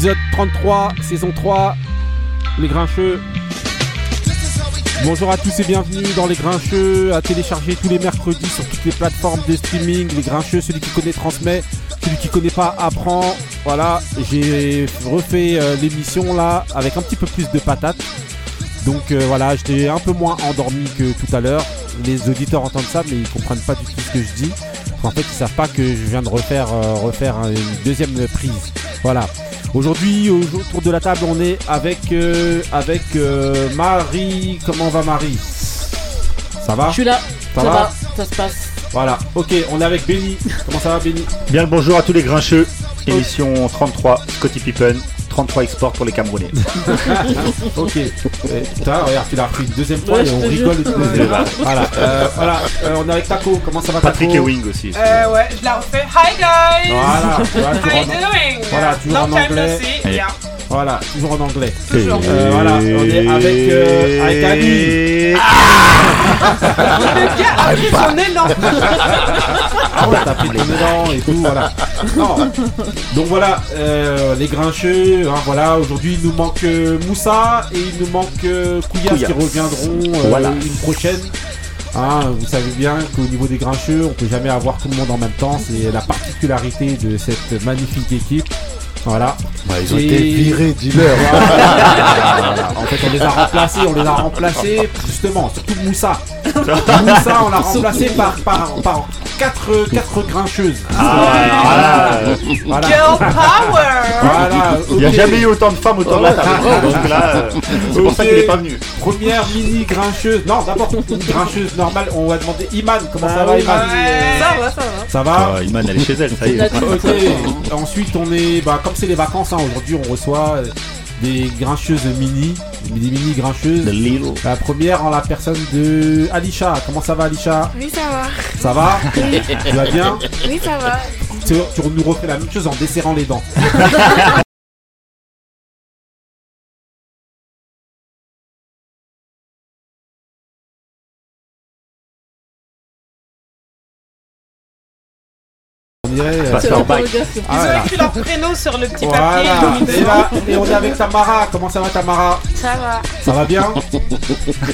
Épisode 33, saison 3, Les Grincheux. Bonjour à tous et bienvenue dans Les Grincheux, à télécharger tous les mercredis sur toutes les plateformes de streaming. Les Grincheux, celui qui connaît transmet, celui qui connaît pas apprend. Voilà, j'ai refait euh, l'émission là avec un petit peu plus de patates. Donc euh, voilà, j'étais un peu moins endormi que tout à l'heure. Les auditeurs entendent ça, mais ils comprennent pas du tout ce que je dis. En fait, ils savent pas que je viens de refaire, euh, refaire une deuxième prise. Voilà. Aujourd'hui, autour de la table, on est avec, euh, avec euh, Marie. Comment va Marie? Ça va? Je suis là. Ça Ça, va? va, ça se passe. Voilà, ok, on est avec Benny. Comment ça va Benny? Bien le bonjour à tous les grincheux. Émission 33, Scotty Pippen, 33 exports pour les Camerounais. Ok. Putain, regarde, tu l'as repris une deuxième fois Ouais, et on rigole. une. Voilà, euh, voilà. Euh, on est avec Taco. Comment ça va Patrick Taco Ewing aussi. Euh, ouais, je la refais. Hi guys! Voilà, voilà, How toujours you en, doing? Voilà, toujours Long en time anglais. no see. Et- Yeah, voilà, toujours en anglais. toujours. Euh, voilà, on est avec, euh, avec Ali. Le gars a pris son élan. Ah ouais, t'as pris ton élan et tout, voilà. Non. Donc voilà, euh, les grincheux, hein, voilà, aujourd'hui il nous manque euh, Moussa et il nous manque euh, qui reviendront euh, Voilà. une prochaine. Hein, vous savez bien qu'au niveau des grincheux, on peut jamais avoir tout le monde en même temps, c'est la particularité de cette magnifique équipe. Voilà. ils ont Et- été virés, dis-leur. Voilà. En fait, on les a remplacés, on les a remplacés justement, surtout Moussa. Moussa, on l'a remplacé par, par, par quatre, quatre grincheuses. Voilà. Voilà. Girl power! Voilà, Il n'y a jamais eu autant de femmes autour de la table. Donc là, euh, c'est pour ça qu'il n'est pas venu. Première mini grincheuse. Non, d'abord une grincheuse normale. On va demander Iman. Comment ça va, oui. Iman Ouais. Ça va, ça va. Ça va Ah, Iman, elle est chez elle, ça y est. Ensuite, on est. Bah, comme c'est les vacances, hein, aujourd'hui, on reçoit euh, des grincheuses mini. Des mini grincheuses. The Little. La première en la personne de Alisha. Comment ça va, Alisha? Oui, ça va. Ça va? Tu vas bien? Oui, ça va. tu, tu nous refais la même chose en desserrant les dents. Passe C'est leur bac. l'interrogation. ah, Ils ont voilà. écrit leur prénom sur le petit Voilà, papier. et là, et on est avec Tamara. Comment ça va, Tamara? Ça va. Ça va bien?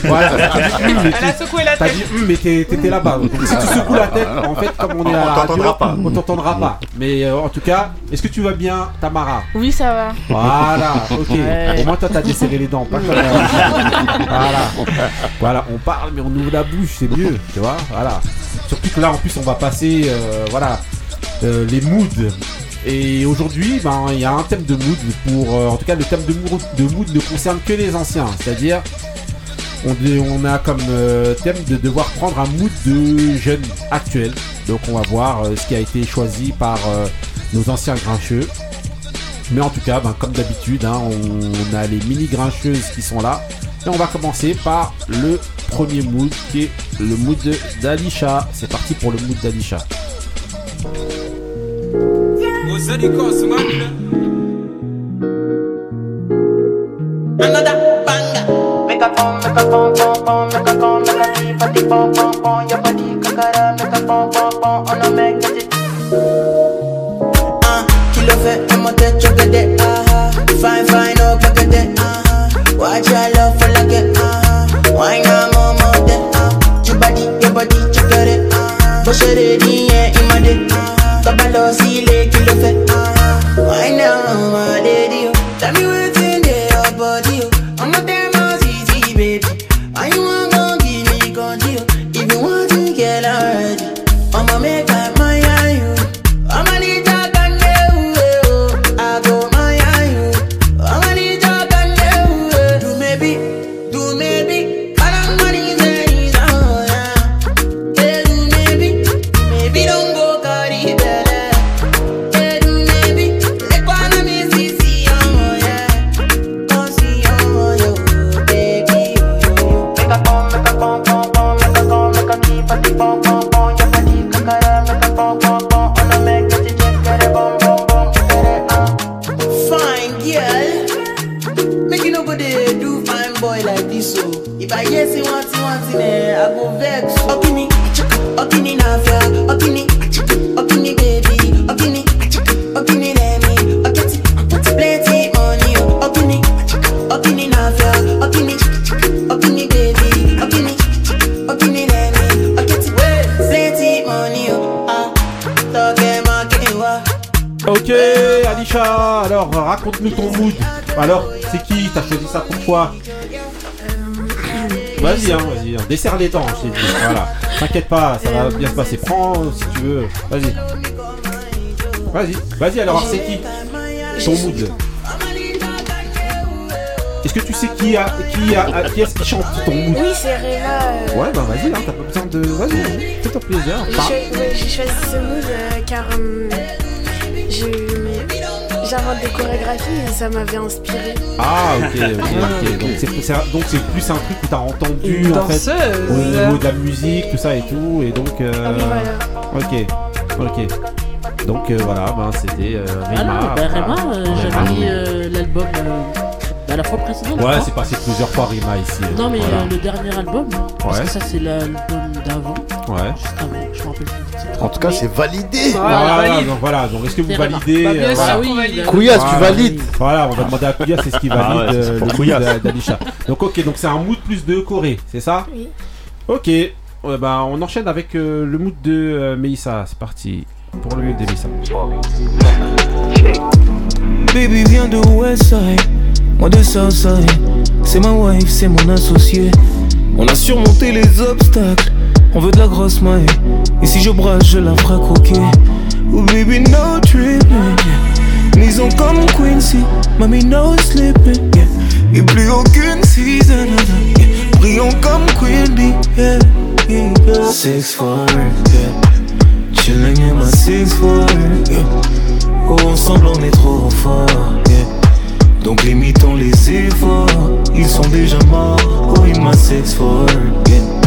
Voilà, Elle a secoué la t'as tête. dit hum, mais t'étais là-bas. Si tu secoues la tête, en fait, comme on est à On la radio, t'entendra pas. on t'entendra pas. Mais euh, en tout cas, est-ce que tu vas bien, Tamara? Oui, ça va. Voilà, ok. Ouais. Au moins, toi, t'as desserré les dents, pas comme euh, Voilà. Voilà, on parle, mais on ouvre la bouche, c'est mieux, tu vois. Voilà. Surtout que là, en plus, on va passer, euh, voilà, euh, les moods. Et aujourd'hui, ben, il y a un thème de mood pour, euh, en tout cas, le thème de mood, de mood ne concerne que les anciens, c'est-à-dire. On, on a comme euh, thème de devoir prendre un mood de jeunes actuels. Donc on va voir ce qui a été choisi par nos anciens grincheux. Mais en tout cas, ben, comme d'habitude, hein, on a les mini grincheuses qui sont là. Et on va commencer par le premier mood qui est le mood d'Alisha. C'est parti pour le mood d'Alisha. Another banger. Make a make a make a make a. Your body make a on a it. Ah, kilo it. Ah, fine fine. Ah, love for like it. Ah, why not more more ah, your body, your body. Ah, yeah. Ah, kabalo sile kilo fait. Ah, Vas-y, hein, vas-y, hein. desserre les dents, je t'ai dit. Voilà, t'inquiète pas, ça va bien se passer. Prends si tu veux, vas-y. Vas-y, vas-y, alors c'est qui Ton mood. Est-ce que tu sais qui a qui a a- qui est-ce qui chante ton mood? Oui, c'est Reva. euh, Ouais, bah vas-y, hein, t'as pas besoin de. Vas-y, fais-toi plaisir. J'ai choisi ce mood euh, car euh, je- j'invente des chorégraphies et ça m'avait inspiré. Ah, ok, ok, ok. Donc c'est c'est- donc c'est plus un truc que t'as entendu Une en fait. au niveau de la musique, tout ça et tout, et donc euh, Voilà. ok, ok. Donc euh, voilà, ben c'était euh, Ah Rima. non, bah voilà. Rema, euh, Rima. j'avais mis euh, l'album la fois précédente. Ouais, c'est passé plusieurs fois Rima ici. Non, mais voilà. euh, le dernier album, parce Ouais. que ça, c'est l'album d'avant, Ouais. juste avant, je me rappelle plus. En tout cas, c'est validé. Voilà, Voilà, valide. donc voilà, donc est-ce que vous validez Bah, bien euh, sûr. voilà. Ah qu'on valide. Couillasse, tu valides. Voilà, on va demander à Couillasse, c'est ce qui Ah valide ouais, c'est euh, pour le mood Couillasse. d'A- d'Alisha. Donc ok, donc c'est un mood plus de Corée, c'est ça Oui. Ok, Ouais, bah, on enchaîne avec euh, le mood de euh, Meissa, c'est parti pour le mood de Meissa. Baby vient de Westside, moi de Southside. C'est ma wife, c'est mon associé. On a surmonté les obstacles, on veut de la grosse maille. Et si je brasse, je la ferai croquer. Oh baby, no tripping. Yeah. Maison comme Quincy, mamie, no sleeping. Et plus aucune season. Yeah. Brillant comme Queen Bee. Yeah. Yeah. Six for yeah. Chilling in my six for yeah. Oh, ensemble on est trop fort, yeah. Donc limitons les efforts, ils sont déjà morts. Oh, in my six for yeah.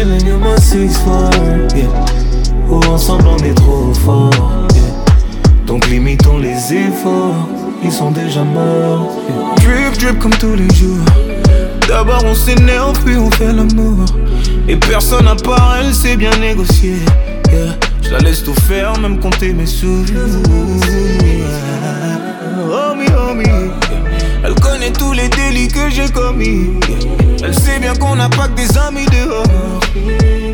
Chilling in my six for yeah. Oh, ensemble on est trop fort. Donc limitons les efforts, ils sont déjà morts. yeah. Drip, drip comme tous les jours. D'abord on s'énerve, puis on fait l'amour. Et personne à part elle sait bien négocier. Je la laisse tout faire, même compter mes sous. Elle connaît tous les délits que j'ai commis. Elle sait bien qu'on n'a pas que des amis dehors.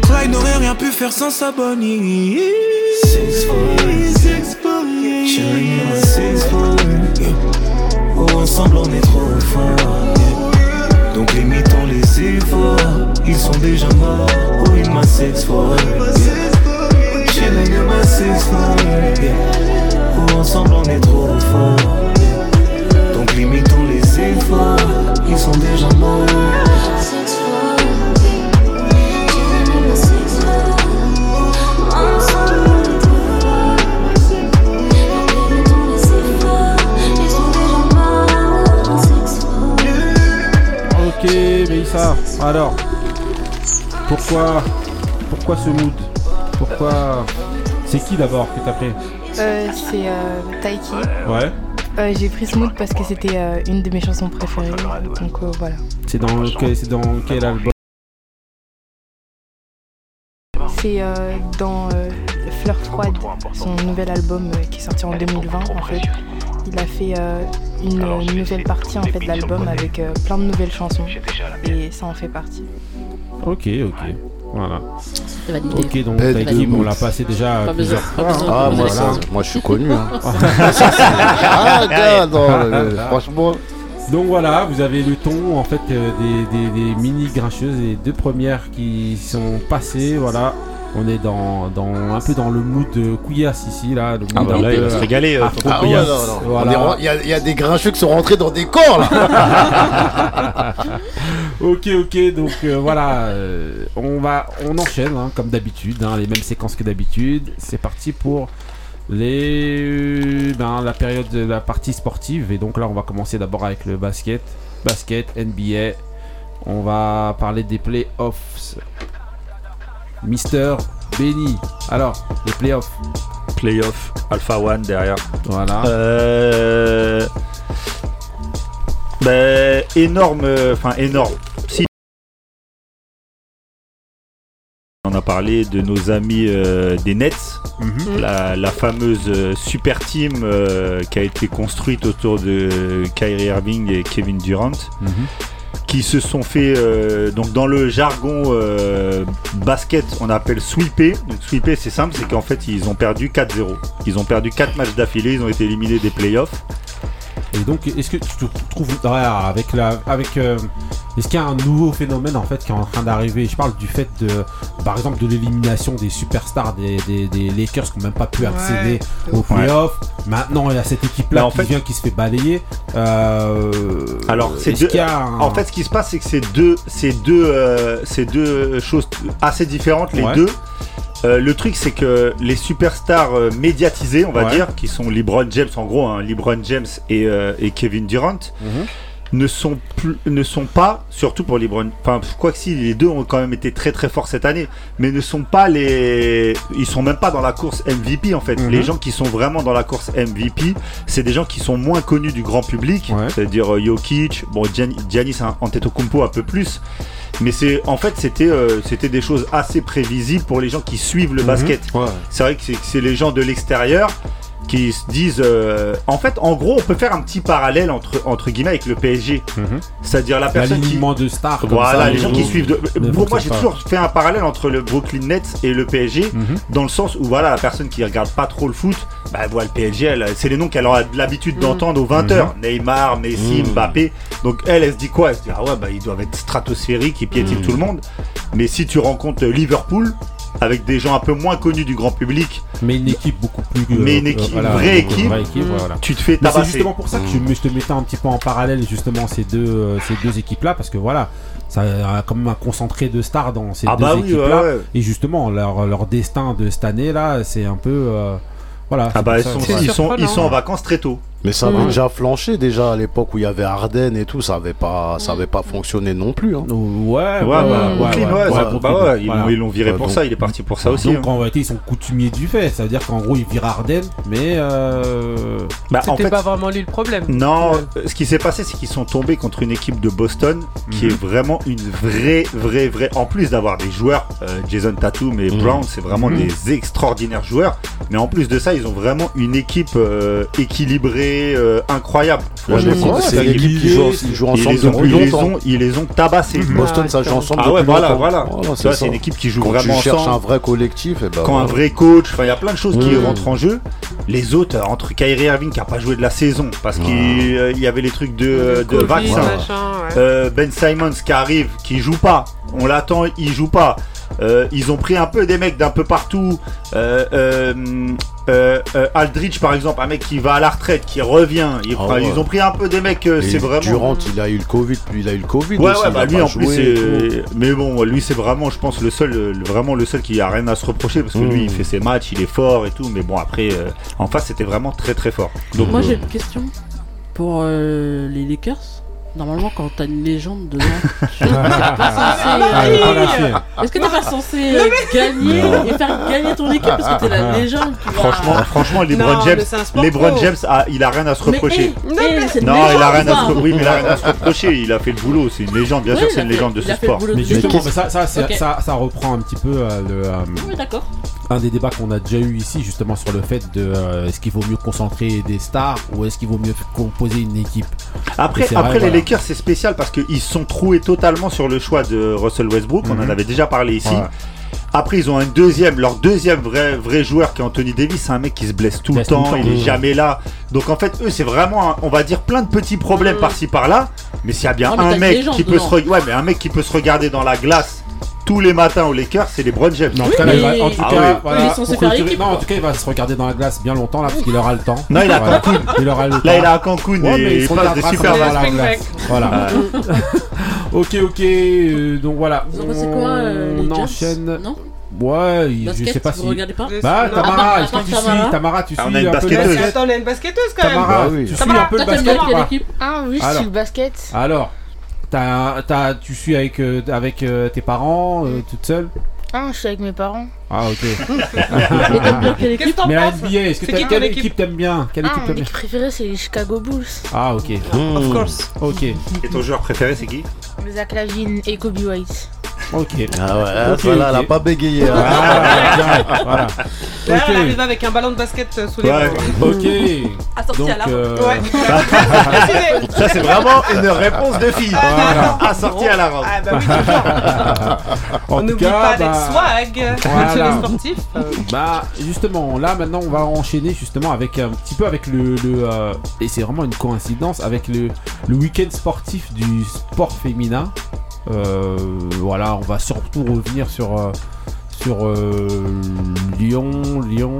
Clyde n'aurait rien pu faire sans sa bonnie. Six for six for six for. Oh, ensemble on est trop fort. Donc limitons les efforts, ils sont déjà morts. Oh, in my six for. Chilling six. Oh, ensemble on est trop fort. Donc limitons les efforts, ils sont déjà morts. Ok, alors, pourquoi, pourquoi ce mood? Pourquoi C'est qui d'abord que t'as pris? Euh, c'est euh, Taiki. Ouais. Euh, J'ai pris ce mood parce que c'était euh, une de mes chansons préférées. Donc euh, voilà. C'est dans quel, c'est dans quel album C'est euh, dans euh, Fleur froide, son nouvel album euh, qui est sorti en 2020 en fait. Il a fait euh, une nouvelle partie en fait de l'album avec euh, plein de nouvelles chansons et ça en fait partie. Ok, ok. Voilà. Ok, donc on l'a passé déjà Pas plusieurs fois. besoin. Ah, moi, ça, moi je suis connu. Hein. ah, gars, non, le- franchement. Donc voilà, vous avez le ton en fait euh, des, des- des mini grincheuses, les deux premières qui sont passées, voilà. On est dans, dans un peu dans le mood de Couillasse ici, là. Le mood Ah bah là, il va se régaler. euh, Afro tonton Ah ouais, Couillasse, non, non. voilà. On est ren- Il y, a- il y a des grincheux qui sont rentrés dans des corps là. Ok, ok, donc euh, voilà, euh, on va, on enchaîne hein, comme d'habitude, hein, les mêmes séquences que d'habitude. C'est parti pour les, ben, la période de la partie sportive et donc là on va commencer d'abord avec le basket, basket NBA. On va parler des playoffs. Mister Benny. Alors, les playoffs. Playoff, Alpha One derrière. Voilà. Euh... Ben, énorme, enfin énorme. Si on a parlé de nos amis euh, des Nets, Mhm. la, la fameuse euh, super team euh, qui a été construite autour de Kyrie Irving et Kevin Durant. Mhm. Qui se sont fait euh, donc dans le jargon euh, basket on appelle sweeper donc sweeper c'est simple c'est qu'en fait ils ont perdu 4-0 ils ont perdu 4 matchs d'affilée ils ont été éliminés des playoffs. Et donc, est-ce que tu te trouves avec la, avec, euh, est-ce qu'il y a un nouveau phénomène en fait qui est en train d'arriver? Je parle du fait de, par exemple, de l'élimination des superstars des, des, des Lakers qui n'ont même pas pu accéder aux playoffs. Maintenant, il y a cette équipe-là en qui fait- vient, qui se fait balayer. Euh, Alors, c'est deux- un- En fait, ce qui se passe, c'est que c'est deux, c'est deux, euh, c'est deux choses assez différentes, les Ouais. deux. Euh, le truc, c'est que les superstars euh, médiatisés, on va Ouais. dire, qui sont LeBron James, en gros, hein, LeBron James et, euh, et Kevin Durant, Mhm. Ne sont plus, ne sont pas, surtout pour LeBron. Enfin, quoi que si, les deux ont quand même été très très forts cette année, mais ne sont pas les, ils sont même pas dans la course MVP en fait. Mhm. Les gens qui sont vraiment dans la course MVP, c'est des gens qui sont moins connus du grand public, Ouais. c'est-à-dire euh, Jokic, bon Gian- Giannis Antetokounmpo un peu plus. Mais c'est en fait c'était euh, c'était des choses assez prévisibles pour les gens qui suivent le Mhm. basket. Ouais. C'est vrai que c'est- c'est les gens de l'extérieur qui se disent euh, en fait en gros on peut faire un petit parallèle entre entre guillemets avec le PSG Mhm. c'est-à-dire la personne qui de stars. comme voilà ça, les gens qui suivent de... pour moi fonctionne j'ai toujours fait un parallèle entre le Brooklyn Nets et le PSG Mhm. dans le sens où voilà la personne qui regarde pas trop le foot bah elle voit le PSG c'est les noms qu'elle aura l'habitude d'entendre aux 20h Neymar Messi Mhm. Mbappé donc elle elle se dit quoi? Elle se dit ah ouais bah ils doivent être stratosphériques ils piétinent tout le monde mais si tu rencontres Liverpool avec des gens un peu moins connus du grand public Mais une équipe beaucoup plus. Mais une équipe- vraie équipe. vraie équipe, voilà. tu te fais Mais c'est tabasser justement pour ça que je, te mettais un petit peu en parallèle justement ces deux, euh, ces deux équipes-là parce que voilà, ça a quand même un concentré de stars dans ces ah deux bah oui ouais, équipes-là. ouais. Et justement, leur, leur destin de cette année-là, c'est un peu. euh, voilà. Ah bah ils sont, ils sont en vacances très tôt. Mais ça avait déjà flanché déjà à l'époque où il y avait Ardennes et tout, ça avait pas, ça avait pas fonctionné non plus. Hein. Ouais, ouais, Ouais, ouais, bah, ouais, Brooklyn, ouais, ouais, ouais, ça- Brooklyn, bah ouais, ils l'ont- viré Ouais, pour donc- ça, il est parti pour ça aussi. Donc hein. en réalité, ils sont coutumiers du fait. Ça veut dire qu'en gros, ils virent Ardennes, mais. Euh... Bah, en C'était fait, pas vraiment lui le problème. non, Ouais. ce qui s'est passé, c'est qu'ils sont tombés contre une équipe de Boston qui Mhm. est vraiment une vraie, vraie, vraie. En plus d'avoir des joueurs, euh, Jason Tatum et Mhm. Brown, c'est vraiment Mhm. des extraordinaires joueurs. Mais en plus de ça, ils ont vraiment une équipe euh, équilibrée, euh, incroyable. Ouais, c'est c'est une équipe qui joue, ils jouent ils ensemble les ont, depuis ils les longtemps. ont, ils les ont tabassés. Mhm. Boston, ça joue ensemble Ah ouais, depuis voilà, longtemps. voilà. Voilà, Tu c'est vois, ça. c'est une équipe qui joue Quand vraiment tu cherches ensemble. un vrai collectif, et ben quand un voilà. vrai coach, enfin il y a plein de choses qui Mmh. rentrent en jeu. Les autres, euh, entre Kyrie Irving qui a pas joué de la saison parce qu'il euh, il y avait les trucs de, de Covid, vaccin, machin, ouais. Euh, Ben Simons qui arrive, qui joue pas, on l'attend, il joue pas. Euh, ils ont pris un peu des mecs d'un peu partout. Euh, euh, Aldridge par exemple, un mec qui va à la retraite, qui revient. Ils, Ah ouais. ils ont pris un peu des mecs, euh, c'est vraiment. Durant, il a eu le Covid, puis il a eu le Covid Ouais, aussi. ouais, bah lui en plus. Mais bon, lui c'est vraiment, je pense, le seul, vraiment le seul qui a rien à se reprocher parce que Mmh. lui il fait ses matchs, il est fort et tout. Mais bon, après, euh, en face, c'était vraiment très très fort. Donc, Moi euh, j'ai une question pour euh, les Lakers. Normalement, quand t'as une légende dedans, tu- t'es pas censé, Ah, euh, la fille. est-ce que t'es pas censé gagner et faire gagner ton équipe parce que t'es la légende qui va- franchement, franchement, LeBron Non, James, LeBron pro. James, a, il a rien à se reprocher. c'est une Non, légende, il a rien à se reprocher. Oui, mais il a rien à se reprocher. Il a fait le boulot. C'est une légende. Bien sûr, c'est une légende de ce sport. Mais justement, ça, ça, ça reprend un petit peu euh, le, euh, Oui, d'accord. Un des débats qu'on a déjà eu ici, justement, sur le fait de euh, est-ce qu'il vaut mieux concentrer des stars ou est-ce qu'il vaut mieux composer une équipe? Après, après vrai, les voilà. Lakers, c'est spécial parce qu'ils se sont troués totalement sur le choix de Russell Westbrook. On en Mhm. avait déjà parlé ici. Après, ils ont un deuxième, leur deuxième vrai, vrai joueur qui est Anthony Davis. C'est un mec qui se blesse tout le Blesse tout le temps. Il est Mhm. jamais là. Donc en fait, eux, c'est vraiment, un- on va dire, plein de petits problèmes Mhm. par-ci par-là. Mais s'il y a bien Non, un mec qui peut se, ouais, mais un mec qui peut se regarder dans la glace tous les matins aux Lakers, c'est les Brown James. Non, en Oui, tout cas, là, il mais- va- en tout Ah cas, oui. voilà, pour équipe, non, en tout cas, il va se regarder dans la glace bien longtemps là parce qu'il aura le temps. Non, il est à Voilà. Cancun. Il aura le temps. Là, il est à Cancun Ouais, et mais il il se passe des super. Voilà. ok, ok. euh, donc voilà. Vous en pensez quoi, euh, On enchaîne. Non Ouais, il- je Basket, sais pas vous si. regardez pas Bah, Non. Tamara, est-ce que tu Tamara. suis Tamara, tu Ah, on suis a une un peu le basketteuse. basket Attends, on a une basketteuse quand même. Tamara, Bah oui. tu suis Tamara, un peu le basket Ah oui, je suis le basket. Alors, t'as- t'as- tu suis avec, euh, avec euh, tes parents, euh, toute seule? Ah, je suis avec mes parents. Ah, ok. Mais Qu'est-ce que la NBA, est-ce que C'est t'as- quelle équipe? équipe t'aimes bien? Quelle Ah, équipe mon t'aimes bien? équipe préférée, c'est les Chicago Bulls. Ah, ok. Of course. Ok. Et ton joueur préféré, c'est qui? Zach Lavine et Kobe White. Ok. Ah ouais, Ok, voilà, elle a pas bégayé. hein. Voilà, direct, voilà. D'ailleurs, elle arrive avec un ballon de basket euh, sous les Ouais. bras. Ok. Assorti Donc, à la euh, Ouais. Ça, c'est vraiment une réponse de fille. Voilà. Assortie à la robe. Ah bah oui, toujours. On n'oublie pas d'être bah, swag voilà. chez les sportifs. Bah justement, là maintenant on va enchaîner justement avec un petit peu avec le, le, euh, et c'est vraiment une coïncidence avec le, le week-end sportif du sport féminin. Euh, voilà, on va surtout revenir sur euh, sur euh, Lyon, Lyon,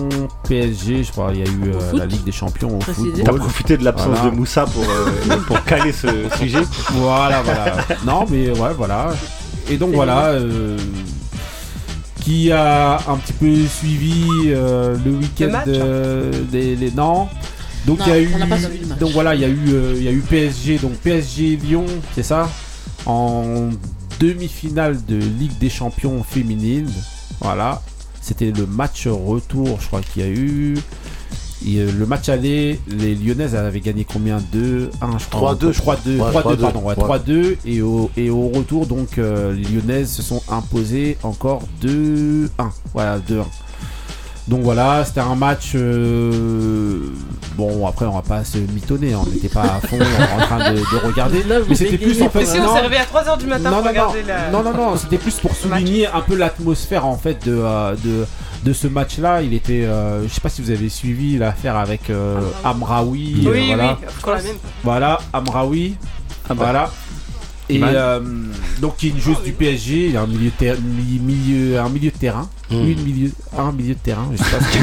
PSG. Je crois il y a eu euh, foot, la Ligue des Champions au préciser. T'as profité de l'absence Voilà. de Moussa pour, euh, pour caler ce sujet. Voilà, voilà. non, mais ouais, voilà. Et donc voilà. euh, qui a un petit peu suivi euh, le week-end euh, des les non. Donc il y a eu donc voilà, il y a eu euh, il y a eu PSG donc PSG Lyon, c'est ça? En demi-finale de Ligue des Champions féminine. Voilà. C'était le match retour, je crois qu'il y a eu. Et, euh, le match aller, les Lyonnaises avaient gagné combien? 2 1 je crois. 3-2, je 3-2, crois. Ouais, 3-2, 3-2, pardon, ouais, ouais. 3-2 et au, et au retour donc euh, les Lyonnaises se sont imposées encore 2-1. Voilà, 2-1. Donc voilà, c'était un match. euh, Bon, après, on va pas se mitonner, on n'était pas à fond en train de, de regarder. Là, Mais c'était plus en fait. On non, s'est réveillé à 3h du matin non, pour non, regarder non, la. non, non, non, c'était plus pour souligner un peu l'atmosphère en fait de, euh, de, de ce match-là. Il était, euh, je sais pas si vous avez suivi l'affaire avec euh, Amraoui. euh, Oui, voilà. oui. Voilà, Amraoui. Voilà. Et euh, donc une joueuse du PSG, il y a un milieu, de ter- mi- milieu, un milieu de terrain, Hmm. une milieu, un milieu de terrain, je sais pas. si-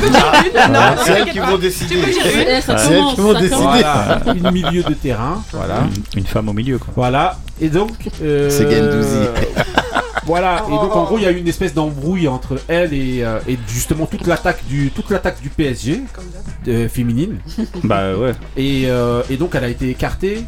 Non, Ouais, C'est elles qui vont Tu décider. dire. Eh, ça C'est elles commence, qui vont ça décider. voilà, une milieu de terrain, voilà, Une femme au milieu, quoi. voilà. Et donc, euh, C'est Gendouzi. Voilà, et donc en gros il y a eu une espèce d'embrouille entre elle et, euh, et justement toute l'attaque du toute l'attaque du PSG euh, féminine Bah ouais. et, euh, et donc elle a été écartée.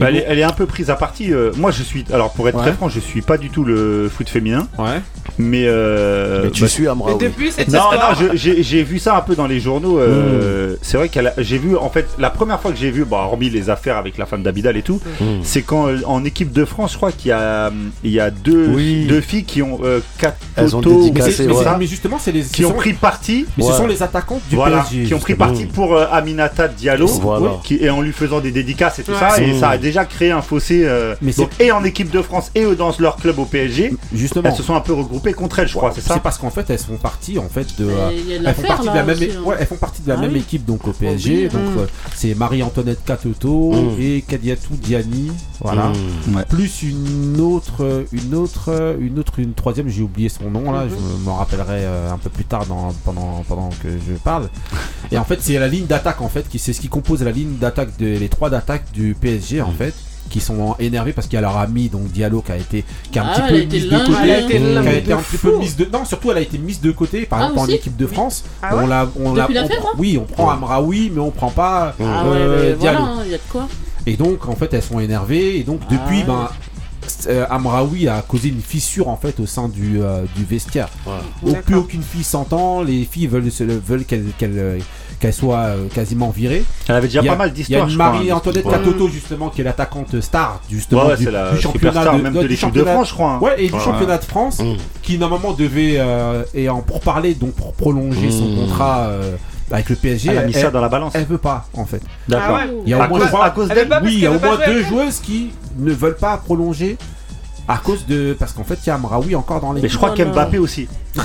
Bah, elle, est, elle est un peu prise à partie. euh, moi, je suis. Alors, pour être Ouais. très franc, je suis pas du tout le foot féminin. Ouais. Mais. Euh, Mais tu bah, suis Et Amraoui. depuis, c'est Non, non, j'ai vu ça un peu dans les journaux. Mm. euh, C'est vrai qu'elle a- j'ai vu, en fait, la première fois que j'ai vu, bon, hormis les affaires avec la femme d'Abidal et tout, Mm. c'est quand euh, en équipe de France, je crois qu'il y a, il y a deux, Oui. deux filles qui ont euh, quatre Elles ont poteaux, Mais, dédicacé, mais ouais. mais justement c'est les qui ce ont pris parti. mais ce sont les attaquantes du Voilà, PSG. qui ont pris parti pour euh, Aminata Diallo, qui, et en lui faisant des dédicaces et tout ça, et Mm. ça a déjà créé un fossé. euh, Mais donc, et en équipe de France et dans leur club au PSG, Justement. elles se sont un peu regroupées contre elle, je crois, c'est ça C'est parce qu'en fait elles font partie en fait de. Euh, elles font partie de la même, aussi, hein. ouais, elles font partie de la Ah même oui. équipe donc au PSG. oui. Donc euh, c'est Marie-Antoinette Katoto Mm. et Kadiatou Diani, voilà. Mm. Plus une autre, une autre, une autre, une troisième. J'ai oublié son nom là. Je m'en rappellerai euh, un peu plus tard dans, pendant, pendant que je parle. Et en fait, c'est la ligne d'attaque en fait qui c'est ce qui compose la ligne d'attaque de les trois d'attaque du PSG en fait qui sont énervés parce qu'il y a leur ami donc Diallo qui a été qui a un Ah, petit peu a mise de côté Elle a été qui a lingée été de un petit fou. peu mise de non surtout elle a été mise de côté par Ah, exemple en équipe de France Ah ouais on l'a on l'a Depuis hein oui on prend Amraoui mais on prend pas Ah euh, ouais, Diallo. voilà, il y a de quoi. et donc en fait elles sont énervées et donc depuis Ah ouais. ben euh, Amraoui a causé une fissure en fait au sein du, euh, du vestiaire. Donc, plus aucune fille s'entend, les filles veulent, veulent qu'elle qu'elle, euh, qu'elle soit euh, quasiment virée. Elle avait déjà Il y a- pas mal Il y a d'histoires, hein, Marie-Antoinette Ouais. Katoto justement qui est l'attaquante star justement Ouais, ouais, du, c'est la du championnat de, même de- de du l'équipe de championnat- France, je crois. hein. Ouais, et du Ouais, championnat de France Mm. qui normalement devait euh, et en pour parler donc pour prolonger son Mm. contrat euh, avec le PSG. Elle a mis elle, ça dans la balance. elle veut pas en fait. D'accord. Ah ouais. Il y a au moins cause- trois- à cause Elle d'elle veut pas oui, il y a au moins deux joueuses qui ne veulent pas prolonger à cause de parce qu'en fait il y a Amraoui encore dans Mais l'équipe. je crois Voilà. qu'Mbappé aussi.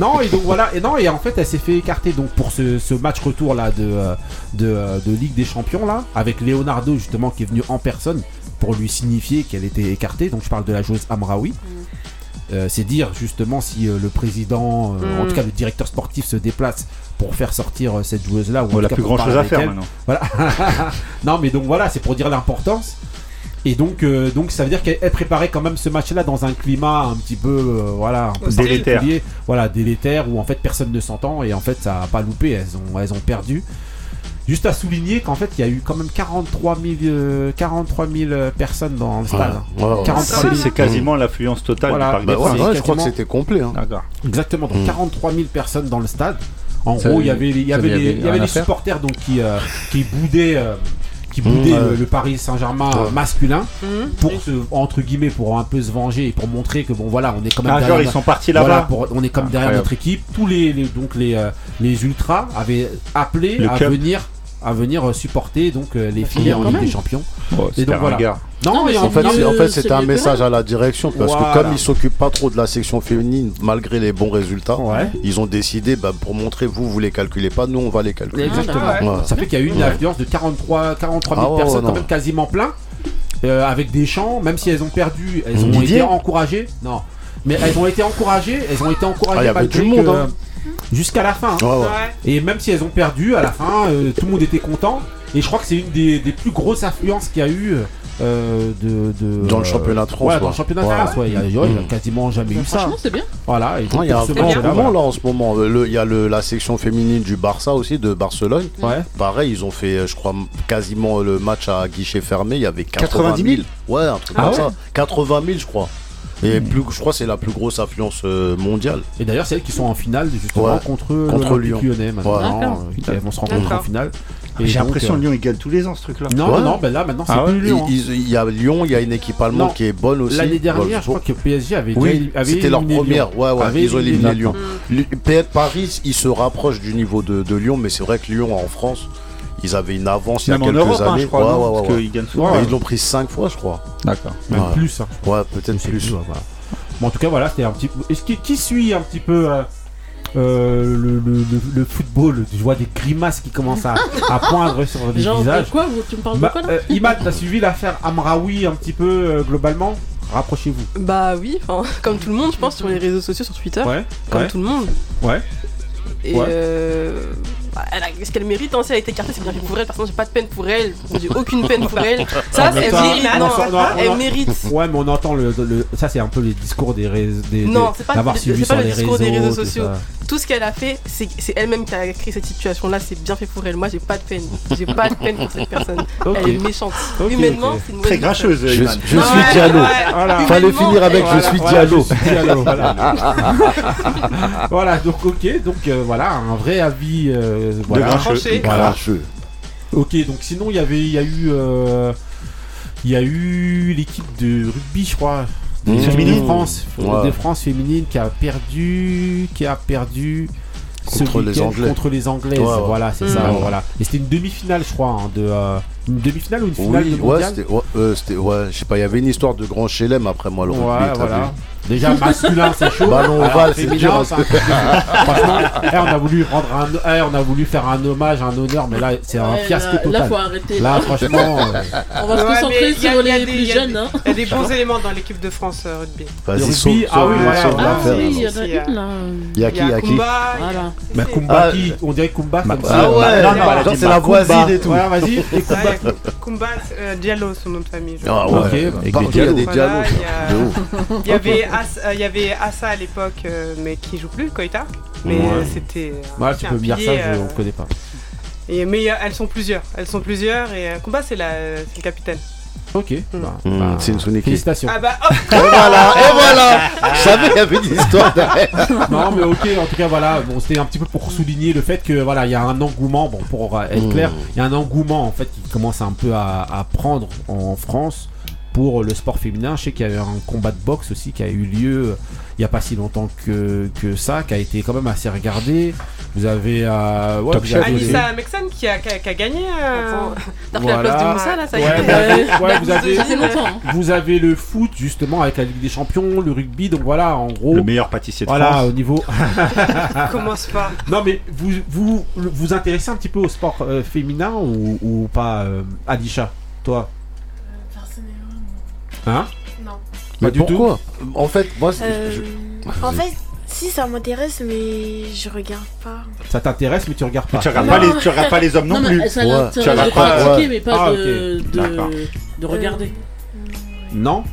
Non et donc voilà et non et en fait elle s'est fait écarter donc pour ce, ce match retour là de, euh, de euh, de Ligue des Champions là avec Leonardo justement qui est venu en personne pour lui signifier qu'elle était écartée donc je parle de la joueuse Amraoui. Euh, c'est dire justement si euh, le président, euh, en Mm. tout cas le directeur sportif se déplace pour faire sortir euh, cette joueuse là ou en On tout a cas plus grand chose à faire elle. maintenant. non, mais donc voilà, c'est pour dire l'importance. Et donc, euh, donc ça veut dire qu'elle elle préparait quand même ce match-là dans un climat un petit peu, euh, voilà, un peu Délétère. particulier. voilà, délétère où en fait personne ne s'entend et en fait ça a pas loupé, elles ont, elles ont perdu. Juste à souligner qu'en fait il y a eu quand même 43 000, euh, 43 000 personnes dans le stade. Ouais, ouais. 43 000. C'est quasiment l'affluence totale Voilà. du Parc Bah des je crois que c'était complet. hein. D'accord. Exactement, donc Mm. 43 000 personnes dans le stade. En Ça, gros, il y avait, il y avait il y les, avait y les supporters donc qui, euh, qui boudaient, euh, qui boudait Mmh, le, le Paris Saint-Germain Ouais. masculin Mhm. pour se, entre guillemets, pour un peu se venger et pour montrer que bon voilà, on est quand même Ah, genre, derrière ils sont partis voilà, là-bas. pour- on est comme derrière Incroyable. notre équipe. Tous les, les- donc les euh, les ultras avaient appelé Le à venir à venir euh, supporter donc euh, les filles en Ligue des Champions. Oh, Et donc voilà. Non, Non, mais mais en fait, c'est- en fait, un message à la direction parce Voilà. que comme ils s'occupent pas trop de la section féminine malgré les bons résultats, Ouais. ils ont décidé bah, pour montrer vous vous les calculez pas, nous on va les calculer. Exactement. Ah, Ouais. Ça fait qu'il y a eu une Ouais. affluence de 43 43 000 Ah ouais, personnes, quand même quasiment plein, euh, avec des chants, même si elles ont perdu, elles ont Didier été encouragées. Non, mais elles ont été encouragées, elles ont été encouragées Ah, il y avait du monde, que- hein. Jusqu'à la fin. hein. Ouais, ouais. Ouais. Et même si elles ont perdu à la fin, euh, tout le monde était content. Et je crois que c'est une des, des plus grosses affluences qu'il y a eu euh, de, de- Dans le championnat de France, Ouais, dans le championnat de. France, ouais. Il y a, il y a Mm. quasiment jamais eu ça. Franchement, c'est bien. Voilà. Il y a un grand voilà. là en ce moment. Le- Il y a le- la section féminine du Barça aussi, de Barcelone. Ouais. Pareil, ils ont fait, je crois, quasiment le match à guichet fermé. Il y avait 80 90 000. 000. Ouais, un truc Ah comme ouais ça. 80 000, je crois. Et plus, je crois que c'est la plus grosse affluence euh, mondiale. Et d'ailleurs, c'est elles qui sont en finale justement Ouais. contre, Contre l'Olympique Lyon. lyonnais maintenant. Euh, Elles vont se rencontrer en finale. J'ai l'impression euh, que Lyon, ils gagnent tous les ans ce truc-là. Non, Ouais. non, ben là maintenant c'est Ah ouais. plus Il Lyon. il y a Lyon, il y a une équipe allemande Non. qui est bonne aussi. L'année dernière, je Wolfsburg. crois que PSG avait Oui, avait c'était leur première. Lyon. Ouais, ouais, Avait ils ont éliminé Lyon. Paris, ils se rapprochent du niveau de, de Lyon, mais c'est vrai que Lyon en France, ils avaient une avance il y a quelques Europe, hein, années. je crois, Ouais, non ouais, ouais, parce ouais. qu'ils gagnent souvent. Ils l'ont pris 5 fois, je crois. D'accord. Même Ouais. plus. hein. Ouais, peut-être plus. plus, ouais, voilà. Bon, en tout cas, voilà, c'était un petit peu. Est-ce qui, qui suit un petit peu euh, euh, le, le- le- le football Je vois des grimaces qui commencent à, à poindre sur les Genre, visages. quoi Tu me parles de Bah, quoi là euh, Imad, t'as suivi l'affaire Amraoui un petit peu euh, globalement? Rapprochez-vous. Bah oui, enfin, comme tout le monde, je pense, sur les réseaux sociaux, sur Twitter, Ouais. comme ouais. tout le monde. Ouais. Et Ouais. Bah, elle a- ce qu'elle mérite, hein, si elle a été écartée, c'est bien fait pour elle. Personne, j'ai pas de peine pour elle. J'ai aucune peine pour elle. Ça, mais elle mérite. Non, non, elle mérite. Ouais, mais on entend le, le- ça, c'est un peu les discours des Non, c'est pas- le discours réseaux, des réseaux sociaux. Tout ce qu'elle a fait, c'est elle-même qui a créé cette situation-là. C'est bien fait pour elle. Moi, j'ai pas de peine. J'ai pas de peine pour cette personne. Elle est méchante. Humainement, c'est une mauvaise Très grincheuse, Je, Ouais, suis Diallo. ouais. Voilà. Fallait finir avec je suis Voilà, Diallo. je suis Diallo, voilà. Voilà, donc ok, donc euh, voilà, un vrai avis. euh, voilà. grincheux. Tranché. Voilà. Grincheux. Ok, donc sinon il y avait, il y a eu, euh, il y a eu l'équipe de rugby, je crois, de, Mmh. de France, Ouais. de France féminine qui a perdu, qui a perdu ce Contre les Anglais. contre les Anglaises. Ouais, ouais. Voilà, c'est Mmh. ça, Ouais. voilà. Et c'était une demi-finale, je crois, hein, de euh, une demi-finale ou une finale Oui, de ouais, c'était, ouais, euh, c'était- ouais, je sais pas, il y avait une histoire de grand chelem après moi, le rugby, Ouais, t'as voilà. Déjà masculin, c'est chaud. Ballon ovale, c'est dur. de fou. Franchement, eh, on a voulu rendre un, eh, on a voulu faire un hommage, un honneur, mais là, c'est un Ouais, fiasco là, total. Là, faut arrêter. Là, franchement, euh, On va se mais concentrer sur les plus il y a jeunes. des- hein. Il y a des bons éléments dans l'équipe de France euh, rugby. Vas-y, rugby, ah oui, voilà. Ah il y en a une là. Il y a qui, il y a qui Voilà. bah, c'est- Kumba, Ah, qui, on dirait Kumba comme Ah ça. ouais, Ouais, c'est la voisine et tout. Ouais, vas-y. Et Ah, Kumba. il y a Kumba euh, Diallo, son nom de famille. je Ah crois. ouais, Ok, avec partout, des il y a des Voilà, dialogues. il y a- de ouf. Il y avait As- euh, il y avait Assa à l'époque, euh, mais qui joue plus, Koita. Mais Ouais. euh, c'était. euh, Voilà, tu un peux me dire ça, pilier, je euh, ne connais pas. et, mais euh, elles sont plusieurs. Elles sont plusieurs et euh, Kumba c'est la, c'est le capitaine. Ok, bah, Hmm, bah, c'est une Suniki. félicitations. Ah bah hop Et voilà, et voilà Je savais qu'il y avait une histoire derrière. Non, mais ok, en tout cas, voilà, bon, c'était un petit peu pour souligner le fait que voilà, il y a un engouement, bon, pour être clair, il y a un engouement en fait qui commence un peu à, à prendre en France pour le sport féminin. Je sais qu'il y a eu un combat de boxe aussi qui a eu lieu euh, il n'y a pas si longtemps que, que ça, qui a été quand même assez regardé. Vous avez, euh, ouais, vous avez- Anissa Mexan qui a, qui a, qui a gagné. euh, Attends, T'as pris Voilà. la place de Moussa là, ça y Ouais, est. vous avez- ouais, vous La avez- Ça fait longtemps. Vous avez le foot justement avec la Ligue des Champions, le rugby, donc voilà, en gros. Le meilleur pâtissier de Voilà, France. au niveau. Commence pas. Non, mais vous vous vous intéressez un petit peu au sport euh, féminin ou, ou pas, euh, Alisha? Toi? Hein Non. Pas Mais du tout. pourquoi En fait, moi, c'est- Euh, je- en fait, si ça m'intéresse, mais je regarde pas. Ça t'intéresse, mais tu regardes pas. Tu regardes pas les, tu regardes pas les hommes non, Non, plus. mais ça Ouais. l'intéresse Tu regardes de pas, pratiquer, ouais. mais pas Ah, de, ok. de, D'accord. de regarder. Non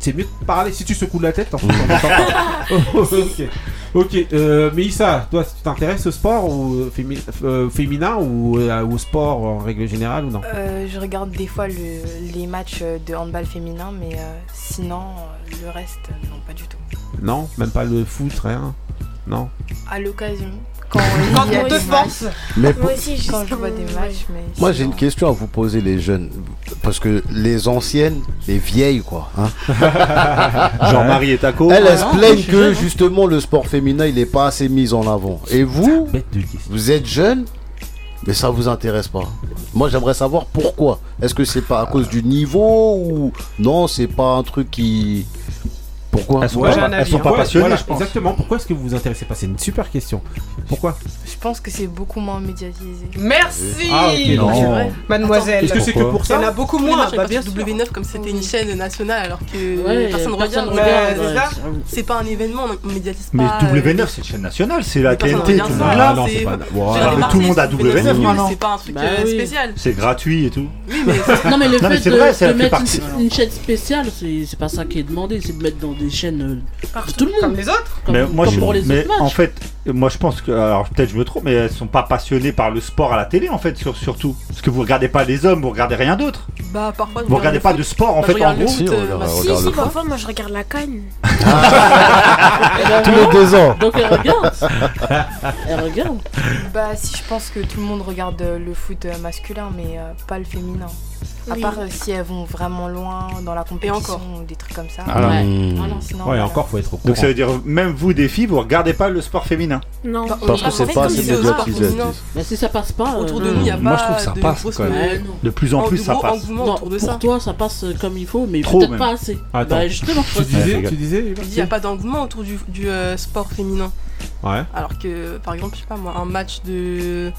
C'est mieux de parler si tu secoues la tête. ensuite, on entend pas. ok. Ok. Euh, Mélissa, toi, tu t'intéresses au sport ou euh, fémi- euh, féminin ou euh, au sport en règle générale ou non? Euh, je regarde des fois le- les matchs de handball féminin, mais euh, sinon, le reste, non, pas du tout. Non? Même pas le foot, rien? Non? À l'occasion, quand on, quand euh, force. Moi aussi, je vois des matchs. Mais moi, j'ai une question à vous poser, les jeunes. Parce que les anciennes, les vieilles, quoi. Hein Jean-Marie et Taco. Elles, elles se ah plaignent que, hein. justement, le sport féminin, il n'est pas assez mis en avant. Et vous, vous êtes jeune, mais ça vous intéresse pas. Moi, j'aimerais savoir pourquoi. Est-ce que c'est pas à cause du niveau ou non, c'est pas un truc qui pourquoi Elles sont, ouais, pas, elles sont hein. pas, passionnées, voilà, je pense. Exactement. Pourquoi est-ce que vous vous intéressez pas? C'est une super question. Pourquoi? Je pense que c'est beaucoup moins médiatisé. Merci. Ah, Mademoiselle. Est-ce que c'est que pour ça Il y en a beaucoup moins. Bah, bien W9 comme c'était une chaîne nationale alors que personne ne regarde. regarde. Euh, c'est pas un événement, on médiatise mais euh, W9 c'est une chaîne nationale, c'est la TNT. Tout le monde ah, là. A W9. C'est pas un truc bah euh, spécial. C'est gratuit et tout. Oui mais non mais le fait de mettre une chaîne spéciale, c'est pas ça qui est demandé, c'est de mettre dans des chaînes tout le monde. Comme les autres. Comme pour les autres. Mais en fait, moi je pense que alors peut-être je me trop, mais elles sont pas passionnées par le sport à la télé en fait, surtout. Parce que vous regardez pas les hommes, vous regardez rien d'autre. Bah parfois. Vous regardez pas de sport en fait, bah, en gros. Si, euh, bah, si, si parfois moi je regarde la canne. Ah. Tous les deux ans. Donc elle regarde. elle regarde. Bah si je pense que tout le monde regarde euh, le foot euh, masculin, mais pas le féminin. À part euh, si elles vont vraiment loin dans la compétition ou des trucs comme ça. Alors, ouais. Non, ouais ah euh, encore, faut être au courant. Donc ça veut dire, même vous, des filles, vous regardez pas le sport féminin Non. Bah, Parce que c'est pas assez médiatisé. Mais si ça passe pas. Autour euh, de nous, il y a pas. Moi, je trouve que ça passe quand même. De plus en plus, ça passe. Autour de. Pour toi, ça passe comme il faut, mais peut-être pas assez. Attends. Bah, tu disais, tu disais. Il n'y a pas d'engouement autour du sport féminin. Ouais. Alors que, par exemple, je sais pas moi, un match de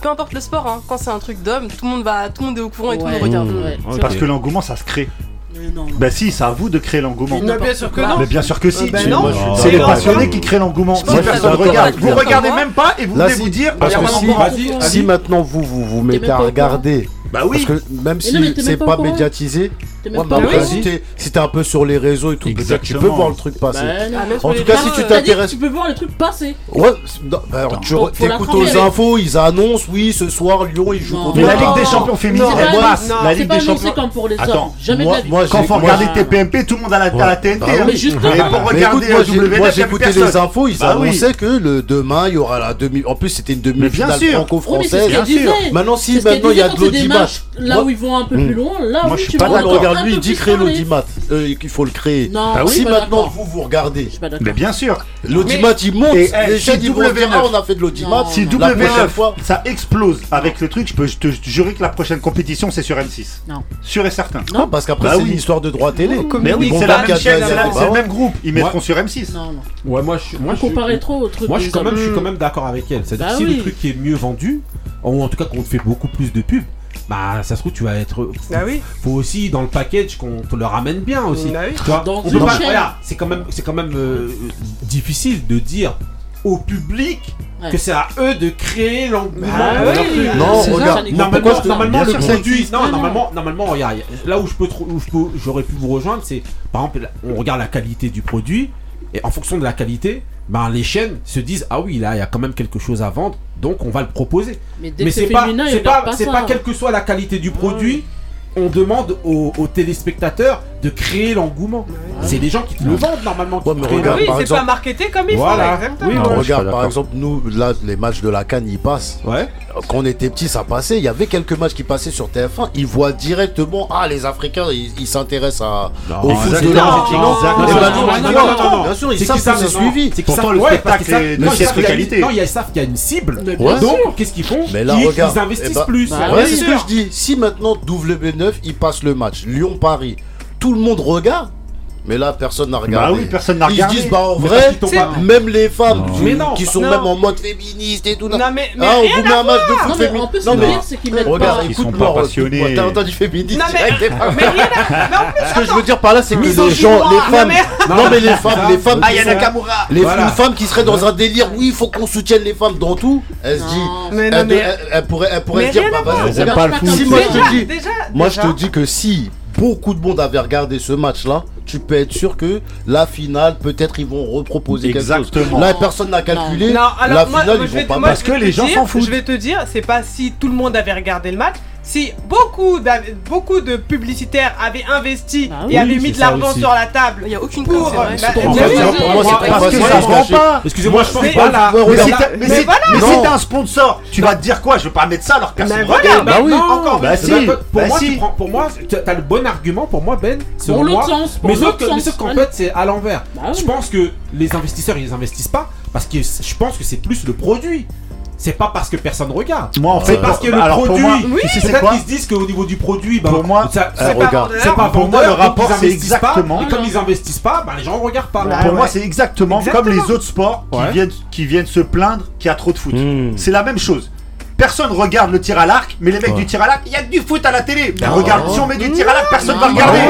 peu importe le sport, hein. quand c'est un truc d'homme, tout le monde va, tout le monde est au courant et tout le monde regarde. Parce que l'engouement, ça se crée. Non. Bah si, c'est à vous de créer l'engouement. Mais bien sûr que non. Mais bien sûr que si. Euh, bah c'est les passionnés qui créent l'engoument. Vous ne regardez même pas et vous Là, voulez si, vous dire. Parce euh, que si, maintenant vous vous, mettez à regarder. Bah oui. Parce que même si c'est pas médiatisé, si t'es un peu sur les réseaux et tout, tu peux voir le truc passer. Bah, en tout cas, si tu t'intéresses. Tu peux voir le truc passer. Ouais, bah, alors, tu aux infos, ils annoncent, oui, ce soir, Lyon, ils jouent la Ligue des Champions féminine, La Ligue des Champions. comme pour les hommes. Jamais de la Quand faut regarder TPMP, tout le monde a la, TNT. Bah hein. Moi, j'ai- les infos, ils annonçaient que le demain il y aura la demi. En plus, c'était une demi-finale franco-française. qu'elle disait. Maintenant si maintenant il y a de Là où ils vont un peu plus loin, là Moi, où suis tu pas vas. regarder lui, il dit créer l'audimat. Euh, il faut le créer. Non, si maintenant vous vous regardez, mais bien sûr, l'audimat il monte. Et, eh, si W1, ah, on a fait de l'audimat. Si W9, ça explose avec le truc, je peux te jurer que la prochaine compétition c'est sur M6. Non. Sûr et certain. Non, parce qu'après bah c'est une histoire de droit télé. Mais oui, c'est le même groupe. Ils mettront sur M6. Non, non. Ouais, moi je moi je trop au truc. Moi je suis quand même d'accord avec elle. C'est-à-dire si le truc est mieux vendu, ou en tout cas qu'on fait beaucoup plus de pubs bah ça se trouve tu vas être ah oui. Faut aussi dans le package qu'on te le ramène bien aussi. Ah oui. tu vois c'est quand même c'est quand même euh, difficile de dire au public que c'est à eux de créer l'engouement. Bah non regarde normalement, le produit non, non normalement normalement regarde là où je peux, où je peux j'aurais pu vous rejoindre c'est par exemple on regarde la qualité du produit et en fonction de la qualité, ben, les chaînes se disent ah oui là il y a quand même quelque chose à vendre, donc on va le proposer. Mais, Mais c'est pas pas, pas, quelle que soit la qualité du produit, on demande aux téléspectateurs de créer l'engouement. Ah. C'est des gens qui te le vendent normalement. Ouais, mais regarde, oui, c'est pas marketé comme il faut. Regarde, par exemple, nous, là, les matchs de la Cannes, ils passent. Ouais. Quand on était petits, ça passait. Il y avait quelques matchs qui passaient sur TF1. Ils voient directement, ah, les Africains, ils s'intéressent à... au foot de l'Argentine. Non, non. bien sûr, ils savent que c'est suivi. C'est Pourtant, le spectacle est de qualité. Non, ils savent qu'il y a une cible. Donc, qu'est-ce qu'ils font? Ils investissent eh ben, plus. C'est ce que je dis. Si maintenant, W9, ils passent le match, Lyon-Paris tout le monde regarde. Mais là, personne n'a regardé. Bah oui, personne n'a regardé. Ils se disent, bah en vrai, même les femmes qui, sont même en mode féministe et tout. Non, mais, mais ah, on vous met un match de foot féministe. Non, mais, c'est qu'ils mettent Regarde, ils sont pas passionnés. T'as entendu féministe Non, mais, mais, mais Ce que je veux dire par là, c'est que les gens, les femmes. Non, mais les femmes, les femmes. Ah, Les femmes qui seraient dans un délire, oui, il faut qu'on soutienne les femmes dans tout. Elles se disent, elles pourraient se dire, bah vas-y, Si moi je te dis, moi je te dis que si beaucoup de monde avait regardé ce match-là, tu peux être sûr que la finale, peut-être ils vont reproposer Exactement. quelque chose. Là, personne n'a calculé. Non. Non, alors, la finale, moi, ils vont pas Parce que les gens s'en foutent. Je vais te dire, c'est pas si tout le monde avait regardé le match, si beaucoup, beaucoup de publicitaires avaient investi ah et avaient mis de l'argent sur la table, il n'y a aucune pour. Excusez-moi, je pense pas. Là. Mais, si mais, mais, voilà. mais si un sponsor, tu vas te dire quoi? Je vais pas mettre ça alors que personne. Voilà, bah oui, bah bah encore. Pour moi, tu prends, t'as le bon argument. Pour moi, Ben, c'est pour l'autre. Mais sauf qu'en fait, c'est à l'envers. Bah je pense que les investisseurs, ils investissent pas parce que je pense que c'est plus le produit c'est pas parce que personne regarde. Moi, en fait, c'est parce que le produit. Oui, peut-être qu'ils se disent qu'au niveau du produit, bah, pour moi, ça, c'est euh, pas, c'est pour moi le rapport, c'est exactement. Pas, et comme ils investissent pas, bah, les gens regardent pas. pour moi, c'est exactement, comme les autres sports qui viennent qui viennent se plaindre qu'il y a trop de foot. Hmm. C'est la même chose personne regarde le tir à l'arc, mais les mecs du tir à l'arc, il y a du foot à la télé. Ah regarde, si on met du tir à l'arc, personne va regarder.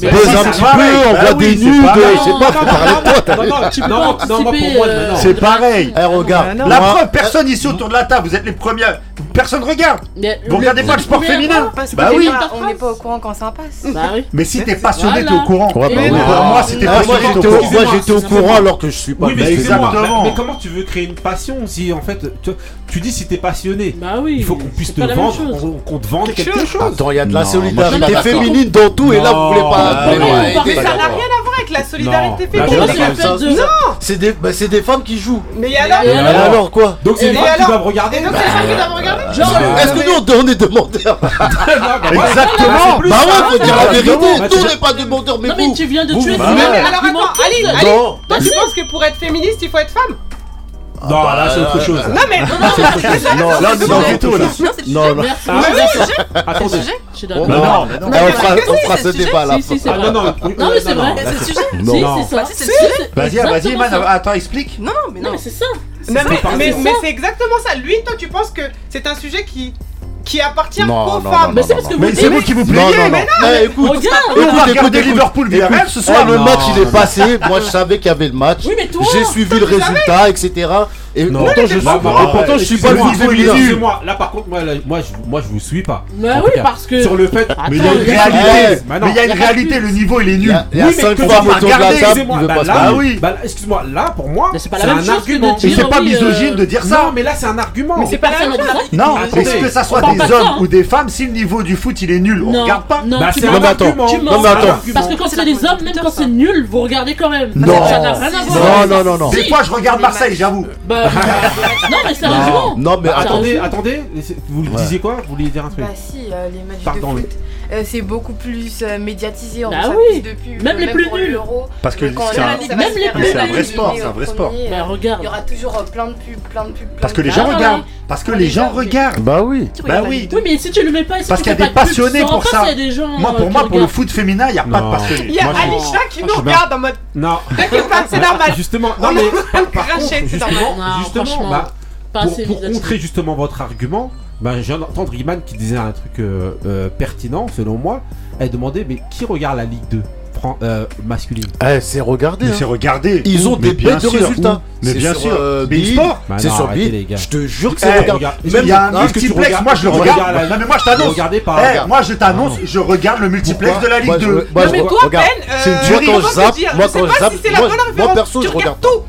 Baise un peu, on voit des nudes, je sais pas, faut parler de toi. C'est pareil. Eh, regarde. La preuve, personne ici autour de la table, vous êtes les premiers. Personne regarde. Vous regardez pas le sport féminin. Bah oui. On n'est pas au courant quand ça passe. Mais si t'es passionné, t'es au courant. Bah moi, si t'es ah, passionné, au courant. Moi, j'étais au courant alors que je suis pas. Mais comment tu veux créer une passion si en fait tu dis si t'es passionné bah il faut qu'on puisse te vendre, qu'on te vende quelque, chose. Attends, il y a de la solidarité féminine dans tout, et là, vous voulez pas. Non, non, mais ça n'a rien à voir avec la solidarité bah, féminine. Non, c'est des, bah, des femmes qui jouent. Mais alors Et alors quoi Donc c'est des femmes qui doivent regarder. Donc c'est des femmes qui doivent regarder. Est-ce euh, que nous on est demandeurs Exactement. Bah ouais, faut dire la vérité. Bah, nous on n'est pas demandeurs, mais vous. Non mais tu viens de tuer. Mais alors attends, Ali, Ali, toi tu penses que pour être féministe il faut être femme? Non, là, c'est autre chose. Non, mais non, non, non, là, c'est pas du tout. Non, non, ah, Attendez. Non, non, ah, non. On fera ce débat à la fin. Non, non, non, mais c'est vrai, c'est le sujet. Non, c'est ça. Vas-y, vas-y, man, attends, explique. Non, non, mais non, mais c'est ça. Non, mais, mais, mais c'est exactement ça. Lui, toi, tu penses que c'est un sujet qui qui appartient aux femmes. mais c'est parce que vous vous qui vous plaignez. Mais non, écoute, on écoute, Liverpool VRL ce soir. Le match il est passé. Moi je savais qu'il y avait le match. J'ai suivi le résultat, etc. Et non, pourtant, je, suis, pas, pas, pourtant je suis pas le footballeur. Moi, là, par contre, moi, moi, je, moi, je vous suis pas. Bah mais oui, parce que. Sur le fait. Mais il y a une réalité. Bah mais il y a une réalité, le niveau, il est nul. Il y a 5 fois photo de la table. Bah oui. Bah, excuse-moi, là, pour moi, c'est pas un argument. Et c'est pas misogyne de dire ça. Non, mais là, c'est un argument. Mais c'est pas Non, mais que ça soit des hommes ou des femmes, si le niveau du foot, il est nul, on regarde pas. Non, mais attends. Parce que quand c'est des hommes, même quand c'est nul, vous regardez quand même. Non, non, non, non. Des fois, je regarde Marseille, j'avoue. non, mais c'est un Non, mais attendez, attendez, vous le disiez quoi? Vous vouliez dire un truc? Bah si, euh, les matchs Pardon, de foot. Euh, c'est beaucoup plus euh, médiatisé. On ah oui. Euh, même les plus nuls. Parce que c'est un- même les plus un vrai sport, c'est un vrai sport. Bah, regarde. Il y aura toujours plein de pubs, plein de pubs. plein Parce que bah, bah, bah, les gens regardent. Parce que les gens regardent. Bah oui. Bah oui. Oui, mais si tu le mets pas, si Parce qu'il y a des pas de pub, tu passionnés pour ça. y a des gens, Moi, pour moi, pour le foot féminin, il n'y a pas de Non. Il y a Moi, je- Alisha qui nous regarde en mode Non, c'est normal. justement, non mais c'est normal. justement, justement, pour, contrer justement votre argument, bah, ben, j'ai entendu Riemann qui disait un truc euh, euh, pertinent selon moi. Elle demandait mais qui regarde la Ligue 2 Masculine. Eh, c'est regardé. Mais hein. c'est regardé. Ils ont des bêtes de résultats. Mais bien sûr, euh, Sport. C'est sur Bill. Je te jure que eh, c'est regardé. Il y a un multiplex. Moi, je le regarde. Non, mais moi, je t'annonce. Eh, moi, je t'annonce. Ah je regarde le multiplex de la Ligue 2. Non, mais toi, Ben, moi quand je moi perso, je regarde tout.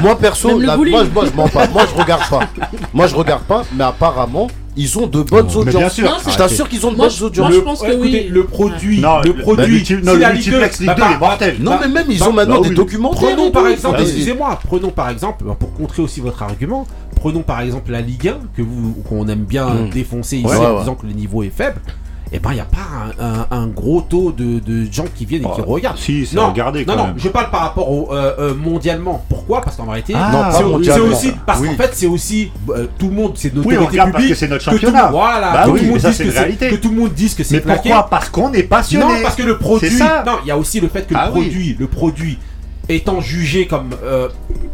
Moi perso, moi je m'en pas. Moi, je regarde pas. Moi, je regarde pas. Mais apparemment ils ont de bonnes audiences. Je t'assure qu'ils ont de bonnes audiences. Je pense le, que le produit, le produit, non, Non, mais même ils ont maintenant des documents. Prenons par exemple, bah excusez-moi, prenons par exemple, pour contrer aussi votre argument, prenons par exemple la Ligue 1 que vous qu'on aime bien mm. défoncer ici en disant que le niveau est faible et eh ben il n'y a pas un, un, gros taux de, gens qui viennent et qui oh, regardent. Si, c'est non, regardé non, non, je parle par rapport au euh, euh mondialement. Pourquoi? Parce qu'en réalité, ah, c'est, aussi parce qu'en fait c'est aussi euh, tout le monde, c'est notre oui, c'est notre championnat. Tout, voilà, bah, que, tout mais réalité. que tout le monde dise que c'est mais pourquoi? Parce qu'on est passionné. Non, parce que le produit. Non, il y a aussi le fait que ah le produit, le produit étant jugé comme euh,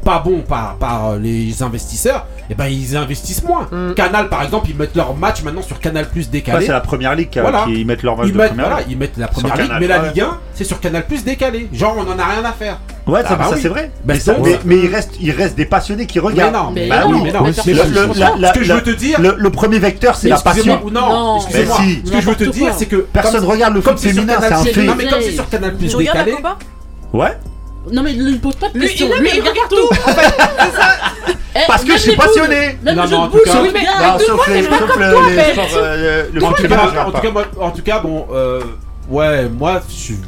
pas bon par, par euh, les investisseurs, et ben ils investissent moins. Canal, par exemple, ils mettent leur match maintenant sur Canal Plus décalé. c'est la première ligue qui, Voilà. qui mettent leur match ils de mettent, première voilà, ligue. ils mettent la Sur première ligue, Canal, mais la. Ligue 1, c'est sur Canal Plus décalé. Genre, on en a rien à faire. Ouais, ça, Ah bah ça, oui. c'est vrai. Bah, mais, ça- donc, mais, mais il reste, il reste des passionnés qui Mais regardent. non, Mais Bah non, oui, mais non. mais Mais personne- le- Le, le- la- la- ce que je veux te dire, le, le premier vecteur, c'est la passion. ou non, Non, mais si. Ce que je veux te dire, c'est que Personne regarde le foot féminin, Canal- c'est un fait. Non, mais comme c'est sur Canal Plus Tu regardes la décalé. Ouais. Non, mais il pose pas de Lui, questions. Lui, mais il regarde tout. Eh, Parce que je suis passionné. Même Non, en tout cas- Oui, mais-. Non, sauf les, sauf le, le En tout, cas, en, tout cas, moi, en tout cas, bon, euh, ouais, moi, je suis.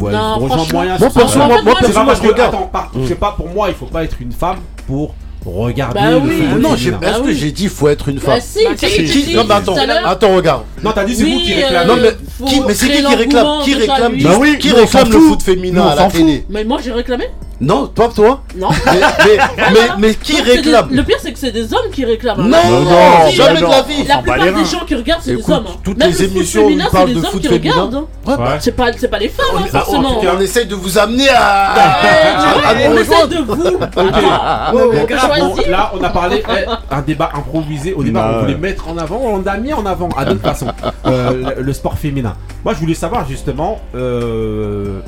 Ouais, Non, moyen. Moi, perso, moi, je regarde. Mm. c'est pas pour moi, il faut pas être une femme pour regarder Bah le oui. foot Non, j'ai- Ah que oui. j'ai dit faut être une femme Bah si, Bah, si. dis Non, mais attends, attends, regarde. Non, t'as dit c'est vous qui réclamez. Non, mais qui, mais c'est qui qui réclame Qui réclame Bah oui, Qui réclame le foot féminin à la télé Mais moi j'ai réclamé Non, pas toi Non. mais, mais, mais, mais qui Donc, c'est des- réclame Le pire c'est que c'est des hommes qui réclament. Non, non, si, jamais la- de la vie. La plupart des reins. gens qui regardent c'est des hommes. hein. toutes Même les le émissions féminin, c'est de des hommes foot qui féminin. regardent. hein. Ouais, bah, Ouais. C'est pas, c'est pas les femmes, hein, en forcément. tout cas, on essaye de vous amener à, à, on rejoindre. de vous. Là, on a parlé eh, un débat improvisé. Au départ, on voulait mettre en avant, on a mis en avant à d'autres façons euh, le, le sport féminin. Moi, je voulais savoir justement, euh,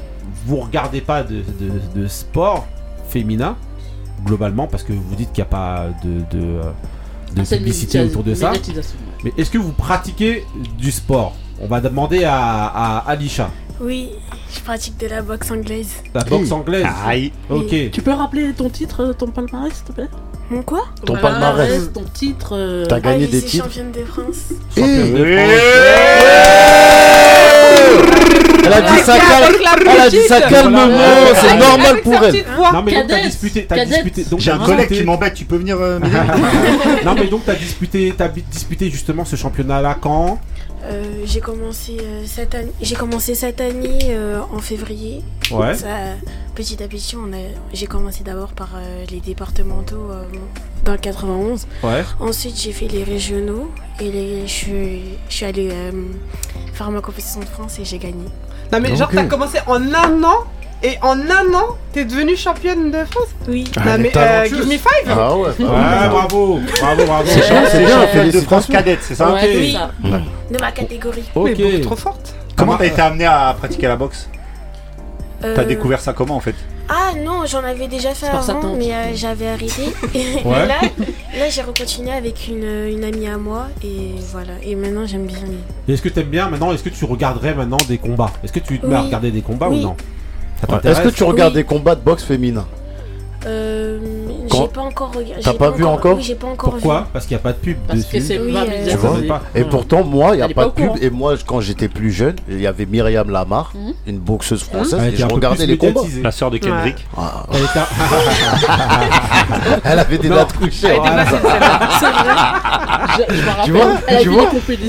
vous regardez pas de, de- de sport féminin globalement parce que vous dites qu'il n'y a pas de, de, euh, de publicité autour de ça. Mais est-ce que vous pratiquez du sport? On va demander à, à Alisha, Oui, je pratique de la boxe anglaise. la boxe anglaise? Aïe. Ok. Tu peux rappeler ton titre, euh, ton palmarès, s'il te plaît? Mon quoi? Ton palmarès. ton titre. euh, T'as gagné ah, des titres. championne de France. Championne de. Elle a dit ça calme. Elle a dit ça calmement. Voilà. C'est normal pour elle. voix. Non mais donc t'as disputé, t'as disputé. J'ai un collègue qui m'embête, tu peux venir euh, Non mais donc t'as disputé, t'as disputé justement ce championnat-là quand? Euh, j'ai commencé euh, cette année. J'ai commencé cette année euh, en février. Ouais. Ça, petit à petit, on a. J'ai commencé d'abord par euh, les départementaux euh, dans le 91. Ouais. Ensuite, j'ai fait les régionaux et les, je suis, je suis allée euh, faire ma compétition de France et j'ai gagné. Non mais genre Ok. t'as commencé en un an et en un an t'es devenue championne de France. Oui. Ah, non mais euh, give me five. Ah ouais. Ouais, bravo, bravo, bravo. C'est championne de France cadette, c'est ça. Ouais, ça. De ma catégorie. Ok. Mais beaucoup trop forte. Comment t'as été amené à pratiquer la boxe? T'as Euh, découvert ça comment en fait? Ah non, j'en avais déjà fait avant, mais euh, j'avais arrêté. et Ouais. là, là j'ai recontinué avec une, une amie à moi et voilà. Et maintenant j'aime bien. Et Est-ce que t'aimes bien maintenant Est-ce que tu regarderais maintenant des combats? Est-ce que tu te mets à regarder des combats Oui. ou non Ouais. Est-ce que tu regardes Oui. des combats de boxe féminin? Euh, j'ai pas encore regardé. T'as pas vu encore Oui, j'ai pas encore Pourquoi Parce qu'il n'y a pas de pub Parce que dessus. c'est Oui, pas euh. Tu vois, pas. Et Ouais. pourtant, moi, il n'y a Elle pas pas de pub. courant. Et moi, quand j'étais plus jeune, il y avait Myriam Lamar, Mhm. une boxeuse française, Elle et était je regardais les combats. La sœur de Kendrick. Ah, Elle était elle avait des Non. dates couchées. Celle-là. C'est vrai. Je, je me rappelle. vois Elle a Tu vois.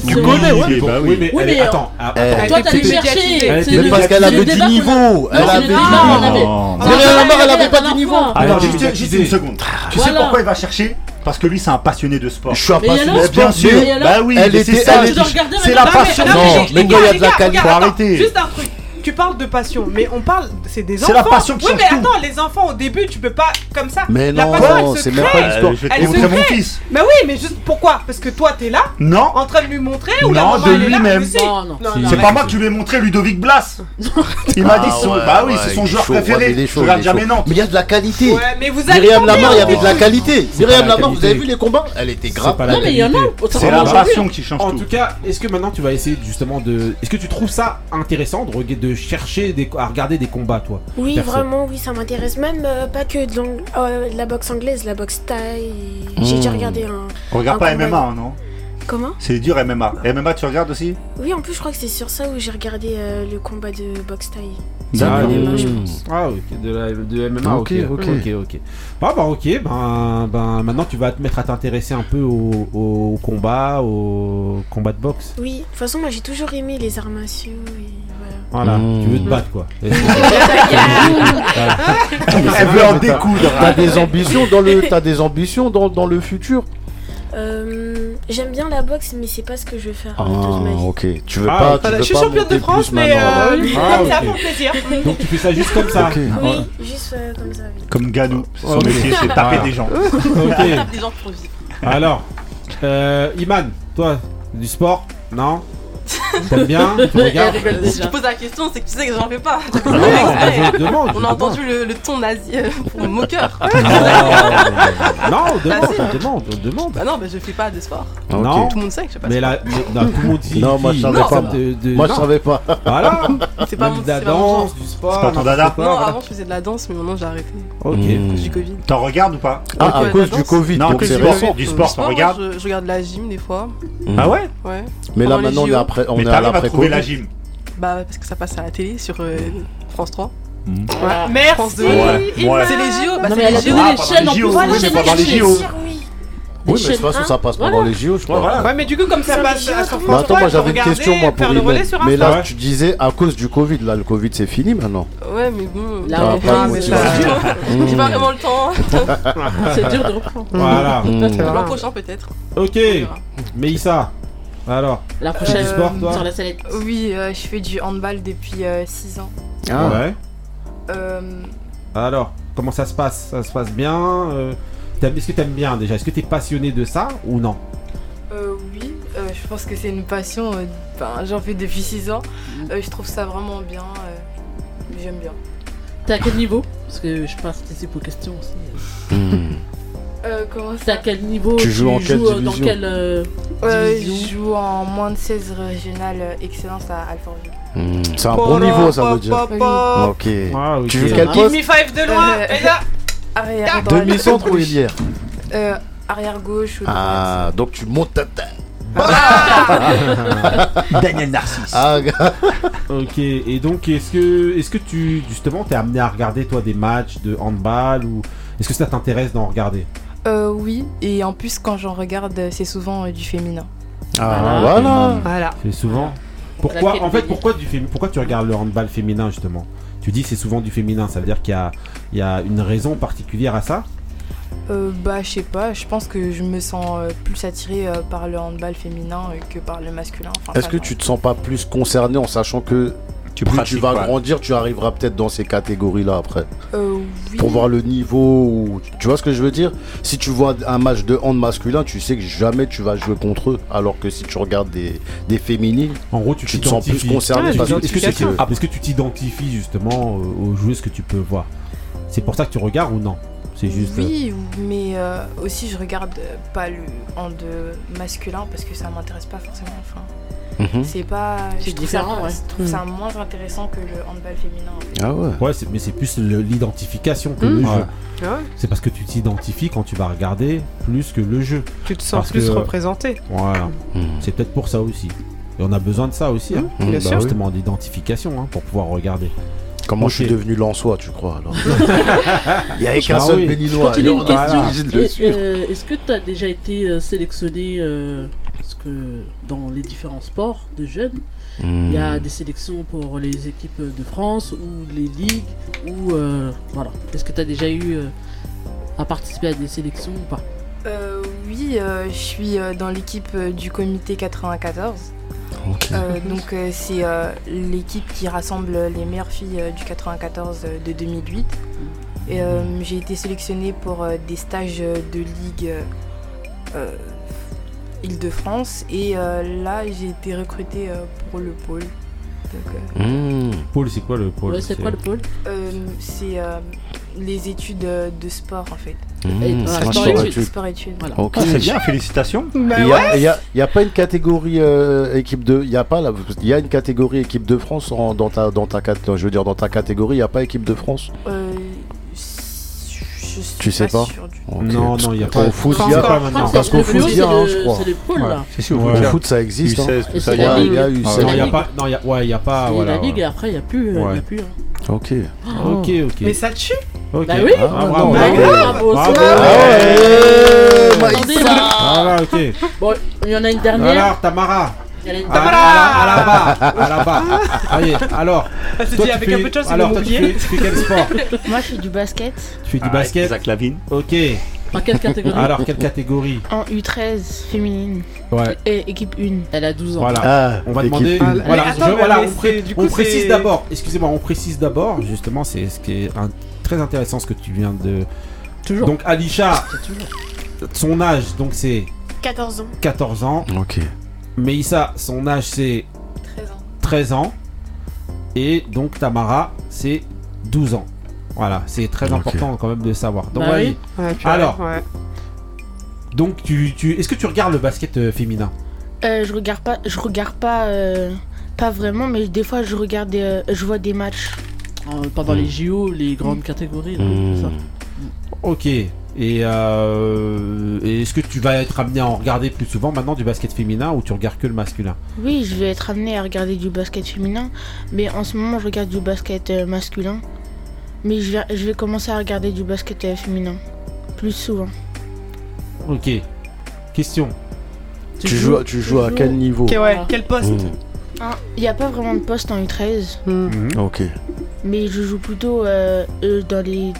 Tu connais, ouais. Oui, bah oui. mais, attends. Eh. attends. Toi, Elle était chercher. Mais parce qu'elle avait du niveau. Non, Elle avait du niveau. Myriam Lamar, elle avait pas de dernière niveau. Est juste, juste une seconde. Tu sais pourquoi il va chercher? Parce que lui, c'est un passionné de sport. Je suis un passionné de Mais bien sport, sûr. Bah oui, Elle était- c'est la passion. non, mais il y a de la qualité. Juste un truc. Tu parles de passion, mais on parle, c'est des enfants. C'est la passion qui Oui, change mais tout. attends, les enfants au début, tu peux pas comme ça. Mais La non, passion, elle se c'est même crée. pas l'histoire. Euh, je vais te Elle se montrer mon crée. fils. Mais oui, mais juste pourquoi? Parce que toi, t'es là, Non, en train de lui montrer, ou la Non, maman de elle est là, lui-même. mais si. Non, non. Non, Si. non, c'est pas moi qui lui ai montré Ludovic Blas. Il m'a dit Ah son- ouais, bah oui, ouais, c'est son il est joueur chaud, ouais, préféré. mais il est Je chaud, regarde il est jamais chaud. Nantes. Mais il y a de la qualité. Ouais, mais vous allez Myriam tomber Lamar, il y avait de la qualité. Myriam la Lamar, vous avez vu les combats? Elle était grave. pas la Non, mais il y en a. autant C'est la passion qui change En tout. tout cas, est-ce que maintenant tu vas essayer justement de. Est-ce que tu trouves ça intéressant de, reg- de chercher des... à regarder des combats, toi Oui, Perso. vraiment, oui, ça m'intéresse. Même euh, pas que de, euh, de la boxe anglaise, la boxe thaï. J'ai déjà Mm. regardé un. On regarde Un pas combat. MMA, hein, non? Comment? C'est dur MMA. MMA, tu regardes aussi? Oui, en plus, je crois que c'est sur ça où j'ai regardé euh, le combat de boxe thaï. Ah, Sur oui. MMA, je pense. Ah, ok, de, la, de MMA, ok. Ok, Ok, ok. ok. Bah, bah, ok, ben, ben, maintenant tu vas te mettre à t'intéresser un peu au, au combat, au combat de boxe. Oui, de toute façon, moi j'ai toujours aimé les arts martiaux et voilà. Mmh. tu veux te battre quoi. Elle veut en découdre. T'as des ambitions dans le, t'as des ambitions dans, dans le futur? Euh, J'aime bien la boxe, mais c'est pas ce que je veux faire Ah, de toute ma vie. ok. Tu veux Ah, pas, tu Voilà, veux je suis pas championne de France, mais euh, là. Ah, comme ça ok. pour plaisir. Donc tu fais ça juste comme ça. Ok. Oui, juste euh, comme ça. oui. Comme Ganou. Son Ok. métier, c'est taper Ah. des gens. Des gens pour vivre. Alors, euh, Iman, toi, du sport Non? T'aimes bien Tu regardes Si tu poses la question, c'est que tu sais que j'en fais pas. Non, je demande, je On a entendu le, le ton nazi euh, pour moqueur. Non, on demande, Bah, on demande, on demande. Bah non, mais je fais pas de sport. Non. Tout le monde sait que je fais pas Mais de là, sport. mais- non, tout le monde dit. Non, moi, je savais pas. de- de- Moi, je non. savais pas. Voilà. C'est pas mon- de la c'est pas mon danse, genre. du sport. C'est pas ton n'importe dada quoi, Non, voilà. avant je faisais de la danse, mais maintenant j'ai arrêté. Ok. Hmm. À cause du Covid. T'en regardes ou pas Ah, à Ouais, cause la du danse. Covid, Non, donc c'est du récent. sport, du sport, t'en moi, regardes je, je regarde la gym des fois. Ah ouais Ouais. Mais là, Pendant les maintenant, on est JO. Après, on Mais est à l'après trouver la gym. Bah ouais, parce que ça passe à la télé sur euh, France 3. Merci. France 2. Ouais, ouais. C'est les JO. Bah Non, c'est mais elle a les donné JO. les chaînes en JO, plus. oui, mais pendant les JO. Oui, mais de toute façon, ça passe pendant les JO, je crois. voilà. Ouais, mais du coup, comme ça passe à sur France attends, 3, moi j'avais une question moi pour Imen. Mais là, Ouais. tu disais à cause du Covid, là, le Covid c'est fini maintenant. Ouais, mais bon. Là, Ah, on pas c'est. J'ai pas vraiment le temps. C'est dur de reprendre. Voilà. Mmh. L'an prochain peut-être. Ok. Meïssa. Alors, La du prochaine sport, toi sur la sellette. Oui, euh, je fais du handball depuis 6 ans. Ah. Ouais. Euh, Alors, comment ça se passe? Ça se passe bien euh, Est-ce que t'aimes bien déjà? Est-ce que t'es passionné de ça ou non? Euh, oui, euh, je pense que c'est une passion. euh, ben, J'en fais depuis 6 ans. Euh, je trouve ça vraiment bien. euh, J'aime bien. T'es à quel niveau? Parce que je participe aux questions aussi. Mmh. Euh, comment ça à quel niveau Tu joues en quelle euh, Dans quelle euh, Euh, division Je joue en moins de 16 régionales euh, excellence à Alfortville. Mmh. C'est un bon niveau, ça veut dire. Ok. Ah, ok. Tu joues quel Give poste me five de loin, Euh, et là Arrière. Demi-centre ou Euh, arrière gauche ou droite. Ah, donc tu montes ta tête. Daniel Narcisse. Ah. Ok, et donc est-ce que, est-ce que tu, justement, t'es amené à regarder toi des matchs de handball ou est-ce que ça t'intéresse d'en regarder? Euh, oui, et en plus, quand j'en regarde, c'est souvent euh, du féminin. Ah, Voilà. voilà. Voilà. C'est souvent. Pourquoi, en fait, pourquoi, du fémi- pourquoi tu regardes le handball féminin justement? Tu dis c'est souvent du féminin, ça veut dire qu'il y a, il y a une raison particulière à ça? Euh, bah, je sais pas, je pense que je me sens euh, plus attirée euh, par le handball féminin que par le masculin. Enfin, Est-ce que non. tu te sens pas plus concerné en sachant que Tu plus pratiques, tu vas ouais. grandir, tu arriveras peut-être dans ces catégories-là après Euh, oui. Pour voir le niveau. ou- Tu vois ce que je veux dire? Si tu vois un match de hand masculin, tu sais que jamais tu vas jouer contre eux. Alors que si tu regardes des, des féminines, En gros, tu tu te sens plus concerné. Parce que Est-ce que, tu que- t'identifies justement euh, aux joueuses que tu peux voir? C'est pour ça que tu regardes ou non? C'est juste. Oui, mais euh, aussi je regarde pas le hand masculin parce que ça m'intéresse pas forcément. Enfin, Mhm. c'est pas. C'est je trouve ça- différent, ouais. Je trouve ça moins intéressant que le handball féminin. en fait. Ah ouais. Ouais, c'est- mais c'est plus le- l'identification que Mmh. le Ouais. jeu. Ah ouais. C'est parce que tu t'identifies quand tu vas regarder plus que le jeu. Tu te sens Parce plus que- représenté. Voilà. Mhm. C'est peut-être pour ça aussi. Et on a besoin de ça aussi, hein. Mmh, bien bah sûr. justement d'identification hein, pour pouvoir regarder. Comment je suis devenu Lensois, tu crois alors Il y avait qu'un Ah seul oui. béninois. Euh, Est-ce que tu as déjà été euh, sélectionné euh, que dans les différents sports de jeunes, il y a des sélections pour les équipes de France ou les ligues ou euh, voilà. Est-ce que tu as déjà eu euh, à participer à des sélections ou pas? Euh, oui, euh, je suis dans l'équipe du comité 94. Ok. Euh, donc euh, c'est euh, l'équipe qui rassemble les meilleures filles euh, du 94 euh, de 2008. Et euh, j'ai été sélectionnée pour euh, des stages de ligue Île-de-France et euh, là j'ai été recrutée euh, pour le pôle. Donc, euh, Mmh. Pôle, c'est quoi le pôle Ouais, c'est quoi le pôle euh, c'est euh, les études de sport en fait. Mmh. Et- C'est voilà, un sport sport études. Voilà. Ah, c'est bien, félicitations. Bah Il ouais. y a, pas une catégorie euh, équipe de, il y a pas il y a une catégorie équipe de France en- dans ta dans ta cat- je veux dire dans ta catégorie, il y a pas équipe de France? Euh, je suis Tu sais pas du-. Non, non, il y a Au pas. foot, Pas il y a encore pas maintenant. parce qu'au foot, il y a, hein, je crois. C'est les pôles là. C'est sûr, Ouais. Au foot, ça existe. hein. U16, tout Et ça. c'est il y a- la Ouais, il y a eu Ah, ça. Non, il y a pas. Non, il y a. Ouais, il y a pas. La ligue et après il n'y a plus. euh, il y Ouais. a plus hein. Ok. Ok, ok. Mais ça tue. Ok. Bah oui. Ah, Ah, bravo. Bah bravo, Bravo. Ah ouais. Voilà, ok. Bon, il y en a une dernière. Alors, Tamara. Il y en a une À, la, à la bas. À la bas. Allez, alors. Ah, toi, dit avec fais- un peu de chance, Alors, toi, tu fais, oublier. tu fais quel sport Moi, je fais du basket Tu fais du Ah, basket Zach Lavine. Ok. En quelle catégorie Alors, quelle catégorie en U13 féminine Ouais. et équipe 1. Elle a 12 ans. Voilà. Ah, On va demander. une. Voilà, attends, je- voilà, on, pré- c'est- du coup, on précise d'abord. Excusez-moi, on précise d'abord. Justement, c'est ce qui est un- très intéressant ce que tu viens de. Toujours. Donc, Alisha, son âge, donc c'est 14 ans. 14 ans. Ok. Meïssa, son âge c'est 13 ans. Et donc Tamara, c'est 12 ans. Voilà, c'est très important quand même de savoir. Donc, Bah oui. Ouais, Alors. ouais. donc tu, tu, est-ce que tu regardes le basket euh, féminin? Euh, je regarde pas, je regarde pas, euh, pas vraiment, mais des fois je regarde, des, euh, je vois des matchs. Euh, Pendant Mm. les JO, les grandes catégories. là, Mmh. ça. Ok. Et, euh, et est-ce que tu vas être amené à en regarder plus souvent maintenant du basket féminin ou tu regardes que le masculin? Oui, je vais être amené à regarder du basket féminin, mais en ce moment je regarde du basket euh, masculin. Mais je vais, je vais commencer à regarder du basket euh, féminin plus souvent. Ok. Question. Tu joues, tu joues à quel niveau? Ok, ouais, Voilà. quel poste? Mmh. Hein, Il n'y a pas vraiment de poste en U13, Mhm. Ok. mais je joue plutôt euh, dans les.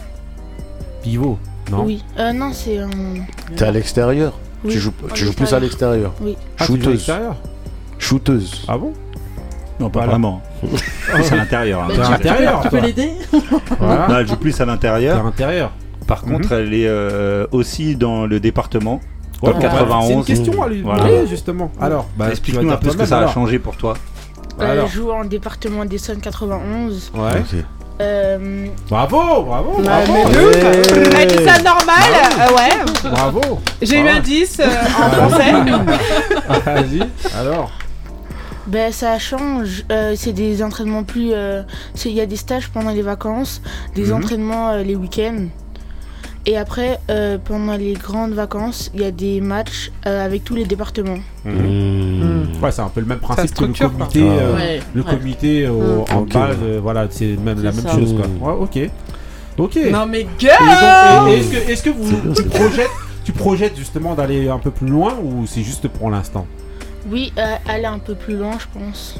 Pivot Non Oui, euh, non, c'est un. T'es à l'extérieur Oui, Tu joues, tu plus à l'extérieur Oui. Ah, tu joues à Shooteuse. l'extérieur Shooteuse. Ah bon Non, pas Voilà. vraiment. C'est à l'intérieur. hein. À l'intérieur, Tu peux toi. l'aider Voilà. Non, elle joue plus à T'es à l'intérieur. l'intérieur. Par contre, elle est euh, aussi dans le département. Ouais, Top bon, bah, 91. C'est une question à lui. Voilà. Oui, justement. Alors, bah, tu Explique-nous vas un peu ce que toi-même, ça a alors. changé pour toi. Euh, Alors. je joue en département des Sun 91. Ouais. Ok. Euh, Bravo, bravo, bravo. mais. Elle dit ça normal, euh, ouais. Bravo. J'ai eu Ah. un 10 euh, en français. Vas-y. Alors. ben, ça change. Euh, c'est des entraînements plus. euh, Il y a des stages pendant les vacances, des Mhm. entraînements euh, les week-ends. Et après, euh, pendant les grandes vacances, il y a des matchs euh, avec tous les départements. Mmh. Ouais, c'est un peu le même principe que le comité. Euh, Ouais. Le ouais. comité au, en base, euh, voilà, c'est même la même ça. chose quoi. Ouais, ok. Ok. Non mais et est-ce que, vous bien, tu projettes, tu projettes justement d'aller un peu plus loin ou c'est juste pour l'instant? Oui, euh, aller un peu plus loin, je pense.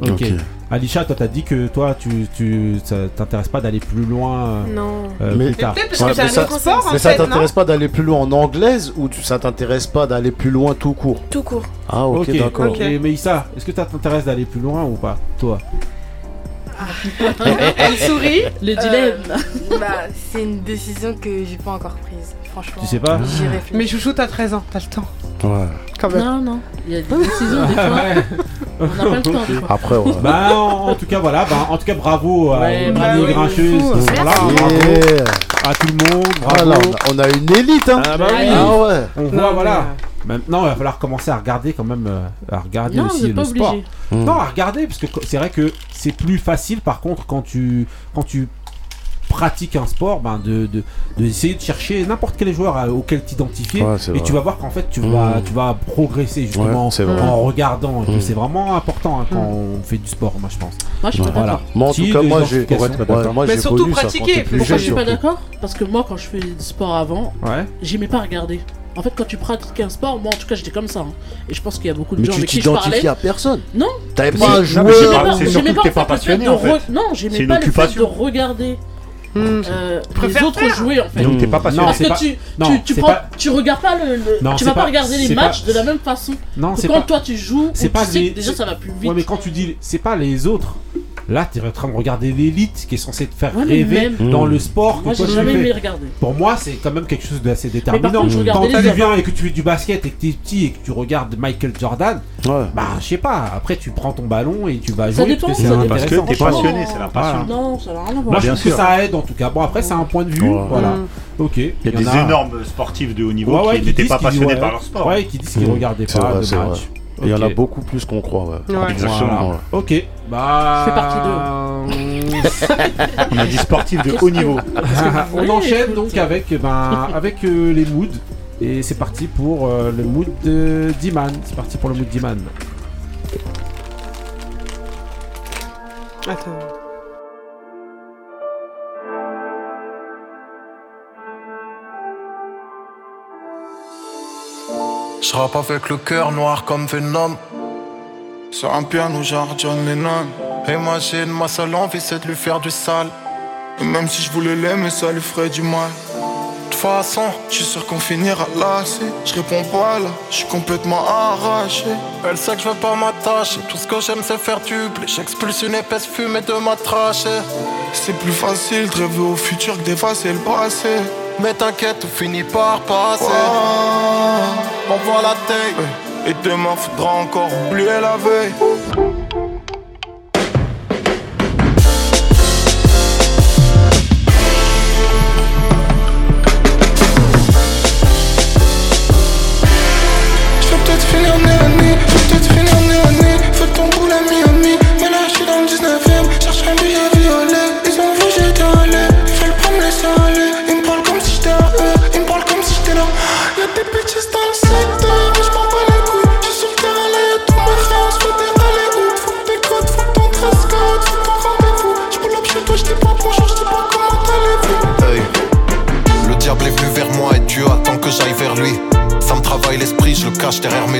Ok. Ok. Alisha, toi t'as dit que toi tu, tu ça t'intéresse pas d'aller plus loin Non. euh, Mais- plus tard. Peut-être parce Ouais, que c'est mais un ça- en Mais ça fait, t'intéresse pas d'aller plus loin en anglaise ou tu- ça t'intéresse pas d'aller plus loin tout court? Tout court. Ah ok, Ok, d'accord. Et Meïssa, est-ce que ça t'intéresse d'aller plus loin ou pas Toi? Elle sourit. Le Euh, dilemme. bah, c'est une décision que j'ai pas encore prise. Franchement, Tu sais pas j'y réfléchis. Mais chouchou, t'as 13 ans, t'as le temps. Ouais. Quand même. Non, non. Il y a des décisions, des fois. On n'a pas le temps, des fois. Après, ouais. Bah en, en tout cas voilà, bah, en tout cas bravo à Ouais, aux bravo. Mini grincheuses qui sont là, Merci. bravo Yeah. À tout le monde, Ah, là, on, a, on a une élite, hein Ah bah oui. Ah ouais On Non, voit voilà. Maintenant il va falloir commencer à regarder quand même, euh, à regarder Non, aussi le sport. Non, à regarder parce que c'est vrai que c'est plus facile par contre quand tu quand tu pratiques un sport, ben de de- d'essayer de, chercher n'importe quel joueur à- auquel t'identifier Ouais, et vrai. tu vas voir qu'en fait tu vas tu vas progresser justement Ouais, en regardant. et tout. Mm. C'est vraiment important hein, quand on fait du sport, moi je pense. Moi, je suis pas d'accord. Moi, en tout cas, moi, j'ai Mais surtout pratiquer, Pourquoi je suis pas d'accord? Parce que moi, quand je fais du sport avant, Ouais. j'aimais pas regarder. En fait, quand tu pratiques un sport, moi en tout cas, j'étais comme ça. hein. Et je pense qu'il y a beaucoup de Mais gens avec qui je parlais. t'identifies à personne Non. T'avais pas joueur c'est J'aimais pas- surtout que t'es passionné, en fait. Non, j'aimais pas le fait de regarder hmm. euh, les autres faire. jouer en fait. Donc t'es pas passionné. Non, Parce que pas- tu, non, tu, tu, prends- pas- tu regardes pas le. le- Non, tu vas pas, pas- regarder les pas- matchs de la même façon. Non, c'est quand pas toi tu joues, c'est pas tu sais les- que déjà ça va plus vite. Ouais, mais quand tu dis c'est pas les autres, là t'es en train de regarder l'élite qui est censée te faire Ouais, rêver même- dans le sport que Moi toi j'ai tu jamais aimé fais. regarder. Pour moi, c'est quand même quelque chose d'assez Mais par déterminant. contre, je Quand tu viens et que tu fais du basket et que t'es petit et que tu regardes Michael Jordan, Ouais. bah je sais pas. Après, tu prends ton ballon et tu vas Ça jouer dépend, parce que ça c'est. Parce que t'es passionné, c'est la passion. Non, ça n'a rien à Moi, voir. je Bien trouve que ça aide en tout cas. Bon, après, c'est un point de vue. Ouais. Voilà. Hmm. Ok. Il y a des énormes sportifs de haut niveau qui n'étaient pas passionnés par leur sport. Ouais, qui disent qu'ils Mm. regardaient pas de match. Il y en a beaucoup plus qu'on croit, ouais. Ouais. Exactement. Ouais. Ok. Bah. Je fais partie On a dit sportifs de haut niveau. On enchaîne donc avec, ben, avec euh, les moods. Et c'est parti pour euh, le mood de Diman. C'est parti pour le mood Diman. Attends. Je rappe avec le cœur noir comme Venom. Sur un piano genre John Lennon. Imagine ma seule envie c'est de lui faire du sale. Et même si je voulais l'aimer, ça lui ferait du mal. De toute façon, je suis sûr qu'on finira là. Je réponds pas là, je suis complètement arraché. Elle sait que je veux pas m'attacher. Tout ce que j'aime c'est faire du blé. J'expulse une épaisse fumée de ma trachée. C'est plus facile de rêver au futur que d'effacer le passé. Mais t'inquiète, tout finit par passer. On voit la taille. Et demain faudra encore oublier la veille.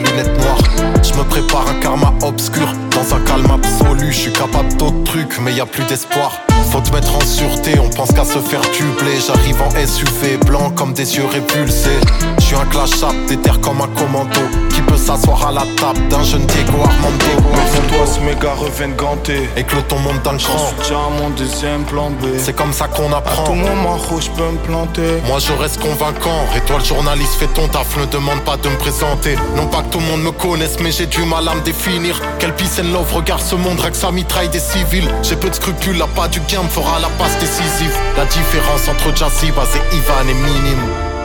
Lunettes noires. Je me prépare un karma obscur. Dans un calme absolu, je suis capable d'autres mais y a plus d'espoir. Faut te mettre en sûreté, on pense qu'à se faire tubler. J'arrive en SUV, blanc comme des yeux répulsés. Je suis un clash up, déter comme un commando. Qui peut s'asseoir à la table d'un jeune Diego Armando. Devant toi, ce méga reviennent ganté. Et que le ton monte d'un J'en cran. suis déjà à mon deuxième plan B. C'est comme ça qu'on À apprend. tout moment, rouge, je peux me planter. Moi je reste convaincant Et toi le journaliste fais ton taf Ne demande pas de me présenter Non pas que tout le monde me connaisse Mais j'ai du mal à me définir Quel peace and love regarde ce monde Règle ça mitraille des civils J'ai peu de scrupules La pas du gain me fera la passe décisive. La différence entre Jazziba et Ivan est minime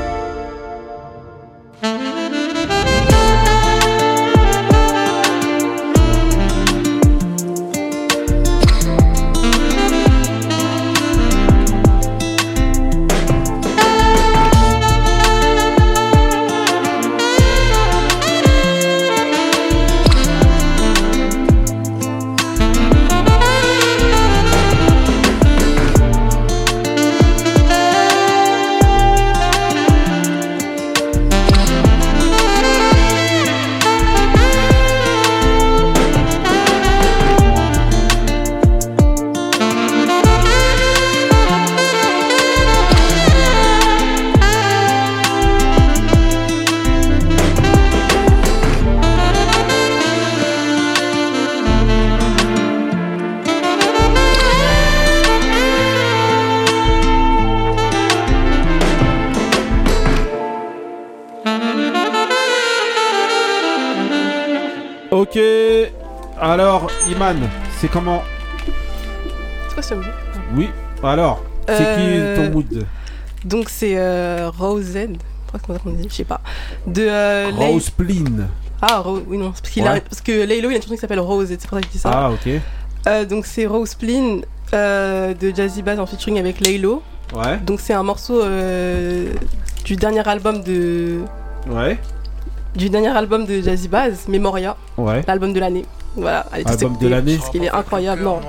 C'est comment C'est quoi ce mot Oui. Alors, c'est Euh, qui ton mood Donc c'est euh, Rosen. Je crois qu'on dit, je sais pas. De euh, Rose Plin. Ah, Ro- oui, non, parce, a- que Laylo, il y a une chanson qui s'appelle Rose, et c'est pour ça que je dis ça. Ah, ok. Euh, donc c'est Rose Spleen euh, de Jazzy Bass en featuring avec Laylo. Ouais. Donc c'est un morceau euh, du dernier album de Ouais. du dernier album de Jazzy Bass, Memoria, Ouais. l'album de l'année. Voilà, allez Album écouter, de l'année Parce qu'il est incroyable. Non,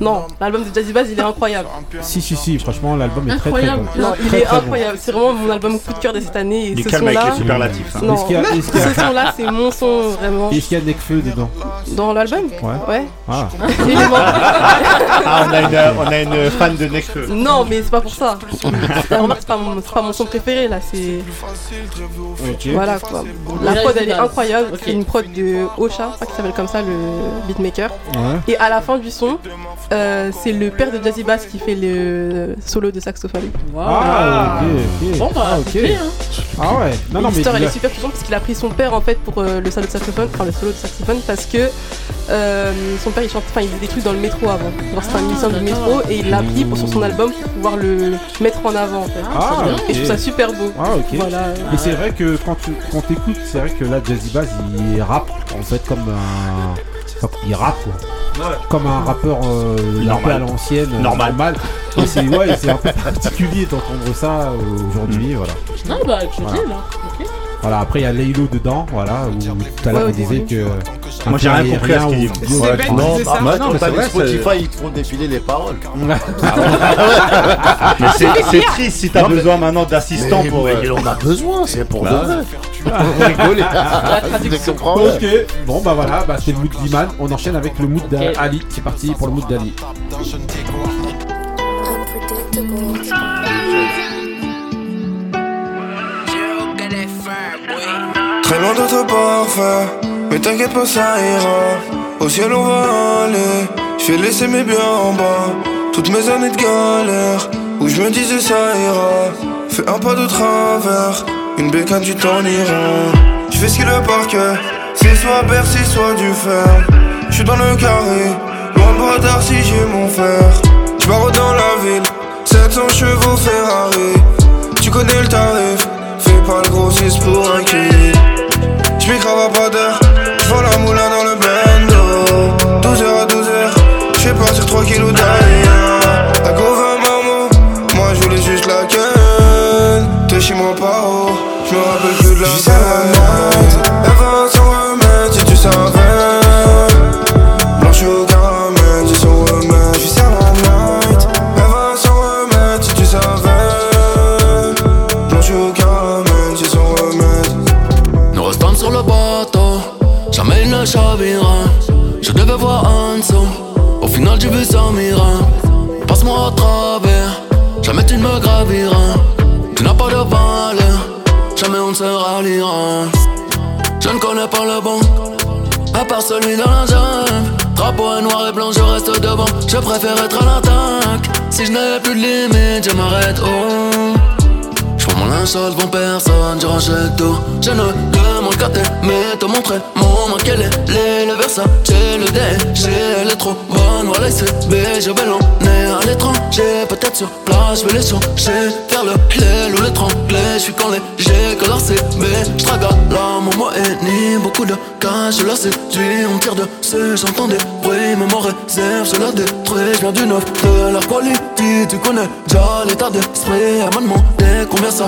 non, l'album de Jazzy Bass, il est incroyable. Si, si, si, franchement, l'album est très très Incroyable. bon. Non, il Très, est très bon. incroyable. C'est vraiment mon album coup de cœur de cette année. Et Il est ce calme avec son-là, les superlatifs. hein. non, ce son-là, c'est mon son vraiment. Est-ce qu'il y a Nekfeu dedans Dans l'album Ouais. Ouais. Ah. Ah, on a une, on a une fan de Nekfeu. Non, mais c'est pas pour ça. Remarque, c'est pas, mon- c'est pas mon son préféré là. C'est voilà quoi. La prod elle est incroyable. C'est une prod de Ocha, je crois qu'il s'appelle comme ça, le beatmaker. Ouais. Et à la fin du son, euh, c'est le père de Jazzy Bass qui fait le solo de saxophone. Ah, ok, ok. Bon, bah, ah, hein. Ah ouais. Non, non, mais L'histoire elle est super touchante parce qu'il a pris son père en fait pour euh, le solo de saxophone, enfin le solo de saxophone parce que euh, son père il chante, enfin il faisait des trucs dans le métro avant. Genre c'était un musicien du métro et il l'a pris pour sur son album pour pouvoir le mettre en avant en fait. Ah, Et ok. je trouve ça super beau. Ah ok. Voilà. Mais c'est vrai que quand tu quand t'écoutes, c'est vrai que là Jazzy Bass il rappe en fait comme un il rappe quoi. Comme un rappeur euh, un Normal. peu à l'ancienne, euh, Normal. Et c'est ouais, c'est un peu particulier d'entendre ça euh, aujourd'hui, voilà. Non, bah, Voilà. là. Voilà, après il y a Laylo dedans, voilà, où tout à l'heure on disait que Moi, j'ai rien compris à ce qu'il dit. non, bah, bah, Non, mais c'est Spotify, ils te font défiler les paroles. Mais c'est c'est triste si t'as Non, mais- besoin maintenant d'assistants pour. mais euh, on a besoin, c'est pour Bah, de vrai. Pour rigoler. Tu comprends, ouais. Ok, bon bah voilà, bah c'est le mood d'Iman. On enchaîne avec le mood d'Ali. C'est parti pour le mood d'Ali. d'un Très loin d'être parfait, mais t'inquiète pas, ça ira. Au ciel, on va aller. Je vais laisser mes biens en bas. Toutes mes années de galère, où je me disais ça ira. Fais un pas de travers, une bécane, tu t'en iras. Je fais ce qu'il le parquet, c'est soit Bercy, soit du fer. Je suis dans le carré, loin de bras si j'ai mon fer. Je pars dans la ville, 700 chevaux Ferrari. Tu connais le tarif, fais pas le grossiste pour un kill. J'm'y crave pas d'air, j'vends la moulin dans le bendo. 12h à 12h, j'fais partir 3 kilos d'ailleurs. À Gauvin, maman, moi j'voulais juste la ken. T'es chez moi pas haut, j'me rappelle plus de la Jamais tu ne me graviras. Tu n'as pas de valeur. Jamais on ne se ralliera. Je ne connais pas le bon, à part celui de la jungle. Drapeau noir et blanc, je reste devant. Je préfère être à l'attaque. Si je n'avais plus de limite, je m'arrête. Oh. Mon linge sale devant personne, je rachète tout. Je ne demande qu'à t'aimer, te montrer mon manque, quel est les, le Versace, le déchet, elle est trop bonne, voilà c'est B, je vais l'emmener à l'étranger, peut-être sur place, je vais les changer, faire le lait ou l'étrangler, je suis quand léger, leur CB, je trague à l'âme, moi et ni beaucoup de cash, je la séduis, on tire dessus, j'entends des bruits, même en réserve, je la détruis, je viens du neuf de leur quality, tu connais déjà l'état d'esprit, elle m'a demandé combien ça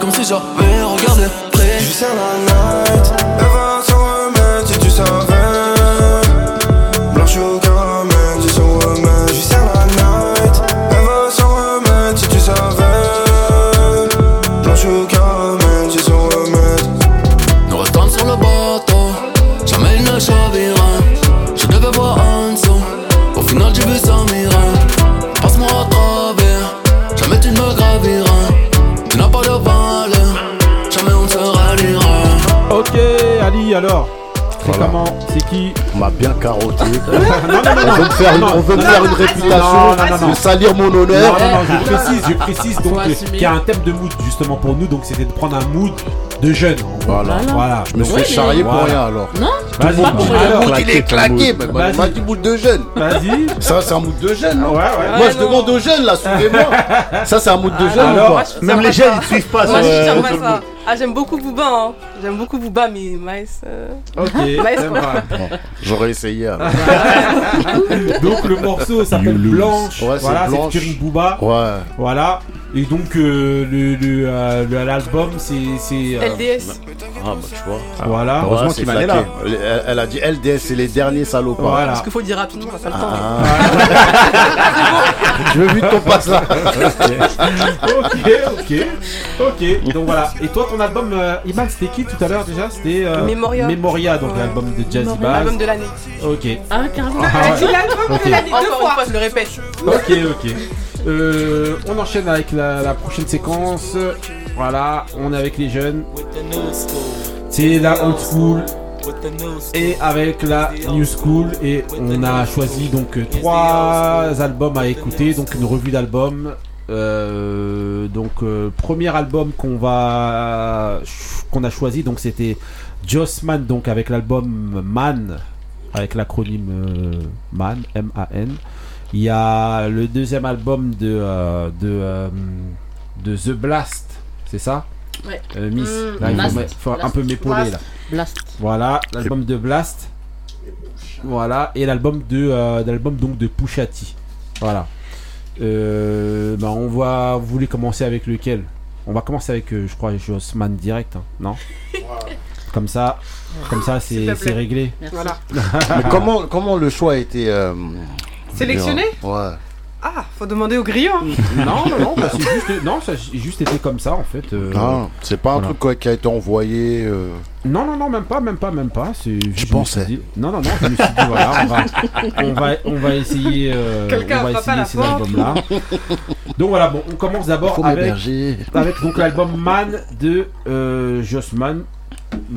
comme si j'avais regardé près. Je sers la night, elle va s'en remettre si tu savais. Blanche au comment C'est qui On m'a bien carotté. non, non, non, on veut me faire, une- non, on veut me non, faire non, une réputation, non, non, non, non. de salir mon honneur. Non, non, non, je précise, je précise donc euh, qu'il y a un thème de mood justement pour nous, donc c'était de prendre un mood de jeune. en gros. Voilà. voilà. Je me suis Oui, charrier pour Voilà. rien alors. Non Vas-y, Pas pour alors, Le mood, il est claqué, on m'a dit mood de jeune. Vas-y. Ça, c'est un mood de jeune, non Ouais, ouais. Moi, je demande aux jeunes, là, suivez-moi. Ça, c'est un mood de jeune alors, ou pas Même les jeunes, ils suivent pas Ah, j'aime beaucoup Booba, hein. J'aime beaucoup Booba, mais Maes. euh, Ok, va. Bon, J'aurais essayé. alors. Donc le morceau s'appelle. Blanche. Ouais, voilà, c'est Booba. Ouais. Voilà. Et donc euh, le le, euh, le- l'album c'est c'est euh, LDS. Ah, bah, tu vois. voilà. Heureusement qu'il m'en est là. Elle, elle- a dit LDS, c'est les derniers salopards. Voilà. Parce qu'il faut le dire rapidement, on a pas le temps. Ah. Je veux vite qu'on passe là. ok, ok, ok. Donc voilà. Et toi, ton album, euh, Iman, c'était qui tout à l'heure déjà? C'était euh, Memoria. Memoria, donc Ouais. l'album de Jazzy. Bass. Album de l'année. Ok, Ah, carrément. Ah, Elle ouais. dit l'album de l'année deux fois, je le répète. ok, ok. Euh, on enchaîne avec la, prochaine séquence. Voilà, on est avec les jeunes. C'est la old school. Et avec la new school. Et on a choisi donc trois albums à écouter. Donc une revue d'albums. Euh, donc euh, premier album qu'on va qu'on a choisi donc c'était Jossman donc avec l'album Man avec l'acronyme Man M A N il y a le deuxième album de euh, de euh, de The Blast c'est ça Ouais. Euh, Miss Mm, Là, il faut Blast. me- faut un Blast. peu m'épauler là Blast. voilà, l'album de Blast. Voilà, et l'album de euh, l'album donc de Pusha T. Voilà. Euh, bah, on va. Vous voulez commencer avec lequel? On va commencer avec, euh, je crois, Jossman direct, hein, non? Comme ça, comme ça, c'est te plaît. c'est réglé. Merci. Voilà. Mais comment, comment le choix a été. euh, Sélectionné Ouais. Ah, faut demander au griot. hein. non, non, non, bah, c'est juste, non, ça a juste été comme ça en fait. euh, Ah, c'est pas un voilà. truc quoi, qui a été envoyé. euh, Non, non, non, même pas, même pas, même pas. C'est je me pensais. dit- Non, non, non, je me suis dit, voilà, on va, on va, on va essayer, euh, Quelqu'un on va frappe à la essayer ces porte. albums-là. Donc voilà, bon, on commence d'abord Faut avec, m'héberger. avec donc l'album Man de euh, Jossman.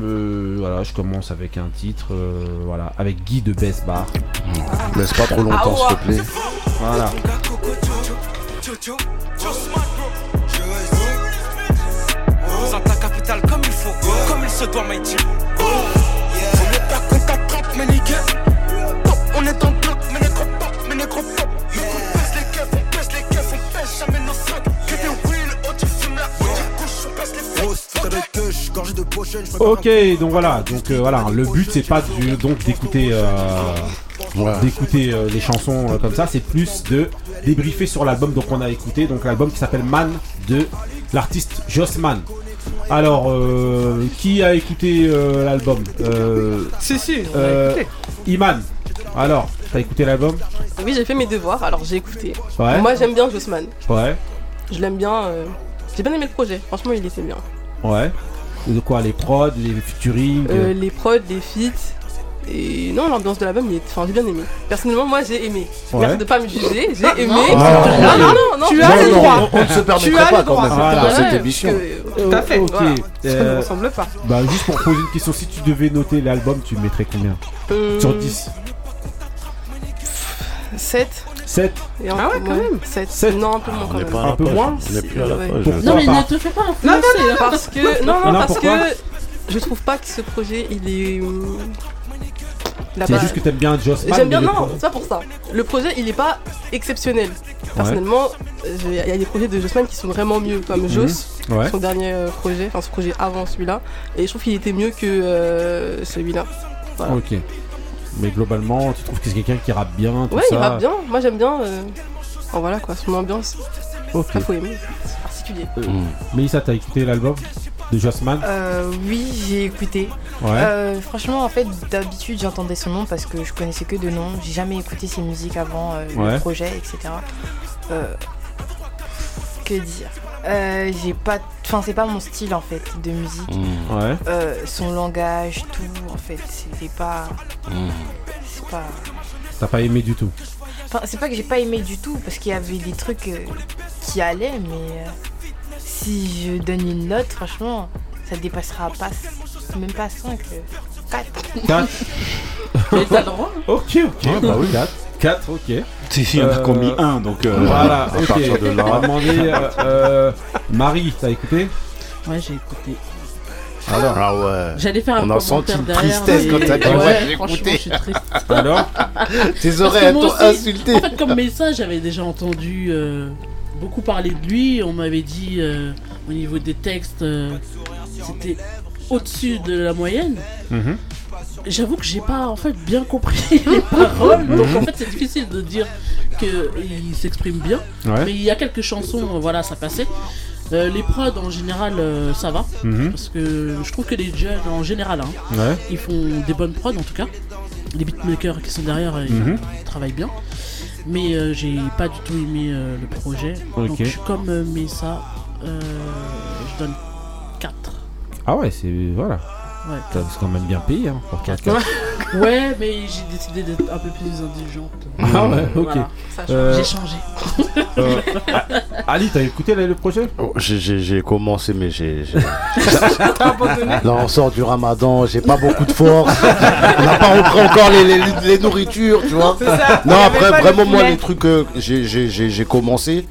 Euh, voilà, je commence avec un titre, euh, voilà, avec Guy de Best Bar. Laisse pas trop longtemps, s'il te plaît. Voilà. Représente la capitale comme il faut, comme il se doit, Mighty. On est pas qu'on t'attrape, mais nickel. Pop, On est dans le bloc, mais négro pop, mais négro pop. Mais qu'on pèse les keufs, on pèse les keufs, on pèse jamais nos sacs. Ok, donc voilà, donc euh, voilà, le but c'est pas du- donc d'écouter euh, d'écouter euh, les chansons euh, comme ça, c'est plus de débriefer sur l'album donc on a écouté, donc l'album qui s'appelle Man de l'artiste Jossman. Alors, euh, qui a écouté euh, l'album euh, Si, si, on a euh, écouté. Iman. Alors, t'as écouté l'album? Oui, j'ai fait mes devoirs, alors j'ai écouté. Ouais. Moi, j'aime bien Jossman. Ouais, Je l'aime bien. euh, J'ai bien aimé le projet. Franchement, il était bien. ouais. De quoi Les prods, les featuring Euh, les prods, les feats. Et non, l'ambiance de l'album, il est- enfin, j'ai bien aimé. Personnellement, moi, j'ai aimé. Ouais. Merci de pas me juger. J'ai aimé. non, non, non, non, tu non, as le droit. On, on ne se as pas quand même Voilà. dans Ouais, cette émission. que, Tout à fait, Ok. voilà. Ça ne euh, ressemble pas. Bah, juste pour poser une question, si tu devais noter l'album, tu mettrais combien? Euh, Sur 10 7 7 Et un Ah ouais, quand même. 7. Non, un peu moins On quand même. pas Un peu moins On n'est plus à la Ouais. page. Pourquoi Non, mais ne te fais pas Non, influencer. non, hein. parce que non, non, Non, parce que je trouve pas que ce projet il est. a C'est pas- juste que t'aimes bien Jossman. J'aime bien, non, pro- c'est pas pour ça. Le projet il est pas exceptionnel. Personnellement, euh, il y a des projets de Jossman qui sont vraiment mieux, comme Joss, Mhm. Ouais. son dernier euh, projet, enfin son projet avant celui-là. Et je trouve qu'il était mieux que euh, celui-là. Voilà. Ok. Mais globalement, tu trouves que c'est quelqu'un qui rappe bien, tout Ouais, ça il rappe bien. Moi j'aime bien. euh, Enfin voilà quoi, son ambiance. Ok. Il faut aimer, c'est particulier. Euh, Mélissa, t'as écouté l'album de Jossman? Euh, oui, j'ai écouté. Ouais. Euh, franchement, en fait, d'habitude, j'entendais son nom parce que je connaissais que de nom. J'ai jamais écouté ses musiques avant euh, Ouais. le projet, etc. Euh, que dire? Euh, J'ai pas. Enfin, c'est pas mon style en fait de musique. Mmh. Ouais. Euh, son langage, tout, en fait, c'était pas. C'est pas. T'as pas aimé du tout Enfin, c'est pas que j'ai pas aimé du tout, parce qu'il y avait des trucs euh, qui allaient, mais euh, si je donne une note, franchement, ça dépassera pas, même pas 5, 4. 4 Mais t'as le droit. hein. Ok, ok. Ah, bah oui. 4. 4, ok. Si, si, en a qui ont mis un, donc. euh, Voilà, à ok. partir de là. On va demander. euh, euh, Marie, t'as écouté? Ouais, j'ai écouté. Alors Ah ouais. J'allais faire un On a senti une derrière, tristesse mais- quand t'as dit Ouais, ouais, j'ai franchement, écouté. je suis triste. Alors? Tes Parce oreilles que elles moi t'ont aussi, insulté. En fait, comme message, j'avais déjà entendu euh, beaucoup parler de lui. On m'avait dit euh, au niveau des textes, euh, c'était au-dessus de la moyenne. Mhm. J'avoue que j'ai pas en fait bien compris les paroles, donc en fait c'est difficile de dire qu'il s'exprime bien. Ouais. Mais il y a quelques chansons, euh, voilà, ça passait. Euh, les prods en général, euh, ça va. Mhm. Parce que je trouve que les jeunes en général, hein, Ouais. ils font des bonnes prods en tout cas. Les beatmakers qui sont derrière, Mhm. ils travaillent bien. Mais euh, j'ai pas du tout aimé le projet. Ok. Donc je suis comme euh, je donne 4. Ah ouais, c'est. Voilà. Ouais. T'as- C'est quand même bien payé hein, pour 4. ouais, mais j'ai décidé d'être un peu plus indulgente. Ah ouais, ok. Voilà. Euh, J'ai changé. euh, Ali, t'as écouté là, le projet? Oh, j'ai- commencé, mais j'ai. Là, on sort du ramadan, j'ai pas beaucoup de force. on n'a pas repris encore les, les, les nourritures, tu vois. Ça. Non, après, vraiment, moi, les trucs, euh, j'ai commencé.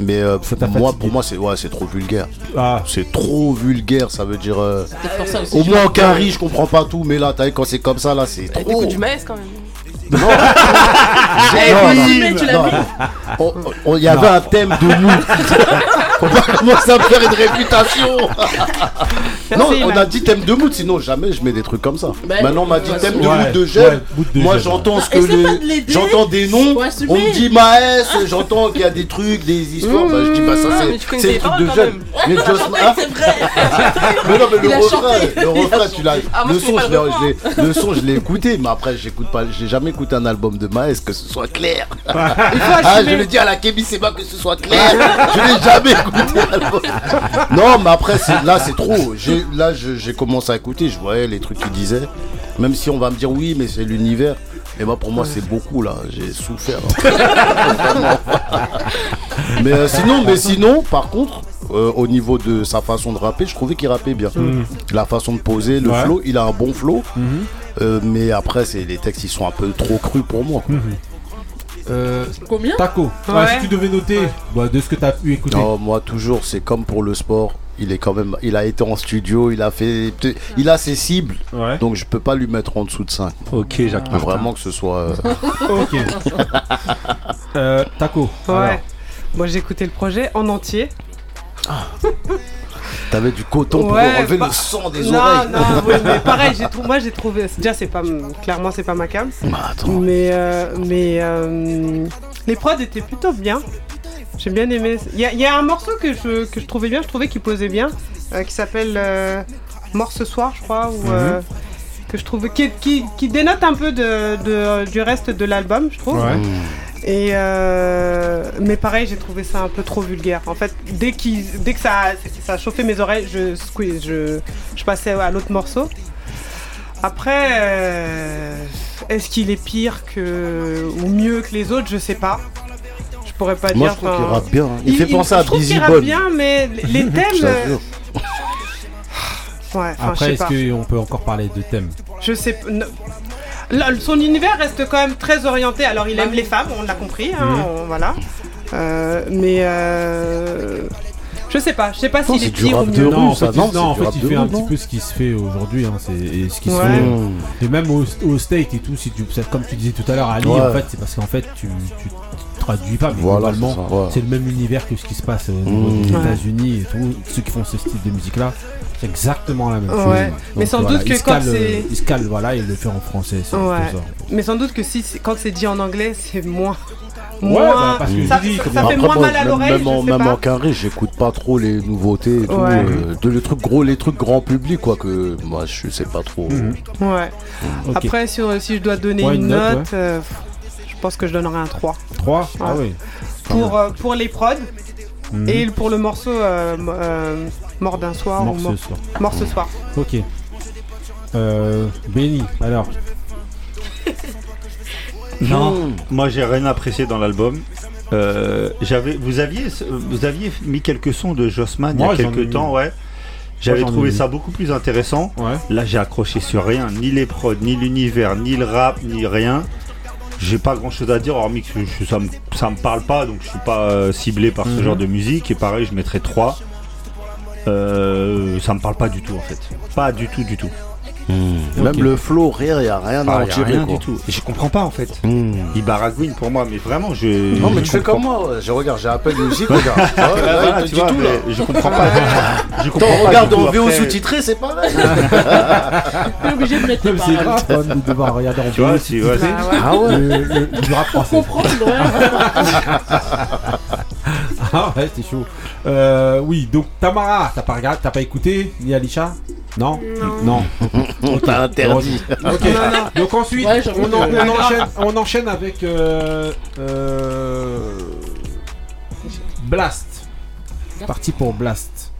Mais euh, moi, pour moi, c'est ouais, c'est trop vulgaire. Ah. C'est trop vulgaire, ça veut dire. euh, peut-être pour ça aussi au moins en carry, je comprends pas tout, mais là, t'as vu, quand c'est comme ça, là, c'est trop. T'écoutes du maïs quand même. Non. Il y avait un thème de nous. on va commencer à me faire une réputation. non, on a dit thème de mood, sinon jamais je mets des trucs comme ça. Ben, Maintenant, on m'a dit thème de mood de de Moi, j'entends ce que pas les. J'entends des noms. Faut. On me dit Maës, j'entends qu'il y a des trucs, des histoires. Bah, je dis, bah, ça, c'est- c'est les le truc paroles de même. Mais Joss C'est vrai. mais non, mais le refrain, le refrain, tu l'as. Ah, le son, je pas l'ai, l'ai- le son, je l'ai écouté, mais après, j'écoute pas, j'ai jamais écouté un album de Maës que ce soit clair. Ah, je le dis à la Kémy, c'est pas que ce soit clair. je n'ai jamais. Non, mais après, c'est- là, c'est trop. J'ai- Là, je- j'ai commencé à écouter, je voyais les trucs qu'il disait. Même si on va me dire oui, mais c'est l'univers. Mais moi, pour moi, c'est beaucoup là. J'ai souffert. Vraiment. mais euh, sinon, mais sinon, par contre, euh, au niveau de sa façon de rapper, je trouvais qu'il rappait bien. La façon de poser, le Ouais. flow, il a un bon flow. Mhm. Euh, mais après, c'est les textes, ils sont un peu trop crus pour moi. quoi. Euh, Combien Taco, ouais, Ouais. si tu devais noter bah, de ce que t'as pu écouter. Non, moi toujours, c'est comme pour le sport. Il est quand même, il a été en studio, il a fait, il a ses cibles, Ouais. donc je peux pas lui mettre en dessous de 5. Ok, Jacques. Vraiment que ce soit. euh, Ok. euh, Taco. Ouais. alors. Moi j'ai écouté le projet en entier. T'avais du coton pour enlever bah- le sang des non, oreilles. Non, oui, mais pareil, j'ai trou- moi j'ai trouvé. Déjà, c'est pas. Clairement, c'est pas ma cam. Bah. Mais, euh, mais euh, les prods étaient plutôt bien. J'ai bien aimé. Il y, a- il y a un morceau que je, que je trouvais bien, je trouvais qu'il posait bien, euh, qui s'appelle euh, Mort ce soir, je crois, ou, euh, que je trouve qui, qui, qui dénote un peu de, de- du reste de l'album, je trouve. Ouais. Et euh, mais pareil, j'ai trouvé ça un peu trop vulgaire. En fait, dès, qu'il- dès que ça, ça a chauffé mes oreilles, je squeeze, je, je passais à l'autre morceau. Après, euh, est-ce qu'il est pire que ou mieux que les autres? Je sais pas. Je pourrais pas Moi, dire. je trouve qu'il enfin, rappe bien. hein. Il, fait penser à je trouve Dizzy qu'il rappe Bone. bien, mais les thèmes. Euh. Ouais, Après, est-ce pas. qu'on peut encore parler de thème Je sais p- ne- Là, son univers reste quand même très orienté. Alors, il aime les femmes, on l'a compris. hein, Mhm. on- voilà. Euh, mais euh, je sais pas. Je sais pas s'il est pire ou mieux. Non, en ça, fait, non, en fait, il de fait un rue, petit peu ce qui se fait aujourd'hui. Hein, c'est et ce qui se Ouais. fait. Et même au, au state et tout, si tu, comme tu disais tout à l'heure, Ali, Ouais. en fait, c'est parce qu'en fait, tu, tu traduis pas, mais Voilà, globalement, c'est ouais. le même univers que ce qui se passe au niveau Mmh. États-Unis et tout. Ceux qui font ce style de musique-là, c'est exactement la même chose. Ouais. Mais sans doute que quand c'est- il se cale, voilà, il le fait en français. Ouais. ça. Mais sans doute que si c'est- quand c'est dit en anglais, c'est moins. Ouais, moins bah, parce que ça, dis, ça- ça fait Après, moins moi, mal à même- l'oreille. Même, en, je sais même pas. en carré, j'écoute pas trop les nouveautés et tout. Ouais. euh, de, les trucs gros, les trucs grand public, quoi, que moi je sais pas trop. Mhm. Ouais. Ok. Après, si, on- si je dois donner Ouais, une une note, note, euh, je pense que je donnerais un 3. 3 Ah Ouais. oui. Pour, euh, pour les prods Mhm. et pour le morceau euh, euh, Mort d'un soir Mort ou ce Mort, soir. Mort ce soir. Ok. Euh, Benny, alors. Non, moi j'ai rien apprécié dans l'album. Euh, j'avais, vous aviez, vous aviez mis quelques sons de Jossman Moi, il y a quelques mis. temps, ouais. J'avais trouvé ça beaucoup plus intéressant. Ouais. Là, j'ai accroché sur rien, ni les prods, ni l'univers, ni le rap, ni rien. J'ai pas grand chose à dire, hormis que je- ça, me, ça me parle pas, donc je suis pas euh, ciblé par ce Mhm. genre de musique. Et pareil, je mettrais 3. Euh, ça me parle pas du tout en fait. Pas du tout, du tout. Même Ok. le flow, rien, y a rien Ah, à en tirer. rien quoi. du tout. Et je comprends pas en fait. Hmm. Il baragouine pour moi, mais vraiment, je. Non, mais je tu fais comme moi, je regarde, j'ai appelé le musique, regarde. Ah ouais, là, voilà, il te tu dit vois, tout là. mais je comprends pas. Je comprends Attends, pas regarde en VO sous-titré, c'est pareil. T'es obligé de mettre les Même c'est grave même, de devoir regarder en Tu vois, VO, si, ouais, Ah ouais. Le- le- Du rap français. Ah ouais, c'est chaud. Euh, oui, donc Tamara, t'as pas regardé, t'as pas écouté ni Alisha? Non? Non. Ok. T'as interdit. Ok. Donc ensuite, Ouais, j'avoue on, en- que- on enchaîne, on enchaîne avec euh, euh, Blast. Parti pour Blast.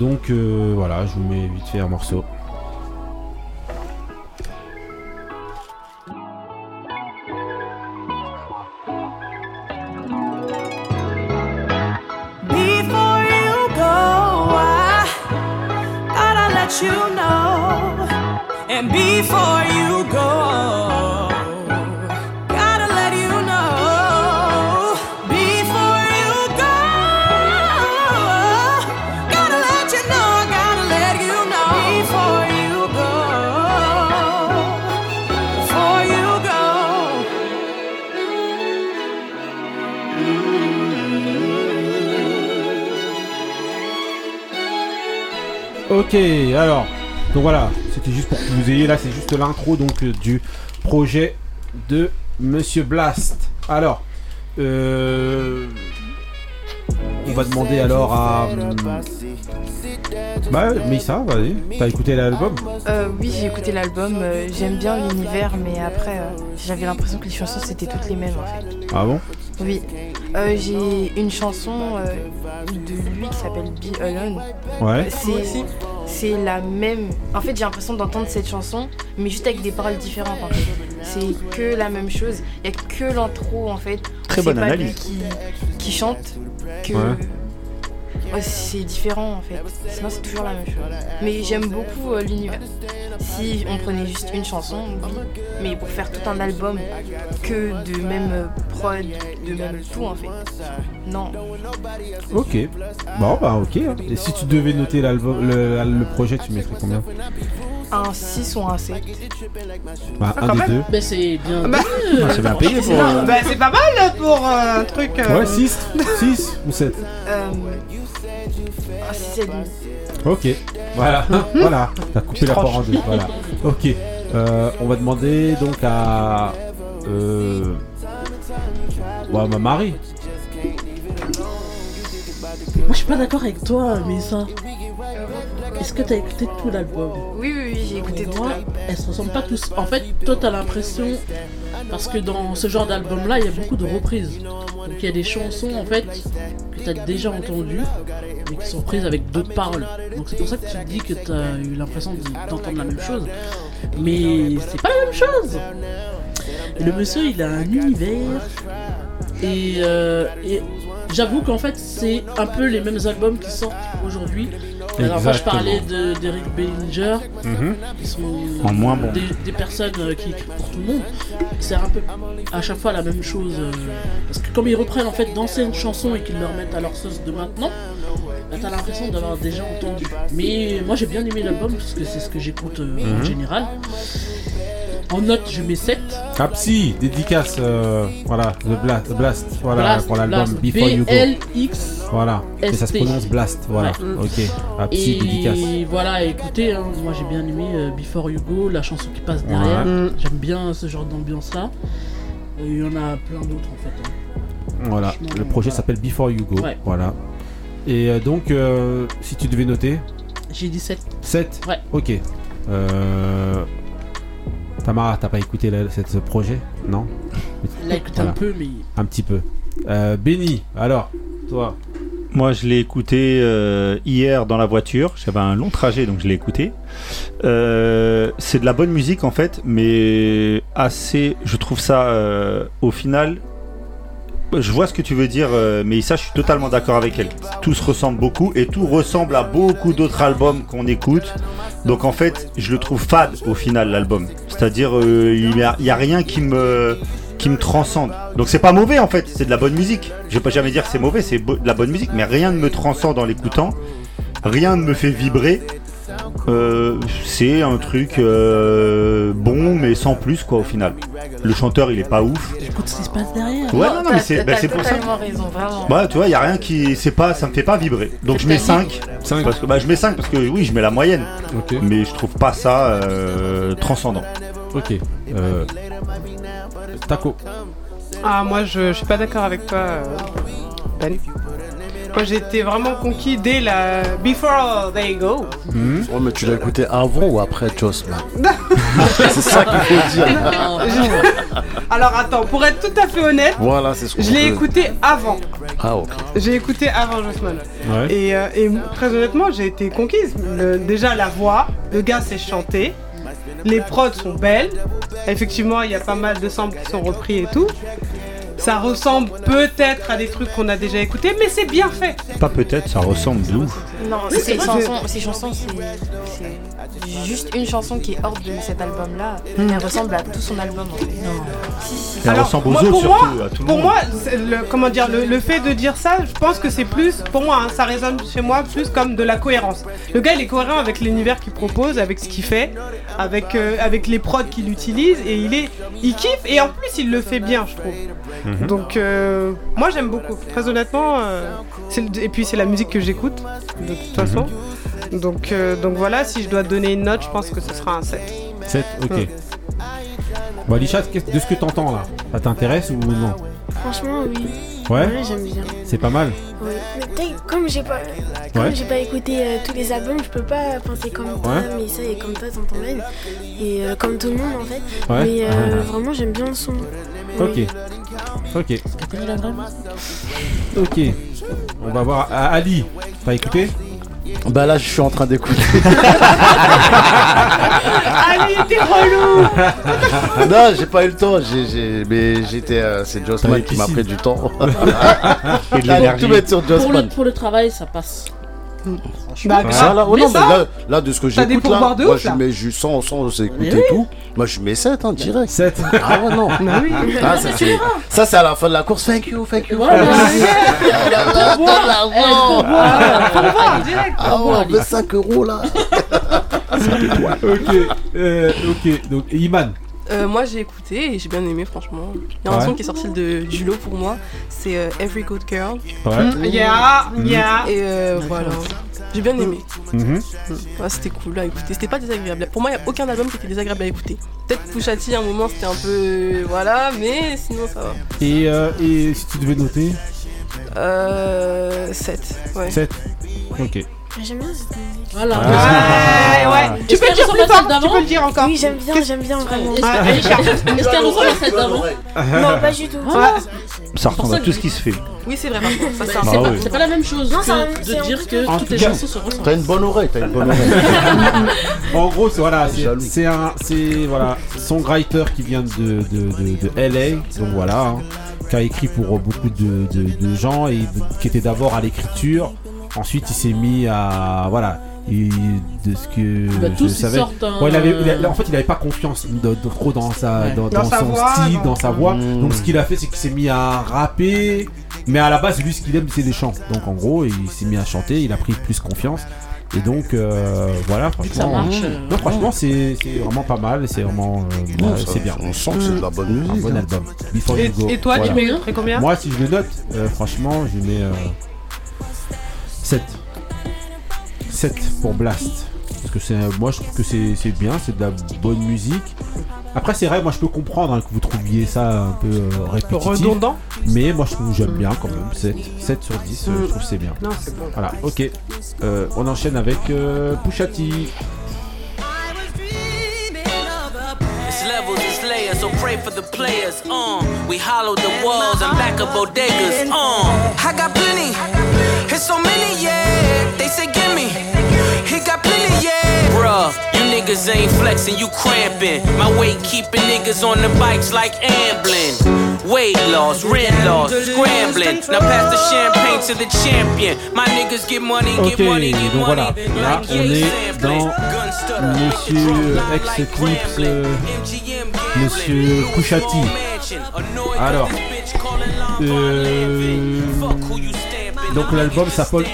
Donc euh, voilà, je vous mets vite fait un morceau. And before you go, gotta let you know. Before you go, gotta let you know, gotta let you know. Before you go, before you go. Ok, alors, donc voilà, c'était juste pour que vous ayez là, c'est juste l'intro donc euh, du projet de Monsieur Blast. Alors, euh, on va demander alors à. hum, Bah, mais ça, vas-y, t'as écouté l'album Euh, oui, j'ai écouté l'album, euh, j'aime bien l'univers, mais après, j'avais l'impression que les chansons c'était toutes les mêmes en fait. Ah bon? Oui, Euh, j'ai une chanson euh, de lui qui s'appelle Be Alone. Ouais. C'est, c'est la même. En fait, j'ai l'impression d'entendre cette chanson, mais juste avec des paroles différentes en fait. C'est que la même chose. Il y a que l'intro en fait. Très bonne pas lui analyse. qui, qui chante. Que Ouais. Ouais, c'est différent en fait. Sinon, c'est toujours la même chose. Mais j'aime beaucoup euh, l'univers. Si on prenait juste une chanson, oui. Mais pour faire tout un album que de même euh, prod, de même tout en fait. Non. Ok. Bon, bah ok. hein. Et si tu devais noter l'album, le, le projet, tu mettrais combien? Un 6 ou un 7. Bah, Ah, un quand des même. deux. Mais c'est bien. Bah, Euh, c'est bien payé pour. euh, Bah, c'est pas mal pour euh, un truc. euh, Ouais, 6 6 ou 7 Euh, un 6 et demi. Ok, voilà, voilà, t'as coupé la part en deux, voilà. Ok, euh, on va demander donc à. Euh, bah, ma Marie. Moi, je suis pas d'accord avec toi, mais ça. Est-ce que t'as écouté tout l'album Oui, oui, oui, j'ai écouté tout. Moi, elles se ressemblent pas tous. En fait, toi, t'as l'impression. Parce que dans ce genre d'album-là, il y a beaucoup de reprises. Donc, il y a des chansons, en fait, que t'as déjà entendues, mais qui sont prises avec d'autres paroles. Donc, c'est pour ça que tu te dis que t'as eu l'impression de- d'entendre la même chose. Mais c'est pas la même chose Et le monsieur, il a un univers. Et, euh, et j'avoue qu'en fait, c'est un peu les mêmes albums qui sortent aujourd'hui. Dernière fois, je parlais de- d'Eric Bellinger, Mhm. qui sont En moins bon. des, des personnes euh, qui écrivent pour tout le monde. C'est un peu à chaque fois la même chose. euh, parce que comme ils reprennent en fait d'anciennes chansons et qu'ils leur mettent à leur sauce de maintenant, bah, t'as l'impression d'avoir déjà entendu. Mais moi j'ai bien aimé l'album parce que c'est ce que j'écoute euh, en Mhm. général. En note, je mets 7. Capsi, dédicace, euh, voilà, The Blast, The Blast, voilà, Blast, pour l'album Before You Go. B-L-X. Voilà, et ça se prononce Blast, voilà, Ouais. ok. Capsi, dédicace. Et voilà, écoutez, hein, moi j'ai bien aimé euh, Before You Go, la chanson qui passe derrière. Ouais. Mm. J'aime bien ce genre d'ambiance là. Il y en a plein d'autres en fait. hein. Voilà, le projet voilà. s'appelle Before You Go, Ouais. voilà. Et euh, donc, euh, si tu devais noter J'ai dit 7. 7 Ouais. Ok. Euh... Tamara, t'as pas écouté la- cette- ce projet Non? L'a écouté un peu, mais- Un petit peu. Euh, Benny, alors, toi? Moi, je l'ai écouté euh, hier dans la voiture. J'avais un long trajet, donc je l'ai écouté. Euh, c'est de la bonne musique en fait, mais assez. Je trouve ça euh, au final. Je vois ce que tu veux dire, euh, mais ça, je suis totalement d'accord avec elle. Tout se ressemble beaucoup et tout ressemble à beaucoup d'autres albums qu'on écoute. Donc en fait, je le trouve fade au final l'album. C'est-à-dire, euh, il n'y a, rien qui me transcende. Donc c'est pas mauvais en fait, c'est de la bonne musique. Je vais pas jamais dire que c'est mauvais, c'est de la bonne musique, mais rien ne me transcende en l'écoutant. Rien ne me fait vibrer. Euh, c'est un truc euh, bon, mais sans plus quoi au final. Le chanteur il est pas ouf. Écoute ce qui se passe derrière. Ouais, non, non, mais c'est bah, c'est pour ça. totalement raison, vraiment. Bah, tu vois, y a rien qui. C'est pas, ça me fait pas vibrer. Donc je mets 5. Parce que, bah, je mets 5 parce que oui, je mets la moyenne. Mais je trouve pas ça euh, transcendant. Ok. Euh, Taco. Ah, moi, je, je suis pas d'accord avec toi, euh, Ben. Moi, j'ai été vraiment conquis dès la Before They Go. Ouais, mais tu l'as écouté avant ou après Joss, C'est ça qu'il faut dire. Alors, attends, pour être tout à fait honnête, Voilà, ce je l'ai écouté avant. Ah, ok. J'ai écouté avant Jossman. Ouais. Et, euh, et très honnêtement, j'ai été conquise. Le- déjà, la voix, le gars sait chanter. Les prods sont belles. Effectivement, il y a pas mal de samples qui sont repris et tout. Ça ressemble peut-être à des trucs qu'on a déjà écoutés, mais c'est bien fait. Pas peut-être, ça ressemble de ouf. Non, Oui, ces chansons, ces c'est juste une chanson qui est hors de cet album-là. Hmm. Elle ressemble à tout son album. En fait. Si, si. Elle ressemble aux moi, autres pour surtout, moi, à tout le pour monde. moi, c'est le, comment dire, le, le fait de dire ça, je pense que c'est plus, pour moi, hein, ça résonne chez moi plus comme de la cohérence. Le gars, il est cohérent avec l'univers qu'il propose, avec ce qu'il fait, avec, euh, avec les prods qu'il utilise, et il est, il kiffe, et en plus, il le fait bien, je trouve. Mhm. Donc, euh, moi, j'aime beaucoup. Très honnêtement, euh, et puis c'est la musique que j'écoute, de toute façon. Donc, euh, donc voilà, si je dois donner une note, je pense que ce sera un 7. 7, ok. Bon, Alisha, qu'est-ce- de ce que t'entends là, ça t'intéresse ou non? Franchement, oui. Ouais? J'aime bien. C'est pas mal. Oui. Mais peut-être, comme j'ai pas, comme Ouais. j'ai pas écouté euh, tous les albums, je peux pas penser comme toi, Ouais. mais ça et comme toi, t'entends même. Et euh, comme tout le monde en fait. Ouais. Mais euh, Ouais. vraiment, j'aime bien le son. Ok. Oui. Ok. Ok. On va voir Ah, Ali. T'as écouté? Bah là, je suis en train d'écouter. Ali, t'es relou non, j'ai pas eu le temps. J'ai, j'ai- mais j'étais. euh, c'est Jossman qui m'a pris du temps. Et de Allez, l'énergie. tout mettre sur Pour le, pour le travail, ça passe. Bah, Ça, là, oh Mais non, ça, mais là, là, de ce que t'as des j'écoute là, pourboires de moi ouf, je là. mets juste sans, sans écouter tout. Moi je mets 7 hein, direct. 7. Ah ouais, non. Bah oui. Ah, ça, c'est, ça, c'est à la fin de la course. Thank you, thank you. Voilà. Ah, Pourboire. la Eh, vente. pourboire. Pourboire, direct. Ah ouais, on veut 5 euros là. Ok. Euh, ok. Donc, Iman. Euh, moi j'ai écouté et j'ai bien aimé franchement. Il y a un Ouais. son qui est sorti de, du lot pour moi, c'est euh, Every Good Girl. Ouais. Mm, Yeah, yeah. Et euh, voilà, j'ai bien aimé. Mhm. Ouais, c'était cool à écouter, c'était pas désagréable. Pour moi il n'y a aucun album qui était désagréable à écouter. Peut-être Pusha T à un moment c'était un peu... Voilà, mais sinon ça va. Et, euh, et si tu devais noter? Euh... 7, ouais. 7. Ok. J'aime bien cette musique. Voilà. Ouais, ouais. Tu peux le dire plus fort, tu d'avant peux le dire encore. Oui, j'aime bien, j'aime bien vraiment. Est-ce qu'elle ressemble à celle d'avant Non, pas du tout. Ça ressemble à tout ce qui se fait. Oui c'est vrai par contre, ça, C'est Bah pas, c'est pas la même chose que de dire que toutes tout les chansons se ressemblent. T'as une bonne oreille, t'as une bonne oreille. En gros, c'est voilà, c'est Jaloux. c'est un, c'est voilà, songwriter qui vient de, de, de, de LA, donc voilà, hein, qui a écrit pour beaucoup de, de- de gens et qui était d'abord à l'écriture. Ensuite, il s'est mis à voilà. Et de ce que Bah, tous, je savais. un- Ouais, il avait- il a- en fait, il avait pas confiance de, de- trop dans sa, Ouais. dans, Dans dans sa son voix, style, dans- dans sa voix. Mm. Donc, ce qu'il a fait, c'est qu'il s'est mis à rapper. Mais à la base, lui, ce qu'il aime, c'est les chants. Donc, en gros, il s'est mis à chanter. Il a pris plus confiance. Et donc, euh, voilà, que ça franchement. marche, euh, euh, non, franchement, c'est c'est vraiment pas mal. C'est vraiment. euh, ouais, c'est bien. on sent que c'est de la bonne musique, Un bon hein. album. Before Et, You Go. et toi, Voilà. tu mets combien? Moi, si je le note, euh, franchement, je mets euh, 7. 7 pour Blast. Parce que c'est, moi, je trouve que c'est, c'est bien, c'est de la bonne musique. Après, c'est vrai, moi, je peux comprendre hein, que vous trouviez ça un peu euh, répétitif. Redondant Mais moi, je trouve j'aime bien quand même. 7, 7 sur 10, euh, je trouve que c'est bien. Non, c'est bon. Voilà, ok. Euh, on enchaîne avec euh, layers, so pray for the players. Uh, we hollow the walls and back of bodegas. Uh, I got plenty, it's so many, yeah. They say gimme, he got plenty, yeah. Bruh, you niggas ain't flexing, you cramping. My weight keeping niggas on the bikes like ambling. Weight loss, rent loss, scrambling. Now pass the champagne to the champion. My niggas get money, Ok, money, get donc money. voilà, là on est dans Monsieur Ex-Eclipse, euh, Monsieur Pusha T. Alors, euh, donc l'album s'appelle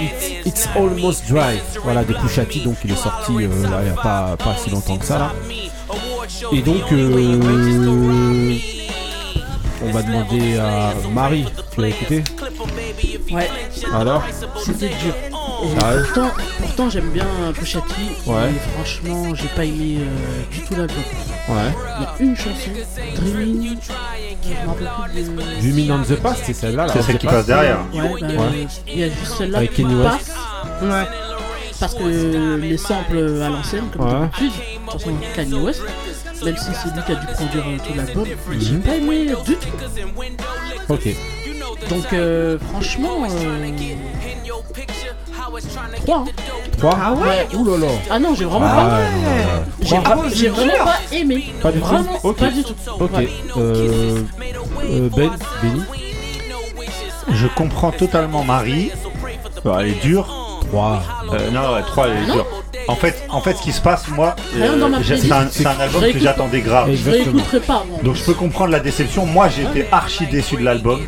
It's, Almost Dry, voilà, de Pusha donc il est sorti euh, là, il n'y a pas, pas si longtemps que ça là. Et donc, euh, on va demander à Marie, tu l'as écouté Ouais. Alors C'était dur. Et pourtant, pourtant j'aime bien Pusha T. Ouais. Mais franchement, j'ai pas aimé euh, du tout l'album. Ouais. Il y a une chanson, Dreaming. De- Du Min on the Past, c'est celle-là là C'est celle qui passe derrière. Ouais, bah, Ouais. il y a juste celle-là Avec qui Kanye West. passe. Ouais. Parce que les samples à l'ancienne, comme Ouais. d'habitude, de toute façon, Kanye West, même si c'est lui qui a dû produire euh, tout l'album, mais j'ai pas aimé du tout. Ok. Donc, euh, franchement, euh, 3. 3 Ah ouais? Ouh là là Ah non, j'ai vraiment Ah pas. ouais. J'ai pas- j'ai vraiment pas aimé. Pas du tout Vraiment, Ok. pas du tout. Ok. Ouais. Euh, euh, ben, Benny? Je comprends totalement Marie. Bah, elle est dure. 3. Euh, non, ouais, 3, elle est Non? dure. En fait, en fait, ce qui se passe, moi, euh, j'ai- c'est un, c'est un album que j'attendais grave. Je réécouterai pas. moi. Donc je peux comprendre la déception. Moi j'étais archi déçu de l'album.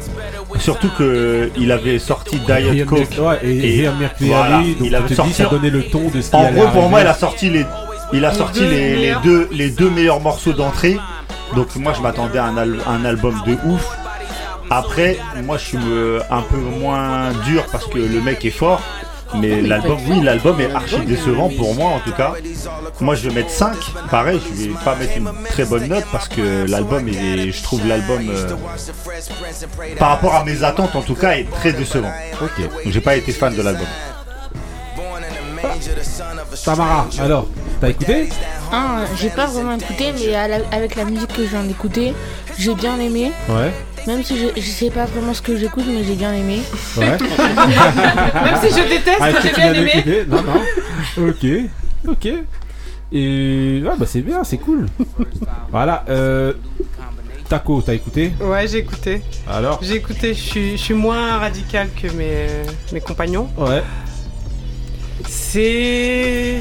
Surtout que il avait sorti Diet Coke. Ouais, et Here Mercury voilà, Ali, donc il avait on te sorti. dit, ça donnait le ton de ce qui En allait gros pour arriver. moi il a sorti les, il a Les sorti deux les, les meilleurs. deux, les deux meilleurs morceaux d'entrée. Donc moi je m'attendais à un, al- un album de ouf. Après moi je suis euh, un peu moins dur parce que le mec est fort. Mais l'album, oui, l'album est archi décevant pour moi en tout cas. Moi je vais mettre 5. Pareil, je vais pas mettre une très bonne note parce que l'album est, je trouve l'album euh, par rapport à mes attentes en tout cas est très décevant. Ok. J'ai pas été fan de l'album. Tamara, alors, t'as écouté Ah, j'ai pas vraiment écouté, mais la- avec la musique que je viens d'écouter, j'ai bien aimé. Ouais. Même si je, je sais pas vraiment ce que j'écoute, mais j'ai bien aimé. Ouais. Même si je déteste, Ah, j'ai bien aimé. écouté Non, non. Ok. Ok. Et ouais, bah c'est bien, c'est cool. Voilà. Euh, Taco, t'as écouté Ouais, j'ai écouté. Alors J'ai écouté, je suis, je suis moins radical que mes, mes compagnons. Ouais. C'est.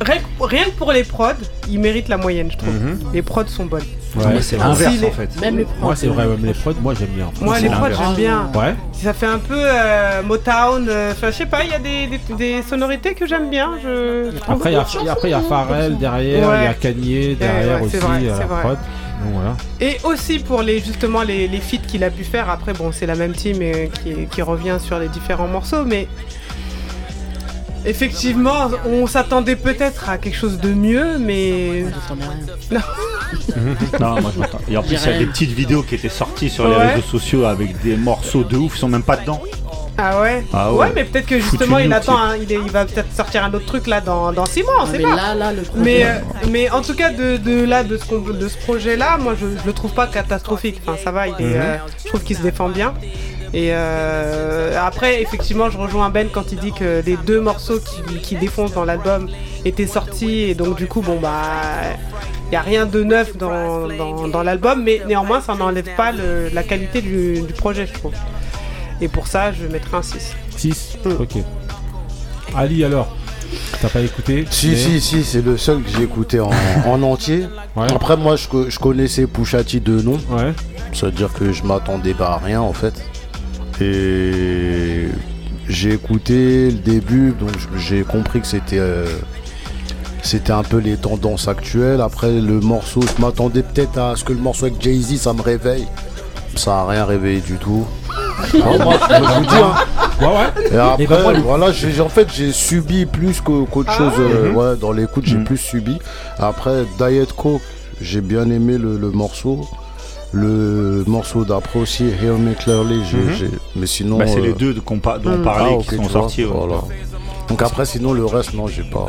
Rien, que- rien que pour les prods, ils méritent la moyenne, je trouve. Mhm. Les prods sont bonnes. Ouais, c'est Si l'inverse les- en fait. Même les prods. Moi, c'est vrai, même les prods, moi j'aime bien. Moi, les prods, j'aime bien. Ouais. Ça fait un peu euh, Motown. euh, Enfin, je sais pas, il y a des, des- des sonorités que j'aime bien. Je, je trouve. Après, il y a, après, il y a Pharrell derrière, il y a Ouais. Kanye derrière ouais, c'est aussi vrai, à c'est la vrai. prod. Donc voilà. Et aussi pour les justement les, les feats qu'il a pu faire. Après, bon, c'est la même team euh, qui, qui revient sur les différents morceaux, mais effectivement, on s'attendait peut-être à quelque chose de mieux, mais non. Non, moi je m'entends. Et en plus, il y a des petites vidéos qui étaient sorties sur les réseaux sociaux avec des morceaux de ouf, ils sont même pas dedans. Ah ouais. Ah ouais. mais peut-être que justement il attend, hein, il, est- il va peut-être sortir un autre truc là dans, dans six mois, on Ah, sait mais pas. là, là, le mais, euh, mais en tout cas de, de là de ce, de ce projet là, moi je, je le trouve pas catastrophique. Enfin ça va, il est, Mhm. euh, je trouve qu'il se défend bien. Et euh, après effectivement je rejoins Ben quand il dit que les deux morceaux qui, qui défoncent dans l'album étaient sortis et donc du coup bon bah il n'y a rien de neuf dans, dans, dans l'album, mais néanmoins, ça n'enlève pas le- la qualité du, du projet, je trouve. Et pour ça, je mettrai un 6. 6 Ok. Ali alors T'as pas écouté Si, mais- si, si, c'est le seul que j'ai écouté en, en entier. Après, moi, je, je connaissais Pouchati de nom. Ça veut dire que je m'attendais pas à rien, en fait. Et j'ai écouté le début, donc j'ai compris que c'était. euh, c'était un peu les tendances actuelles. Après, le morceau, je m'attendais peut-être à ce que le morceau avec Jay-Z, ça me réveille. Ça a rien réveillé du tout. Non, moi, je vous dis, hein. Ouais, ouais. Et après, Et voilà, j'ai, en fait, j'ai subi plus qu'au- qu'autre Ah chose. euh, ouais. ouais, dans l'écoute, j'ai plus subi. Après, Diet Coke, j'ai bien aimé le, le morceau. Le morceau d'après aussi, Hear Me Clearly, j'ai, Mhm. j'ai- mais sinon. Bah, c'est les euh, deux qu'on pa- dont on hmm. parlait Ah, qui ok, sont vois, sortis, ouais. voilà. Donc après, sinon, le reste, non, j'ai pas.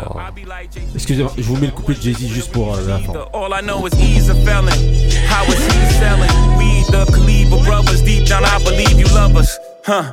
Excusez-moi, je vous mets le couplet de Jay-Z juste pour euh, la fin. All I know is he's a felon. How is he selling? We the Cleaver brothers. Deep down, I believe you love us. Huh?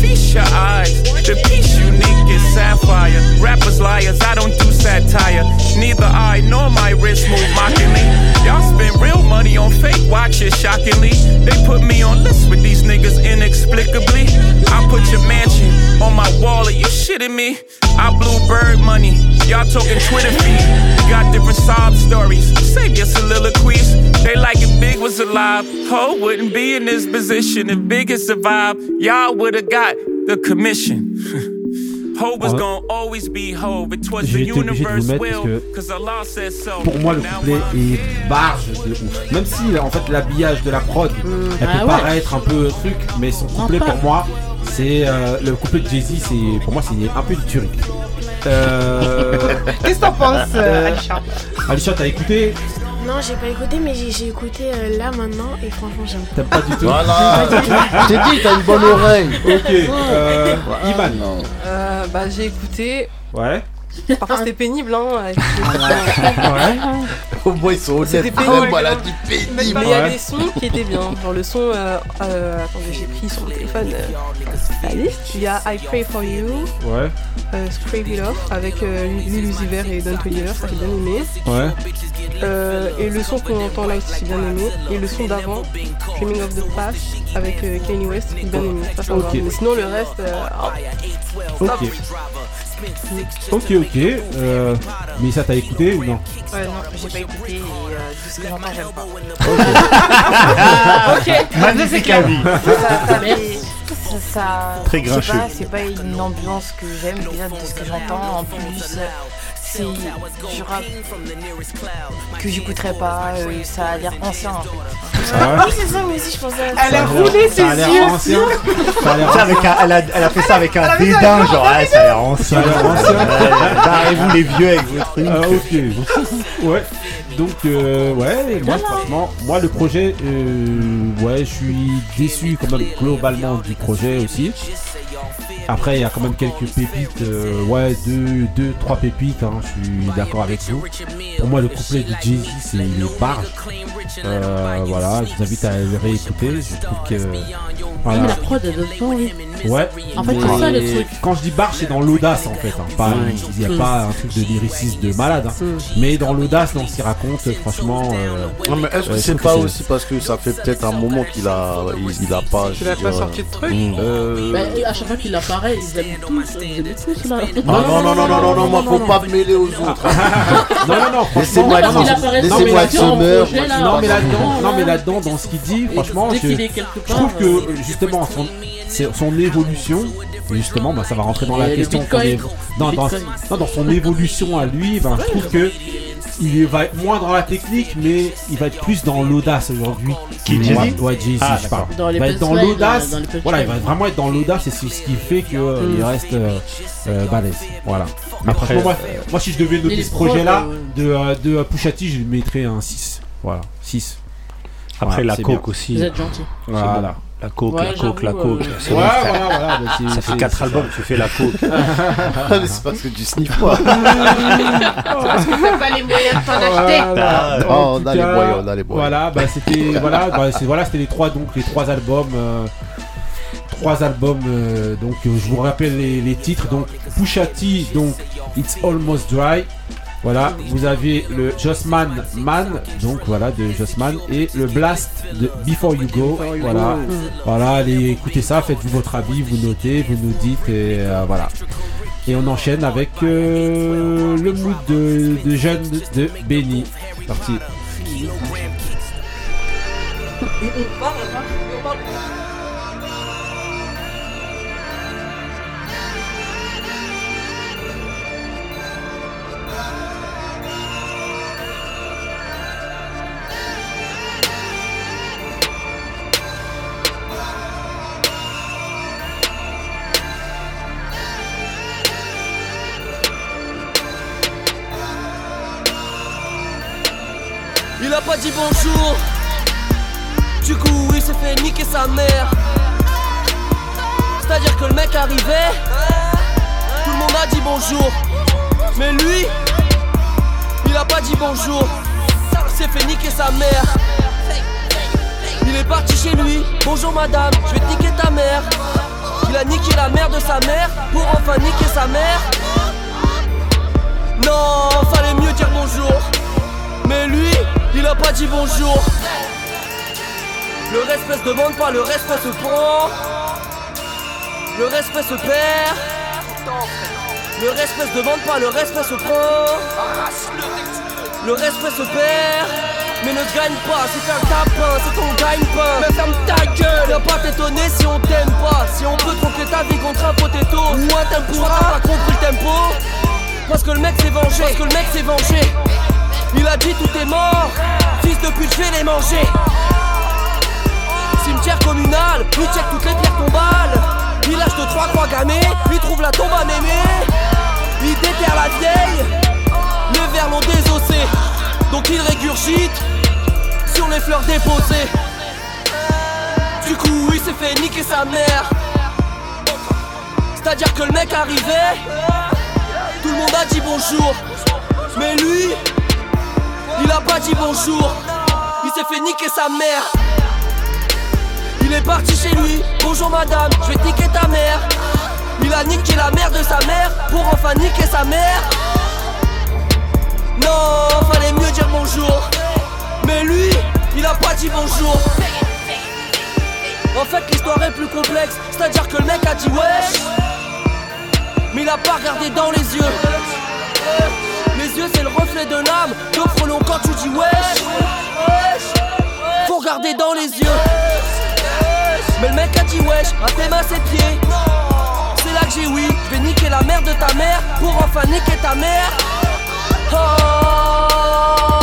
Feast your eyes. The piece unique is sapphire. Rappers liars, I don't do satire. Neither I nor my wrist move mockingly. Y'all spend real money on fake watches, shockingly. They put me on lists with these niggas inexplicably. I put your mansion on my wall. Are you shitting me? I blew bird money. Y'all talking Twitter feed. Got different sob stories. Save your soliloquies. They like if Big was alive. Ho wouldn't be in this position if Big had survived. Y'all would have got the commission. Ho was Ouais. gonna always be Ho. It was the J'ai été obligé de universe vous mettre will, parce cause Allah said so. Pour moi, le couplet est barge de ouf. Même si, en fait, l'habillage de la prod, elle Ah peut ouais. paraître un peu truc, mais son couplet pour moi, c'est euh, le couplet de Jay-Z, c'est pour moi, c'est un peu une tuerie. Euh... Qu'est-ce que t'en penses, euh, Alisha Alisha, t'as écouté Non, j'ai pas écouté, mais j'ai j'ai écouté euh, là maintenant et franchement j'aime pas. T'aimes pas du tout Voilà. T'ai dit, t'as une bonne oreille. Ok. Euh, Iman. Euh, bah j'ai écouté. Ouais. Parfois c'était pénible hein. avec Ouais. Au moins, ils sont honnêtes. C'était Même pénible. a dit Mais il y a Ouais. des sons qui étaient bien. Genre le son. Euh, euh, attendez, j'ai pris sur mon téléphone euh, la liste. Il y a I Pray for You, Ouais. euh, Scrape It Off avec euh, Lil Uzi Vert et Don Toliver, ça j'ai bien aimé. Ouais. Euh, et le son qu'on entend là aussi, j'ai bien aimé. Et le son d'avant, Dreaming of the Past avec euh, Kanye West, j'ai bien aimé. Ça, ça. Mais sinon le reste. euh, ah, Ok. Ok, ok. Euh, mais ça, t'as écouté ou non Ouais, non, j'ai pas écouté et euh, tout ce que j'entends, j'aime pas. Ok. Magnifique Ça, avis. Ça, ça, fait- ça, ça- Très je sais grincheux. pas, C'est pas une ambiance que j'aime déjà de ce que j'entends. En plus, euh, c'est du rap que j'écouterais pas. euh, ça a l'air ancien. en fait. Ah ouais Oui, c'est ça, moi aussi je pensais à ça. Elle a roulé ses Ça a l'air yeux. ancien. Ça a l'air Ça, avec un- elle, a, elle a fait ça avec un dédain, genre, ah, ça a l'air ancien. Ça a l'air ancien. Ouais, Barrez-vous les vieux avec vos trucs. Ah, ok. Ouais. Donc, euh, ouais, moi, franchement, moi, le projet, euh, ouais, je suis déçu quand même globalement du projet aussi. Après, il y a quand même quelques pépites, euh, ouais, deux, deux, trois pépites, hein, je suis d'accord avec vous. Pour moi, le couplet de Jay-Z, c'est il est barge. Euh, voilà, je vous invite à le réécouter. Je trouve que. Mais la prod, elle donne pas envie. Ouais. En fait, c'est ça le truc. Quand je dis barge, c'est dans l'audace en fait. hein. Pas- Il n'y a Mm. pas un truc de lyricisme de malade. hein. Mais dans l'audace, dans ce qu'il raconte, franchement. euh, Non, mais est-ce que euh, c'est pas que aussi parce que ça fait peut-être un moment qu'il a, il, il a pas. Il a pas sorti de truc hmm. Euh, Bah, à chaque fois qu'il apparaît, ils aiment tous, ils aiment tous là. Ah non, non, non, non, non, non, moi, faut pas me mêler aux autres. Non, non, non, Laissez-moi apparaît non, dans mais là-dedans, non, mais là-dedans, ce non, mais moment, là-dedans, dans ce qu'il dit, franchement, je, trouve que euh, euh, justement son, son évolution, justement, bah, ça va rentrer dans la question dans, non, dans son évolution à lui, ben, je trouve que il va être moins dans la technique, mais il va être plus dans l'audace aujourd'hui. Qui, Ouais, Jay-Z, Ah, je parle. Dans les il va être dans l'audace. Voilà, il va vraiment être dans l'audace et c'est ce qui fait qu'il Mm. reste euh, euh, balèze. Voilà. Mais Après, moi, euh, moi, si je devais noter ce projet-là de, euh, de euh, Pusha T, je lui mettrais un 6. Voilà, 6. Après, Voilà, la coke bien. aussi. Vous êtes gentil. Voilà. La coke, Ouais, la coke, la j'avoue, coke. euh, c'est Ouais, voilà, voilà. bah, c'est- Ça fait c'est- 4 c'est albums que tu fais la coke. Mais c'est parce que tu sniffes pas. Parce que t'as pas les moyens de t'en acheter. Voilà. Oh, En on a les cas, moyens, on a les moyens. Voilà, bah c'était voilà, bah, c'est- voilà, c'était les trois donc les trois albums. euh, trois albums. euh, donc euh, je vous rappelle les, les titres. Donc Pusha T, donc It's Almost Dry. Voilà, vous avez le Jossman Man, donc voilà, de Jossman, et le Blast de Before You Go. You voilà, Go. voilà, allez écoutez ça, faites-vous votre avis, vous notez, vous nous dites, et euh, voilà. Et on enchaîne avec euh, le mood de, de jeune de Benny. Parti. dit bonjour. Du coup, il s'est fait niquer sa mère. C'est-à-dire que le mec arrivait, tout le monde a dit bonjour. Mais lui, il a pas dit bonjour. Il s'est fait niquer sa mère. Il est parti chez lui. Bonjour madame, je vais te niquer ta mère. Il a niqué la mère de sa mère pour enfin niquer sa mère. Non, fallait mieux dire bonjour. Mais lui, il a pas dit bonjour. Le respect se demande pas, le respect se prend. Le respect se perd. Le respect se demande pas, le respect se prend. Le respect se perd. Mais ne gagne pas, c'est un tapin, c'est ton gagne-pain. Mais ferme ta gueule, viens pas t'étonner si on t'aime pas. Si on peut tromper ta vie contre un potato ou un tempura, t'as pas compris le tempo. Parce que le mec s'est vengé, parce que le mec s'est vengé. Il a dit tout est mort, fils de pute, je vais les manger. Cimetière communal, lui check toutes les pierres tombales. Village de trois croix gammées, lui trouve la tombe à mémé. Il déterre la vieille, les vers l'ont désossé. Donc il régurgite sur les fleurs déposées. Du coup, il s'est fait niquer sa mère. C'est-à-dire que le mec arrivait, tout le monde a dit bonjour. Mais lui, il a pas dit bonjour. Il s'est fait niquer sa mère. Il est parti chez lui. Bonjour madame, je vais niquer ta mère. Il a niqué la mère de sa mère pour enfin niquer sa mère. Non, fallait mieux dire bonjour. Mais lui, il a pas dit bonjour. En fait, l'histoire est plus complexe. C'est-à-dire que le mec a dit wesh. Mais il a pas regardé dans les yeux. C'est le reflet de l'âme. Deux frelons quand tu dis wesh. Faut regarder dans les yeux. Mais le mec a dit wesh, à tes mains, ses pieds. C'est là que j'ai oui. Je vais niquer la mère de ta mère pour enfin niquer ta mère. Oh.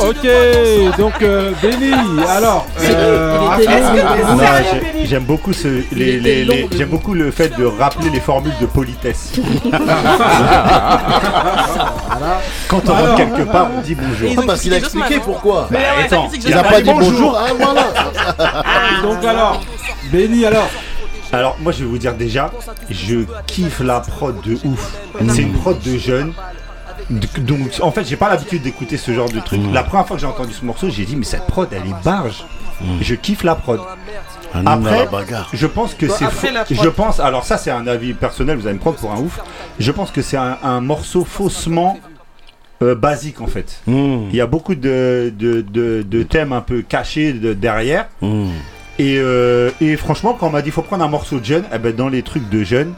Ok, donc euh, Benny, alors. euh, Ah, non, j'ai- J'aime beaucoup ce, les, les- les- j'aime beaucoup le fait de rappeler les formules de politesse. Quand on rentre quelque part, on dit bonjour. Ah, parce qu'il a expliqué pourquoi. Mais attends, il a pas dit bonjour. Ah, voilà. Donc alors, Benny, alors. Alors moi je vais vous dire déjà, je kiffe la prod de ouf. C'est une prod de jeunes. Donc en fait j'ai pas l'habitude d'écouter ce genre de truc. La première fois que j'ai entendu ce morceau, j'ai dit mais cette prod elle est barge. Je kiffe la prod. Un Après, bagarre. je pense que Bon, c'est. Je pense, alors ça c'est un avis personnel, vous allez me prendre pour un ouf. Je pense que c'est un, un morceau faussement euh, basique en fait. Hmm. Il y a beaucoup de, de, de- de thèmes un peu cachés de- derrière. Et, euh, et franchement, quand on m'a dit faut prendre un morceau de jeune, eh ben dans les trucs de jeune,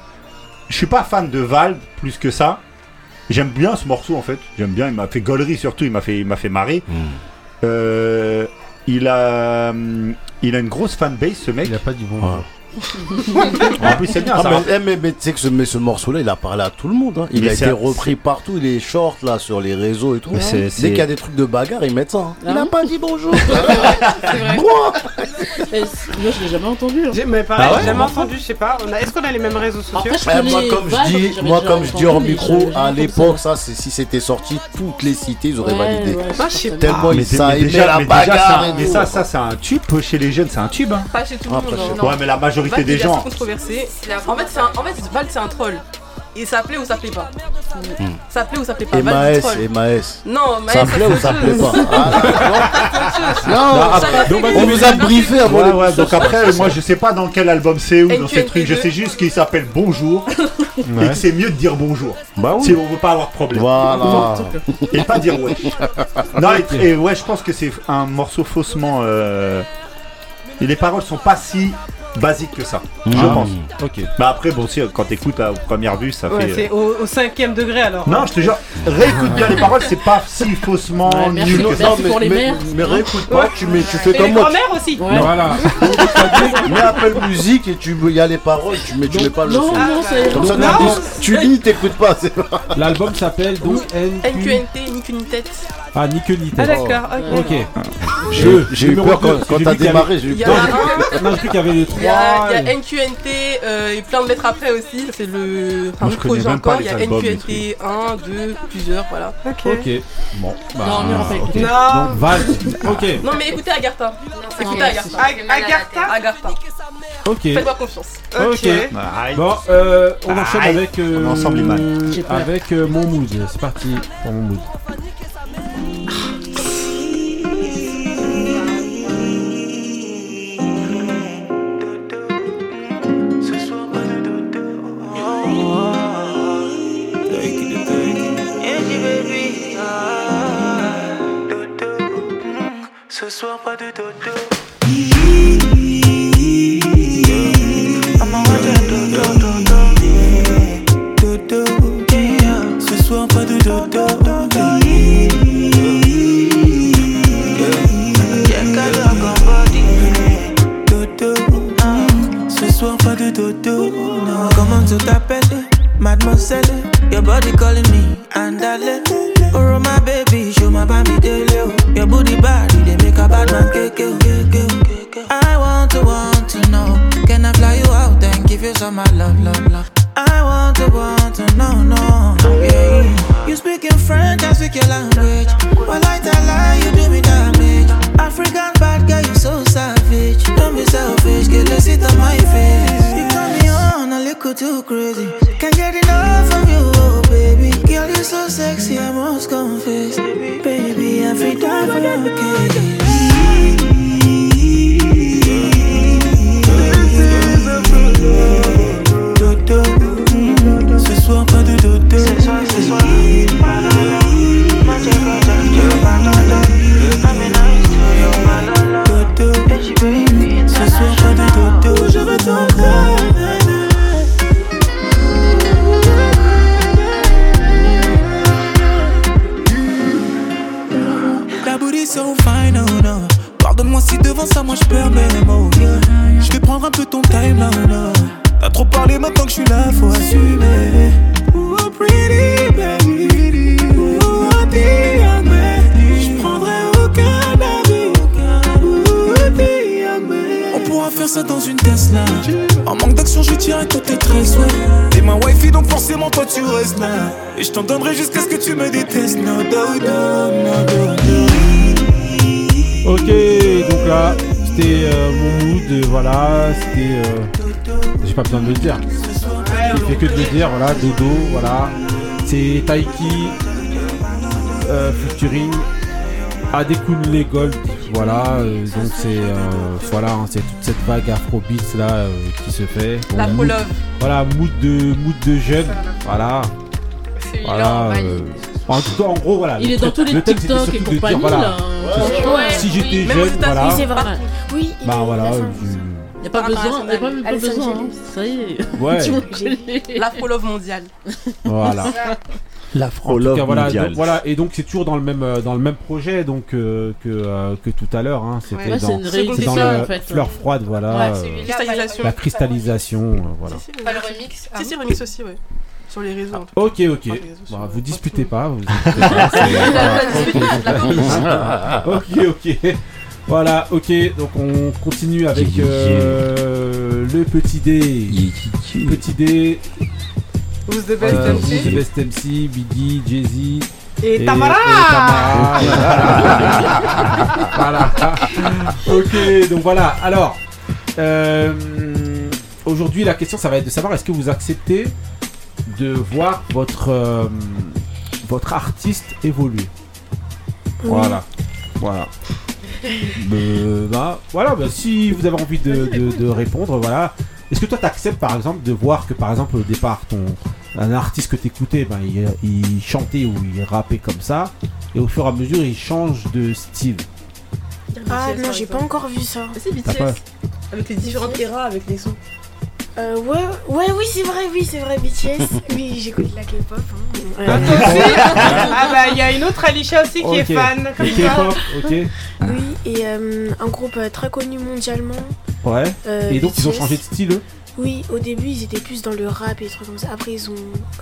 je suis pas fan de Valve plus que ça. J'aime bien ce morceau en fait. J'aime bien. Il m'a fait gaulerie surtout. Il m'a fait, il m'a fait marrer. Euh, il a, hum, il a une grosse fanbase ce mec. Il a pas dit bon. en plus c'est bien. Ah, ça mais, rapp- eh, mais, mais tu sais que ce, mais ce morceau-là, il a parlé à tout le monde. hein. Il Mais a été repris partout. Il est short là sur les réseaux et tout. Mais c'est- c'est- Dès qu'il y a des trucs de bagarre, ils mettent ça. hein. Ah il a bon pas dit bonjour. Moi, je l'ai jamais entendu. hein. Mais pareil, Ah ouais j'ai jamais entendu, je sais pas. A- Est-ce qu'on a les mêmes réseaux sociaux Eh, moi, comme je dis, moi, comme je dis hors micro, à l'époque, ça, c'est si c'était sorti, toutes les cités, ils auraient validé. Moi, pas. Tellement mais, ils ça la bagarre. mais ça, ça c'est un tube chez les jeunes, c'est un tube. Hein. Pas chez tout le Après, monde. Ouais, mais la majorité Des il est gens. assez controversé. En fait, c'est un, en fait, Vald, c'est un troll. Et ça plaît ou ça plaît pas Hmm. Ça plaît ou ça plaît pas troll. et Maës. Non, Maës, Ça plaît ou ça plaît pas Ah, Non, on vous a briefé avant Ouais, le- ouais, donc après, moi je sais pas dans quel album c'est ou dans ces NQNT2. trucs, je sais juste qu'il s'appelle Bonjour et que c'est mieux de dire bonjour. Bah oui. Si on veut pas avoir de problème. Voilà. Et pas dire ouais. non, et, et ouais, je pense que c'est un morceau faussement. euh, Et les paroles sont pas si basiques que ça, je Ah. pense. Ok. Bah après, bon, si quand t'écoutes à première vue, ça Ouais, fait. c'est au, au cinquième degré alors. Non, je te jure, réécoute bien les paroles, c'est pas si faussement Ouais, merci nul pour- que ça. merci pour les mais, mères. mais réécoute pas, tu, mets, tu fais Et les comme moi. grand-mères aussi. Ouais. Voilà. Mets Apple Music et tu il y a les paroles, tu mets, tu mets pas le Non, son. non, c'est. Comme ça, Non. tu, lis- tu lis, t'écoutes pas. L'album s'appelle donc NQ. NQNT, tête. Ah, ni que ni Ah tête. d'accord, ok. Ok. J'ai Deux. j'ai eu Numéro peur deux, quand, quand t'as j'ai vu qu'il y démarré, j'ai eu Il y a peur. un, Non, je crois qu'il y avait les il y trois. a, il y a et- NQNT euh, et plein de lettres après aussi. C'est le enfin, Moi, je le connais projet même pas encore. les Il y a albums, les NQNT 1, 2, plusieurs, voilà. Ok. Ok. Bon. Bah, Non, mais on va pas ok. Non. Donc, Val. Ok. Non mais écoutez Agartha. Écoutez Agartha. Ag- Agatha Agartha. Ok. Faites-moi confiance. Ok. Aïe. Bon, euh, on enchaîne Aïe. avec. euh, On est ensemble, Iman. J'ai peur. avec euh, mon mood. C'est parti pour mon mood. Ce soir, pas de dodo. Dodo, yeah. Ce soir, pas de dodo. Dodo, ah. Pas de dodo. mademoiselle? Your body calling me, andale. Oh, my baby, show my baby daily. Oh. Your booty body, they make a bad man you. I want to, want to know. Can I fly you out and give you some my love, love, love? I want to, want to know, no. Yeah. You speak in French, I speak your language. Well, I tell lie, you do me damage. African bad girl, you so savage. Don't be selfish, get let's sit on my face. You turn me on a little too crazy. Can't get enough of you, oh. Girl, you're so sexy, I must confess. Baby, every time for Dodo, ce soir pas de dodo. Ce soir, ce soir, pas Dodo, No. Pardonne-moi si devant ça, moi je perds mes mots. Je vais prendre un peu ton time, là, là. T'as trop parlé maintenant que je suis là, faut assumer. Oh, pretty baby. Oh. Je prendrai aucun avis. On pourra faire ça dans une Tesla. En manque d'action, je tirerai toutes tes tresses, ouais. T'es ma wifey, donc forcément, toi tu restes là. Et je t'en donnerai jusqu'à ce que tu me détestes. No, no, no, no, no, no. Ok, donc là, c'était euh, mon mood, euh, voilà, c'était... euh, J'ai pas besoin de le dire. Il fait que de le dire, voilà, Dodo, voilà. C'est Taiki, euh, featuring Adekunle Gold, voilà, euh, donc c'est euh, voilà, hein, c'est toute cette vague afrobeat là qui se fait. Bon, L'afro mood- love. Voilà, mood de mood de jeune, voilà. Voilà. En tout cas, en gros, voilà. Il est dans tous les TikTok et compagnie voilà, là. si- Ouais, si j'étais jeune, voilà. c'est vrai. Oui, il Bah voilà, Los euh, Angeles. Y a pas besoin, y a pas, pas besoin. hein. Ça y est. Ouais. tu me connais. L'afro love mondial. Voilà. L'afro En tout love cas, voilà, donc, voilà, et donc c'est toujours dans le même euh, dans le même projet donc euh, que euh, que tout à l'heure. Hein, C'était Ouais, c'est dans, c'est dans le en fait. fleur froide, voilà, Ouais, euh, la cristallisation, euh, voilà. Si, si, Pas le remix. Si, si, remix aussi, ouais. Sur les réseaux. en tout Ok, ok. réseaux Bah, vous disputez pas. Vous disputez pas, c'est- voilà, ok, ok. Voilà, ok. Donc on continue avec euh, le petit D. Petit D. Who's the best euh, MC? Who's the best MC, Biggie, Jay-Z. Et Tamara et Tamara, voilà. Voilà. Ok, donc voilà. Alors, euh, aujourd'hui, la question, ça va être de savoir est-ce que vous acceptez de voir votre, euh, votre artiste évoluer. Oui. Voilà. Voilà. Euh, bah, voilà, bah, si vous avez envie de, de- de répondre, voilà. Est-ce que toi t'acceptes par exemple de voir que par exemple au départ ton un artiste que t'écoutais, ben, il, il chantait ou il rappait comme ça, et au fur et à mesure il change de style? Ah BTS, non, j'ai pas encore vu ça. C'est BTS. Avec les différentes eras, avec les sons. Euh, ouais, ouais, oui, c'est vrai, oui, c'est vrai, BTS. oui, j'écoute la K-pop. hein. Toi aussi Ah bah il y a une autre Alicia aussi qui est fan. Comme ça. K-pop, ok. Oui, et euh, un groupe euh, très connu mondialement. Ouais. Euh, et donc ils ont BTS. changé de style eux? Oui, au début ils étaient plus dans le rap et des trucs comme ça. Après ils ont.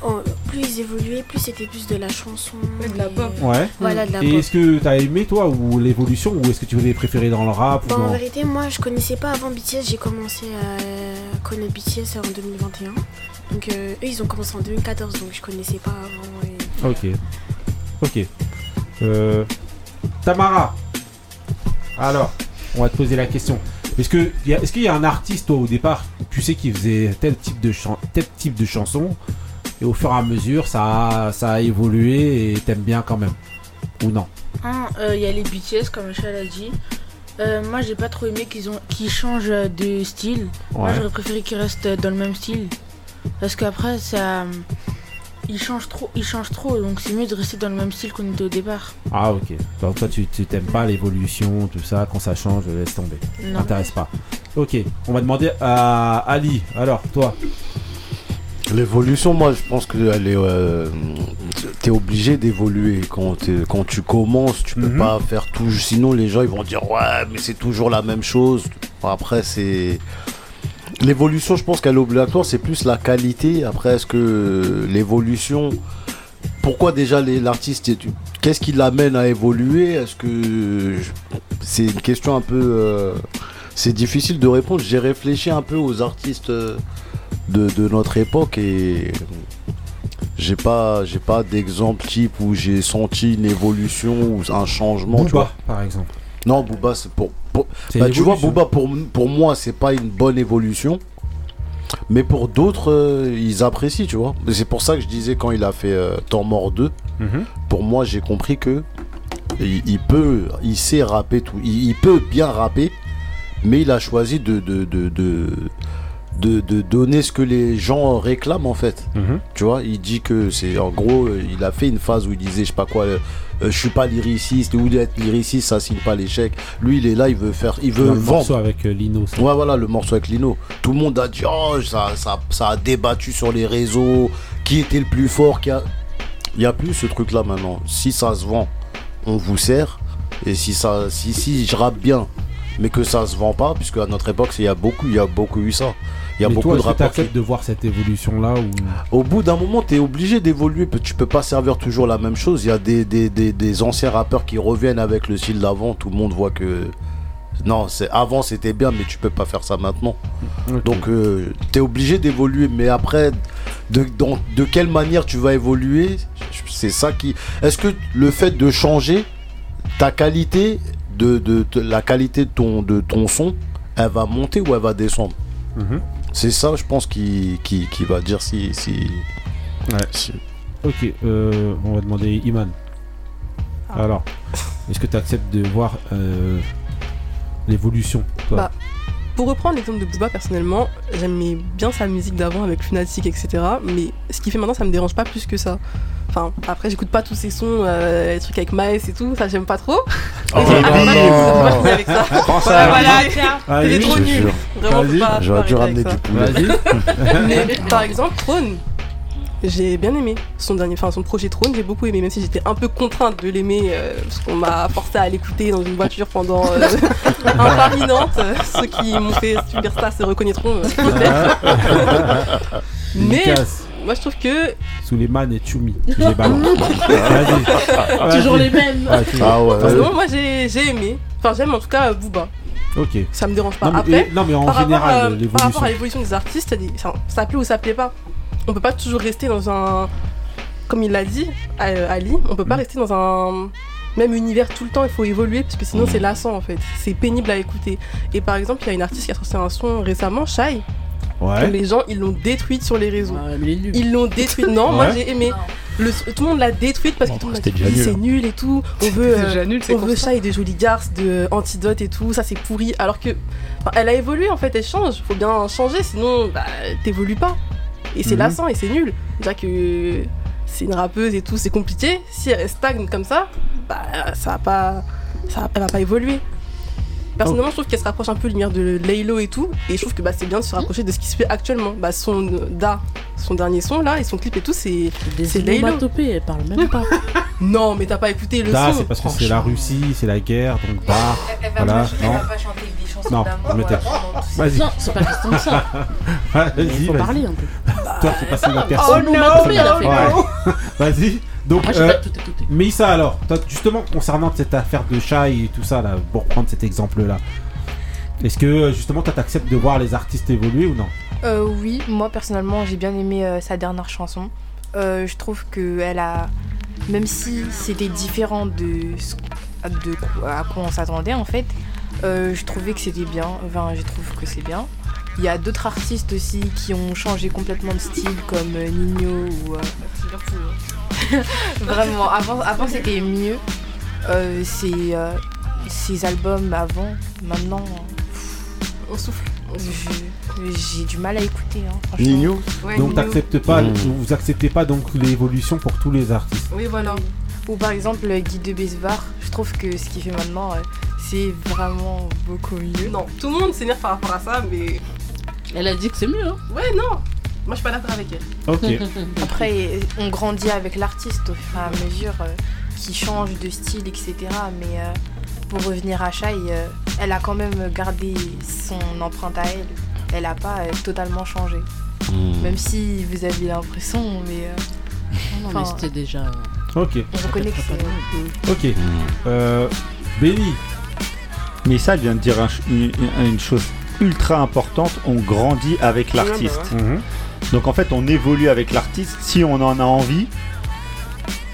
oh, plus ils évoluaient, plus c'était plus de la chanson. de la pop. Ouais. Voilà, de la et pop. est-ce que t'as aimé toi ou l'évolution ou est-ce que tu voulais préférer dans le rap ou Bon, en vérité, moi je connaissais pas avant BTS, j'ai commencé à connaître BTS en 2021. Donc euh, eux ils ont commencé en 2014, donc je connaissais pas avant. et- Ok. Ok. Euh, Tamara. Alors, on va te poser la question. Est-ce que est-ce qu'il y a un artiste toi au départ, tu sais qui faisait tel type de tel type de chanson et au fur et à mesure ça a, ça a évolué et t'aimes bien quand même ou non? Un, euh, il y a les BTS, comme Michel a dit. Euh, moi, j'ai pas trop aimé qu'ils ont qu'ils changent de style. Moi, j'aurais préféré qu'ils restent dans le même style. Parce qu'après, ça. Ils changent trop, ils changent trop, donc c'est mieux de rester dans le même style qu'on était au départ. Ah ok. Donc toi tu t'aimes pas l'évolution, tout ça, quand ça change, laisse tomber. Non. T'intéresse pas. Ok, on va demander à Ali. Alors, toi L'évolution, moi, je pense que elle est. euh, t'es obligé d'évoluer quand, tu commences. Tu peux Mhm. pas faire tout. Sinon, les gens ils vont dire ouais, mais c'est toujours la même chose. Après, c'est l'évolution. Je pense qu'elle est obligatoire. C'est plus la qualité. Après, est-ce que l'évolution pourquoi déjà l'artiste est- qu'est-ce qui l'amène à évoluer? Est-ce que c'est une question un peu euh, c'est difficile de répondre. J'ai réfléchi un peu aux artistes euh, de, de notre époque et j'ai pas j'ai pas d'exemple type où j'ai senti une évolution ou un changement. tu vois. par exemple. Non, Booba, c'est pour. Bah, tu vois. Booba, pour, pour moi, c'est pas une bonne évolution. Mais pour d'autres, euh, ils apprécient, tu vois. C'est pour ça que je disais quand il a fait euh, Temps mort 2, Mhm. pour moi, j'ai compris que il, il peut, il sait rapper tout. Il, il peut bien rapper, mais il a choisi de, de, de, de, de- donner ce que les gens réclament en fait. Mhm. Tu vois, il dit que c'est en gros, il a fait une phase où il disait, je sais pas quoi, euh, je suis pas lyriciste, ou être lyriciste, ça signe pas l'échec. Lui, il est là, il veut faire, il veut Dans le vendre. morceau avec euh, Lino. ça. Ouais, voilà, le morceau avec Lino. Tout le monde a dit, oh, ça, ça, ça a débattu sur les réseaux, qui était le plus fort, qui a... Il n'y a plus ce truc-là maintenant. Si ça se vend, on vous sert. Et si, ça, si, si je rappe bien, mais que ça se vend pas, puisque à notre époque, il y a beaucoup, il y a beaucoup eu ça. Il y a Mais beaucoup toi, de est-ce que rappeurs qui- de voir cette évolution-là ou... au bout d'un moment, tu es obligé d'évoluer. Tu peux pas servir toujours la même chose. Il y a des, des, des- des anciens rappeurs qui reviennent avec le style d'avant. Tout le monde voit que. Non, c'est avant c'était bien, mais tu peux pas faire ça maintenant. Donc, tu es obligé d'évoluer. Mais après, de, dans- de quelle manière tu vas évoluer C'est ça qui. Est-ce que le fait de changer ta qualité, de, de- de- la qualité de ton, de ton son, elle va monter ou elle va descendre? Mhm. C'est ça, je pense, qui, qui, qui va dire si. si... Ok, euh, on va demander Iman. Ah. Alors, est-ce que tu acceptes de voir euh, l'évolution toi? Bah, pour reprendre l'exemple de Booba, personnellement, j'aimais bien sa musique d'avant avec Lunatic, etc. Mais ce qu'il fait maintenant, ça me dérange pas plus que ça. Enfin, après, j'écoute pas tous ses sons, euh, les trucs avec Maes et tout, ça j'aime pas trop. Oh Et j'ai- non, avec ça. Voilà, à- voilà, Vas-y, t'es trop nul. Vraiment, pas- J'aurais dû ramener du poulet. ça. Mais par exemple, Trône, j'ai bien aimé son dernier, enfin son projet Trône, j'ai beaucoup aimé, même si j'étais un peu contrainte de l'aimer euh, parce qu'on m'a forcé à l'écouter dans une voiture pendant euh, un Paris-Nantes. Euh, Ceux qui m'ont fait subir ça se reconnaîtront. euh, peut-être. Mais Dédicace. Moi je trouve que Suleiman et. Vas-y. Toujours les mêmes. Ah ouais. Non, moi j'ai j'ai aimé. Enfin j'aime en tout cas euh, Booba. Ok. Ça me dérange pas. Non, mais- Après, et- non, mais en par rapport général, à- l'évolution. Par rapport à l'évolution des artistes, ça plaît ou ça plaît pas. On peut pas toujours rester dans un. Comme il l'a dit, euh, Ali, on peut pas Mm. rester dans un même univers tout le temps, il faut évoluer parce que sinon Mm. c'est lassant en fait. C'est pénible à écouter. Et par exemple, il y a une artiste qui a sorti un son récemment, Shai. Ouais. les gens ils l'ont détruite sur les réseaux. mais il est nul. Ils l'ont détruite. Non, moi j'ai aimé. Le- tout le monde l'a détruite parce que tout le monde a c'était dit déjà nul, c'est nul et tout. On veut, euh, déjà nul, c'est on veut ça et des jolis garces, de antidote et tout. Ça c'est pourri. Alors que enfin, elle a évolué en fait, elle change. Faut bien changer, sinon bah, t'évolues pas. Et c'est Mhm. lassant et c'est nul. Déjà que c'est une rappeuse et tout, c'est compliqué. Si elle stagne comme ça, bah ça va pas, ça elle va pas évoluer. Personnellement, je trouve qu'elle se rapproche un peu lumière de Laylo et tout, et je trouve que bah, c'est bien de se rapprocher de ce qui se fait actuellement. Bah, son euh, Da, son dernier son là, et son clip et tout, c'est c'est Laylo. elle parle même pas. Non, mais t'as pas écouté le Da, son. c'est parce que c'est la Russie, c'est la guerre, donc da. Elle va Voilà, pas- elle non. va pas chanter des chansons Non, d'amour, voilà, Vas-y. Non, c'est pas question de ça. Vas-y, Il faut parler un peu. Toi, c'est passé la Oh personne. non, a fait. Ouais. Vas-y. Donc, Moi, j'ai euh, pas tout alors, toi, justement, concernant cette affaire de chat et tout ça, là, pour prendre cet exemple-là, est-ce que, euh, justement, toi, t'acceptes de voir les artistes évoluer ou non? Euh, oui, moi personnellement j'ai bien aimé euh, sa dernière chanson. Euh, je trouve que elle a, même si c'était différent de, ce- de quoi- à quoi on s'attendait en fait, euh, je trouvais que c'était bien. Enfin, je trouve que c'est bien. Il y a d'autres artistes aussi qui ont changé complètement de style comme Nino ou. Euh, Vraiment, avant, avant c'était mieux. Euh, c'est euh, ses albums avant, maintenant. On souffle. J'ai du mal à écouter, hein, franchement. Nino Ouais, Donc, t'acceptes pas, Mmh. vous acceptez pas donc l'évolution pour tous les artistes Oui, voilà. Ou par exemple Guy de Besbar, je trouve que ce qu'il fait maintenant, euh, c'est vraiment beaucoup mieux. Non, tout le monde s'énerve par rapport à ça, mais. Elle a dit que c'est mieux, hein. Ouais, non. Moi, je suis pas d'accord avec elle. Ok. Après, on grandit avec l'artiste au fur et à mesure euh, qui change de style, etc. Mais euh, pour revenir à Shai, euh, elle a quand même gardé son empreinte à elle. Elle a pas euh, totalement changé. Hmm. Même si vous avez l'impression, mais. euh, Non, mais Enfin, c'était déjà. Ok. on reconnaît que c'est. Ok. Euh, Benny. Mais ça, elle vient de dire un une, une chose ultra importante, on grandit avec l'artiste. Mhm. Donc en fait, on évolue avec l'artiste si on en a envie.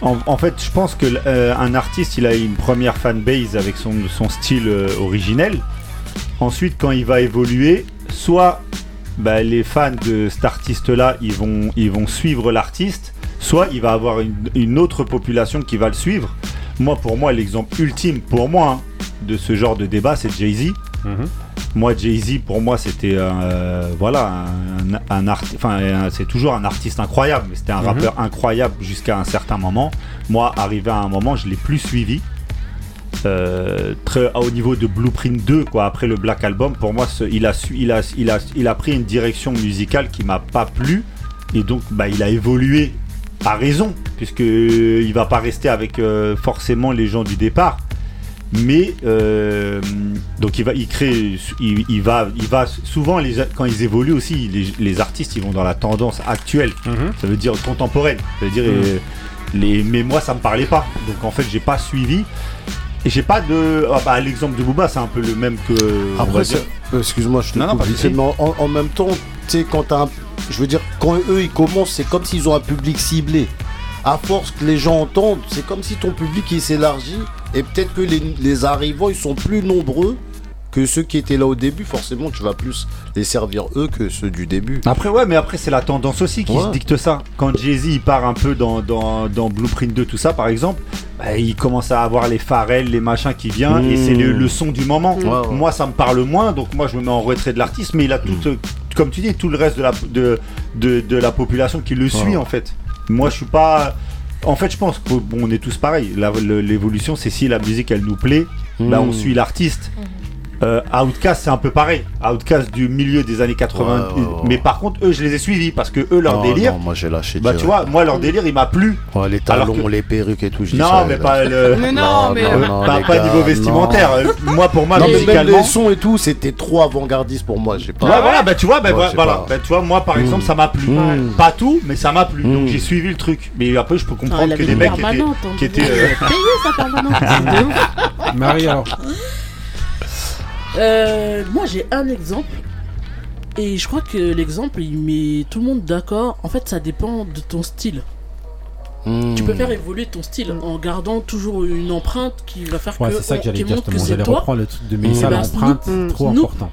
En, fait, je pense que euh, un artiste, il a une première fanbase avec son, son style euh, originel. Ensuite, quand il va évoluer, soit bah, les fans de cet artiste-là, ils vont, ils vont suivre l'artiste, soit il va avoir une, une autre population qui va le suivre. Moi, pour moi, l'exemple ultime, pour moi, hein, de ce genre de débat, c'est Jay-Z. Mhm. Moi, Jay-Z, pour moi, c'était euh, voilà un, un art, enfin, un- c'est toujours un artiste incroyable, mais c'était un Mhm. rappeur incroyable jusqu'à un certain moment. Moi, arrivé à un moment, je l'ai plus suivi. Euh, très au niveau de Blueprint 2, quoi, après le Black Album, pour moi, ce- il, a su, il, a, il, a, il a pris une direction musicale qui m'a pas plu, et donc bah, il a évolué à raison, puisque euh, il va pas rester avec euh, forcément les gens du départ mais euh, donc il va il crée il, il va il va souvent les quand ils évoluent aussi les, les artistes ils vont dans la tendance actuelle. Ça veut dire contemporaine. Ça veut dire Mhm. euh, les mais moi ça me parlait pas. Donc en fait j'ai pas suivi. Et j'ai pas de ah bah, l'exemple de Booba c'est un peu le même que Après, euh, excuse-moi, je te Non, non, pas vite. mais en, en même temps, tu sais, quand t'as un. Je veux dire, quand eux ils commencent, c'est comme s'ils ont un public ciblé. À force que les gens entendent, c'est comme si ton public il s'élargit et peut-être que les, les arrivants ils sont plus nombreux que ceux qui étaient là au début. Forcément, tu vas plus les servir eux que ceux du début. Après, ouais, mais après, c'est la tendance aussi qui Ouais. se dicte ça. Quand Jay-Z il part un peu dans, dans, dans Blueprint 2, tout ça, par exemple, bah, il commence à avoir les Pharrell, les machins qui viennent, et Mmh. c'est le, le son du moment. Ouais, ouais. Moi, ça me parle moins, donc moi, je me mets en retrait de l'artiste, mais il a tout, euh, comme tu dis, tout le reste de la, de, de, de la population qui le suit, en fait. Moi, je suis pas. En fait, je pense qu'on est tous pareils. L'évolution, c'est si la musique, elle nous plaît, bah, Mmh. on suit l'artiste. Euh, Outcast, c'est un peu pareil. Outcast du milieu des années 80. Ouais, ouais, ouais. Mais par contre, eux, je les ai suivis parce que eux, leur Non, délire. non, moi j'ai lâché. bah, tu direct. vois, moi, leur délire, il m'a plu. Ouais, les Alors talons, que- les perruques et tout. je Non, ça, mais pas le. Mais non, mais- non, pas, les pas gars, niveau vestimentaire. Euh, Moi, pour moi, Non, mais même musicalement. les sons et tout, c'était trop avant-gardiste pour moi. J'ai pas. Ouais, voilà, bah tu vois, bah, Ouais, voilà, pas- Bah, tu vois, moi par exemple, Mm. ça m'a plu. Mm. Pas tout, mais ça m'a plu. Donc Mm. j'ai suivi le truc. Mais après, je peux Ah, comprendre elle que une mecs qui étaient. permanente. hein. qui étaient, euh, payé sa permanente. Marie, alors. Euh, moi, j'ai un exemple. Et je crois que l'exemple, il met tout le monde d'accord. En fait, ça dépend de ton style. Tu peux hmm. faire évoluer ton style hmm. en gardant toujours une empreinte qui va faire ouais, que c'est ça que j'allais dire justement. Reprendre le truc de Mélissa, mmh. l'empreinte, trop important.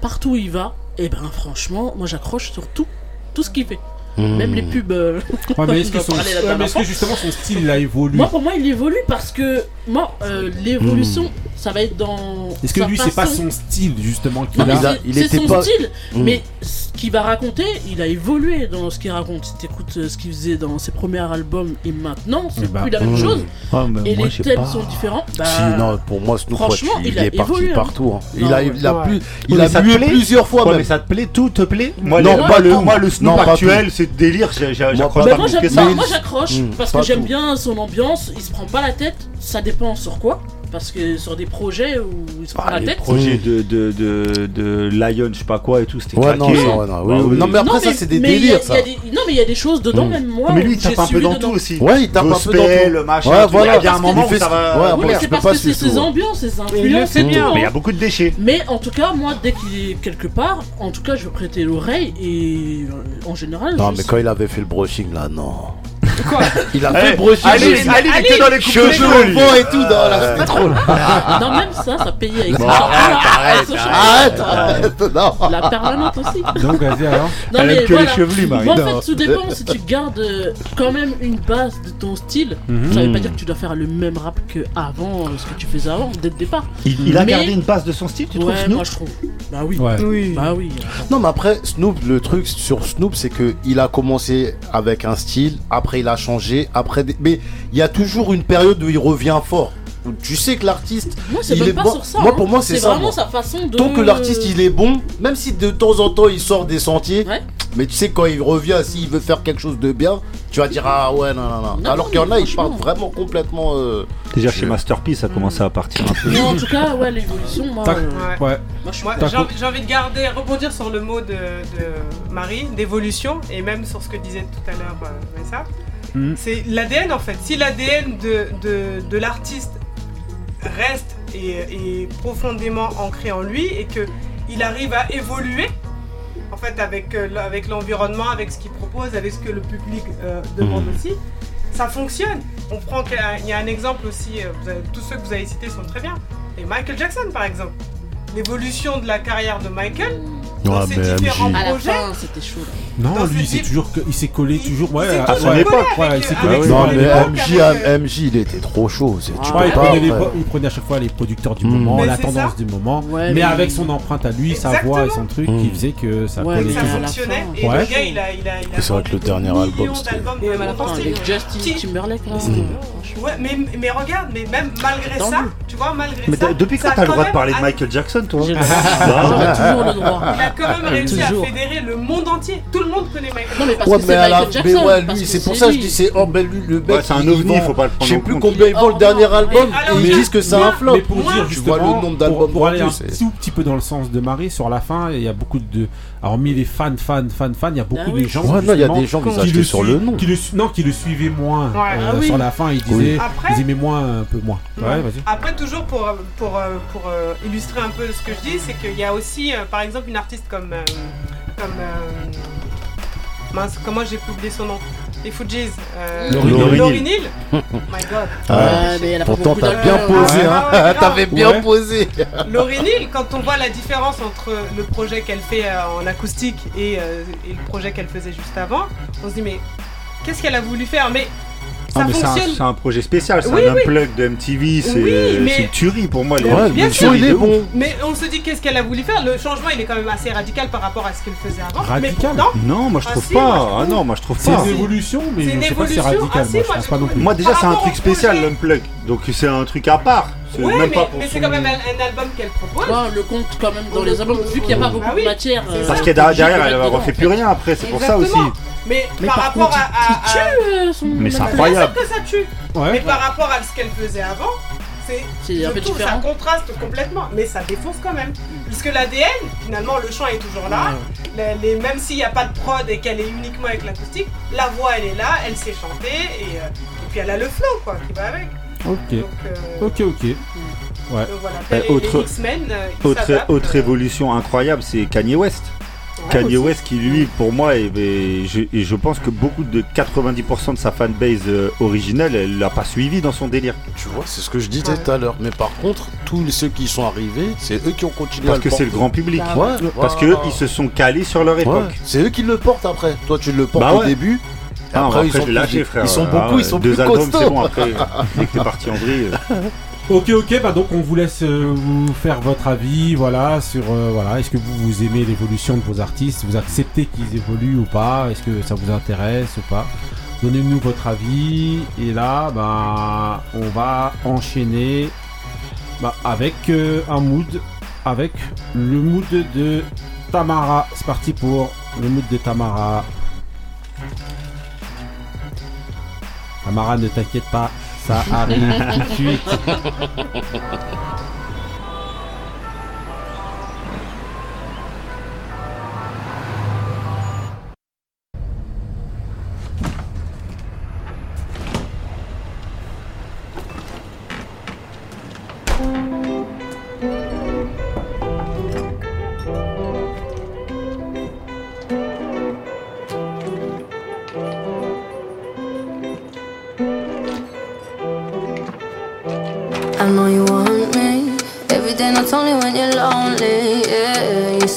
Partout où il va, et ben franchement, moi j'accroche sur tout, tout ce qu'il fait. Hmm. Même les pubs. Euh, mais est-ce que, son... justement son style a évolué? Moi, pour moi, il évolue parce que moi, euh, l'évolution, ça va être dans. Est-ce que lui, c'est pas son style justement qu'il a Il son pas. style, mm. mais ce qu'il va raconter, il a évolué dans ce qu'il raconte. Si t'écoutes euh, ce qu'il faisait dans ses premiers albums et maintenant, c'est eh ben, plus la même mm. chose. Ah, et les thèmes sont différents. Si, bah, non, pour moi, Snoop franchement, quoi, tu, il, il, est évolué, hein. partout. Hein. Il, a, il, a, plus, il a plusieurs fois. Mais ça te plaît Tout te plaît mm. Moi, non, pas le, moi, le Snoop actuel, c'est délire. J'accroche. Moi, j'accroche parce bah, que j'aime bien son ambiance. Il se prend pas la tête. Ça dépend sur quoi parce que sur des projets où ils se prennent ah, la les tête. projets de, de, de, de Lion, je sais pas quoi et tout, c'était ouais, non, mais après, ça, c'est des délires. ça. Non, mais il y a des choses dedans, même moi. Mais lui, il tape un peu dans tout aussi. Ouais, il tape un peu dans le machin. Ouais, voilà. Il y a un moment où ça va. Ouais, c'est parce que c'est ses ambiances, ses influences. Hein. Mais il y a beaucoup de déchets. Mais en tout cas, moi, dès qu'il est quelque part, en tout cas, je vais prêter l'oreille et euh, en général. Non, mais quand il avait fait le brushing là, non. Il a fait eh, brochure. Allez, allez, les coupes de et tout dans la C'est trop Non, même ça, ça payait avec ça. Arrête, ah, arrête, ah, euh, arrête, non. La permanente aussi. Donc, vas-y alors. Non, Elle mais aime que voilà. les chevelus, Marie. Moi, en fait, tout dépend si tu gardes euh, quand même une base de ton style. Mhm. Ça veut pas dire que tu dois faire le même rap que avant, euh, ce que tu faisais avant, dès le départ. Il, a gardé une base de son style, tu trouves, ouais, moi je trouve. Bah oui. Bah oui. Non, mais après, Snoop, le truc sur Snoop, c'est que il a commencé avec un style, après il a changé, après. Mais il y a toujours une période où il revient fort tu sais que l'artiste il est bon. Moi hein. pour moi c'est ça. Vraiment sa façon de... Tant que l'artiste il est bon, même si de temps en temps il sort des sentiers, mais tu sais quand il revient s'il veut faire quelque chose de bien, tu vas dire ah ouais non non Alors qu'il y en a ils partent vraiment complètement. Euh, Déjà chez Masterpiece ça mm. commence à partir un peu. Mais en tout cas ouais l'évolution moi. Euh, ouais. J'ai envie de garder rebondir sur le mot de, Marie d'évolution et même sur ce que disait tout à l'heure euh, mm. C'est l'ADN en fait. Si l'ADN de, de, de l'artiste reste et, profondément ancré en lui et qu'il arrive à évoluer en fait avec, euh, avec l'environnement, avec ce qu'il propose, avec ce que le public euh, demande mmh. aussi, ça fonctionne. On prend il y a un exemple aussi, euh, tous ceux que vous avez cités sont très bien. Et Michael Jackson par exemple, l'évolution de la carrière de Michael, non, lui, il s'est toujours, il s'est collé toujours. À son époque. Non, mais MJ, il était trop chaud. il, prenait à chaque fois les producteurs du hmm. moment, la tendance du moment, mais avec son empreinte à lui, sa voix et son truc qui hmm. faisait que ça collait C'est le dernier album, Timberlake, mais, regarde, mais même malgré ça, tu vois, malgré depuis quand t'as le droit de parler de Michael Jackson, toi quand même ah, réussi à fédérer le monde entier. Tout le monde connaît Michael Jackson. Non, mais parce ouais, que mais, alors, mais ouais, lui, c'est pour ça que je dis c'est oh, ben lui, le mec. Ouais, c'est un ovni, faut pas le prendre. Je sais plus combien il vend le oh, dernier album et ils disent que c'est un flop. Mais pour dire justement, le nombre d'albums pour aller un tout petit peu dans le sens de Marie, sur la fin, il y a beaucoup de hormis les fans, fans, fans, fans, il y a beaucoup ah de gens y a des gens qui, le sur le nom. Qui le, non, qui le suivaient moins euh, ah sur la fin. Ils disaient, ils aimaient moins, un peu moins. Après, toujours pour, pour, euh, pour, euh, illustrer un peu ce que je dis, c'est qu'il y a aussi, par exemple, une artiste comme. comme comment j'ai publié son nom? les Fujis. Euh, Laurinil Oh my god. Ah, pourtant, t'as bien posé. Ah, hein. T'avais bien posé. Laurinil, quand on voit la différence entre le projet qu'elle fait euh, en acoustique et, euh, et le projet qu'elle faisait juste avant, on se dit mais qu'est-ce qu'elle a voulu faire? Mais ah, c'est un, projet spécial, c'est un oui. unplug de MTV, c'est oui, euh, une tuerie pour moi. Il est bon. Mais on se dit qu'est-ce qu'elle a voulu faire. Le changement, il est quand même assez radical par rapport à ce qu'elle faisait avant. Radical mais. Non, moi je trouve ah, pas. Ah, non, moi je trouve pas. C'est une évolution, mais je sais pas si c'est radical. Moi, déjà, c'est un truc spécial, l'unplug. Donc c'est un truc à part. Oui, mais, mais c'est quand même un, album qu'elle propose. Bah, le compte quand même dans les albums, vu qu'il n'y a pas euh, beaucoup de matière. Euh, Parce que derrière, elle ne refait plus rien après, c'est pour ça aussi. Mais, par, rapport à, Mais c'est incroyable. Mais par rapport à ce qu'elle faisait avant, c'est un peu différent. Ça contraste complètement, mais ça défonce quand même. Puisque l'ADN, finalement, le chant est toujours là. Les, même s'il n'y a pas de prod et qu'elle est uniquement avec l'acoustique, la voix elle est là, elle sait chanter et, euh, puis elle a le flow quoi qui va avec. Ok. Euh, ok, ok. Ouais. Autre, euh, autre, autre évolution incroyable, c'est Kanye West. Kanye West qui lui pour moi et, et je, et je pense que beaucoup de 90% de sa fanbase euh, originelle elle l'a pas suivi dans son délire. Tu vois, c'est ce que je disais tout à l'heure. Mais par contre, tous ceux qui sont arrivés, c'est eux qui ont continué à Parce que c'est le grand public. Ouais, Parce que voilà. ils se sont calés sur leur Ouais, époque. c'est eux qui le portent après. Toi, tu le portes Bah au début. Ah, après, après, ils sont, lâché, plus- frère. ils sont Ah beaucoup, ouais, ils sont deux plus albums, costauds. c'est bon, après. Dès que t'es parti en vrille. Ok, ok, bah donc on vous laisse euh, vous faire votre avis, voilà, sur euh, voilà, est-ce que vous, vous aimez l'évolution de vos artistes, vous acceptez qu'ils évoluent ou pas, est-ce que ça vous intéresse ou pas? Donnez-nous votre avis et là, bah, on va enchaîner bah, avec euh, un mood, avec le mood de Tamara. C'est parti pour le mood de Tamara. Tamara, ne t'inquiète pas, ça arrive tout de suite.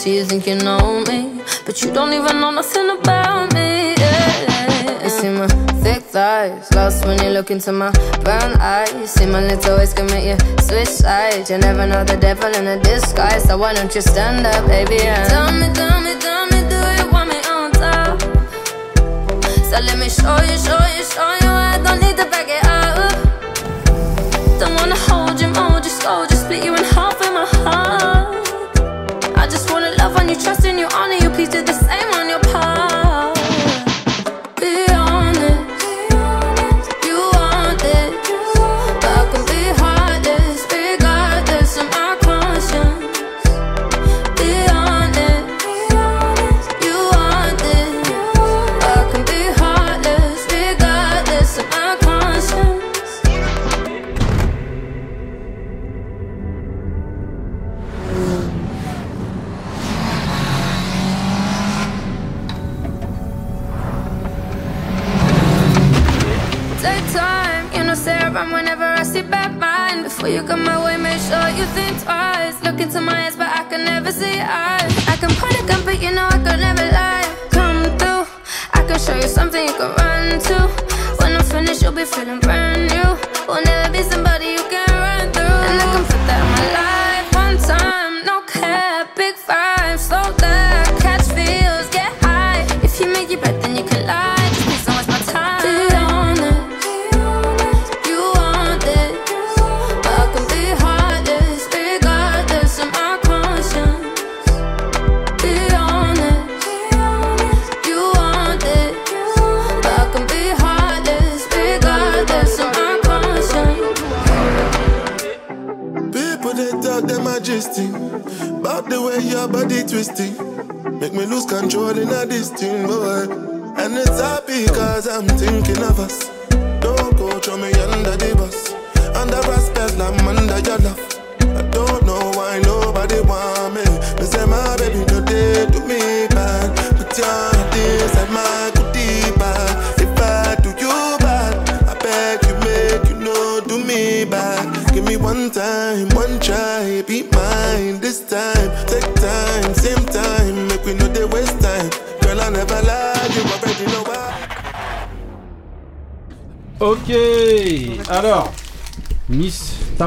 Yeah, you you think you know me, but you don't even know nothing about me. Yeah, you see my thick thighs, lost when you look into my brown eyes. You see my little ways can make you switch sides. You never know the devil in a disguise, so why don't you stand up, baby? And tell me, tell me, tell me, do you want me on top? So let me show you, show you, show you. I don't need to back it up. Don't wanna hold you, mold you, slow, just split you in half in my heart. Love on you, trust and you, honor you, please do the same on your part.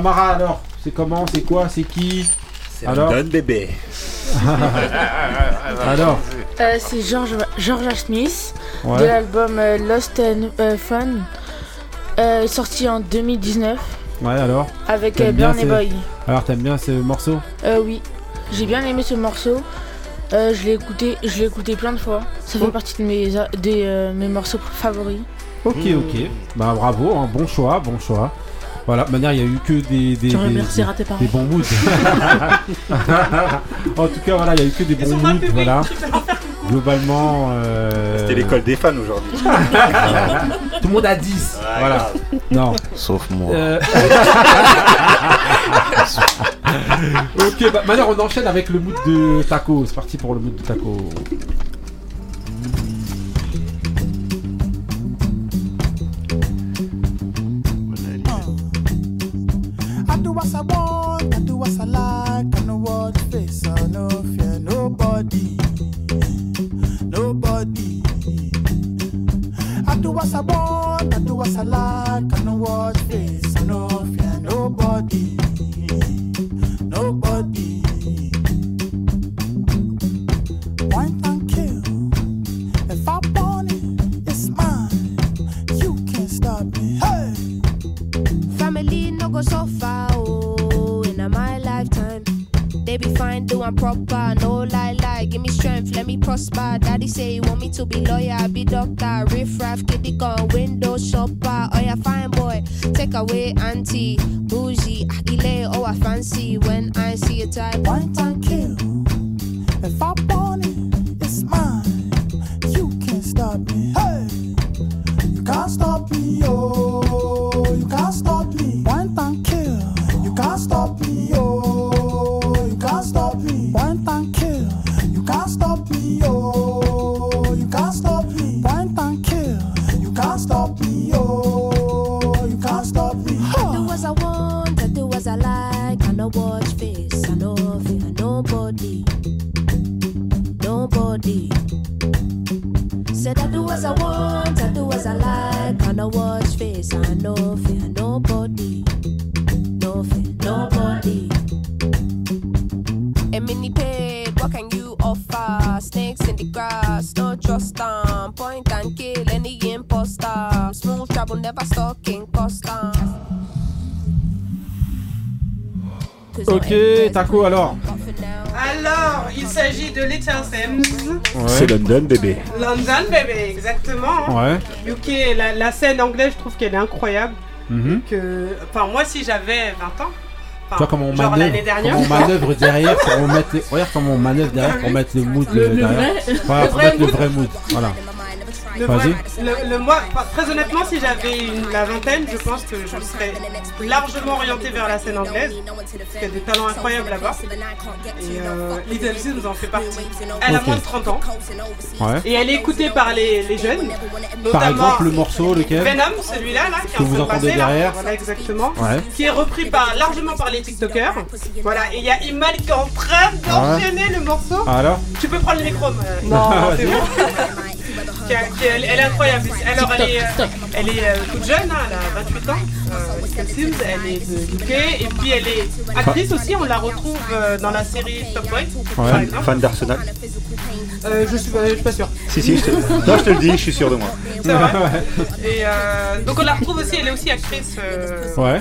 Alors, c'est comment, c'est quoi, c'est qui C'est Alors un bébé. alors, Euh, c'est George, Georgia Smith Ouais. de l'album euh, Lost and euh, Fun, euh, sorti en 2019 ouais, alors avec euh, bien ce- Boy. Alors, t'aimes bien ce morceau Euh, oui, j'ai bien aimé ce morceau. Euh, je l'ai écouté, je l'ai écouté plein de fois. Ça fait Oh. partie de mes, a- des, euh, mes morceaux favoris. Ok, ok. Bah bravo, hein, bon choix, bon choix. Voilà, de manière, il y a eu que des, des, des, bons moods. en tout cas, voilà, il y a eu que des bons moods, voilà. globalement. euh, C'était l'école des fans aujourd'hui. Tout le monde a 10. Ouais, voilà. grave. Non. Sauf moi. Euh, ok, bah, maintenant on enchaîne avec le mood de Taco. C'est parti pour le mood de Taco. What I want, I do what I like, I know what face, I no fear nobody, nobody. I do what I want, I do what I like, I know what doing proper, no lie, lie. Give me strength, let me prosper. Daddy say he want me to be lawyer, be doctor, riff raff, kitty gun, window shopper. Oh yeah, fine boy, take away auntie, bougie, agile, oh I fancy when I see a type. One time kill. If I Taco alors. Alors, il s'agit de Little Sims. C'est London, bébé. London, bébé, exactement. hein. Ouais. UK, la, la scène anglaise, je trouve qu'elle est incroyable. Mhm. Que, enfin, moi, si j'avais 20 ans, Tu vois comment on genre manœuvre, l'année dernière, comment on manœuvre derrière pour mettre les... Regarde comment on manœuvre derrière pour mettre le mood Le- euh, le derrière. vrai- Voilà, le pour vrai mettre le mood. vrai mood. Voilà. Le, Vas-y. vrai- le, le moi, très honnêtement, si j'avais la vingtaine, je pense que je serais largement orienté vers la scène anglaise. Parce qu'il y a des talents incroyables là-bas. Et euh, Little Sims en fait partie. Elle a moins de 30 ans. Ouais. Et elle est écoutée par les, les jeunes. Par notamment exemple, le morceau, lequel Venom, celui-là, là, qui est en train de passer, là. Voilà, exactement. Ouais. Qui est repris par, largement par les TikTokers. Voilà, et il y a Imal qui est en train d'enchaîner le morceau. Ah, alors Tu peux prendre le micro. euh, Non, c'est bon. Qui a- qui elle, elle est incroyable. Alors, elle est, euh, elle est euh, toute jeune, hein, elle a 28 ans. Euh, Sims, elle est de UK. Et puis, elle est actrice aussi. On la retrouve euh, dans la série Stop Boy, par Fan, d'Arsenal. Euh, je, suis, je suis pas sûre. Si, si, je te... Non, je te le dis, je suis sûr de moi. C'est vrai. Et euh, donc on la retrouve aussi, elle est aussi actrice. euh, Ouais.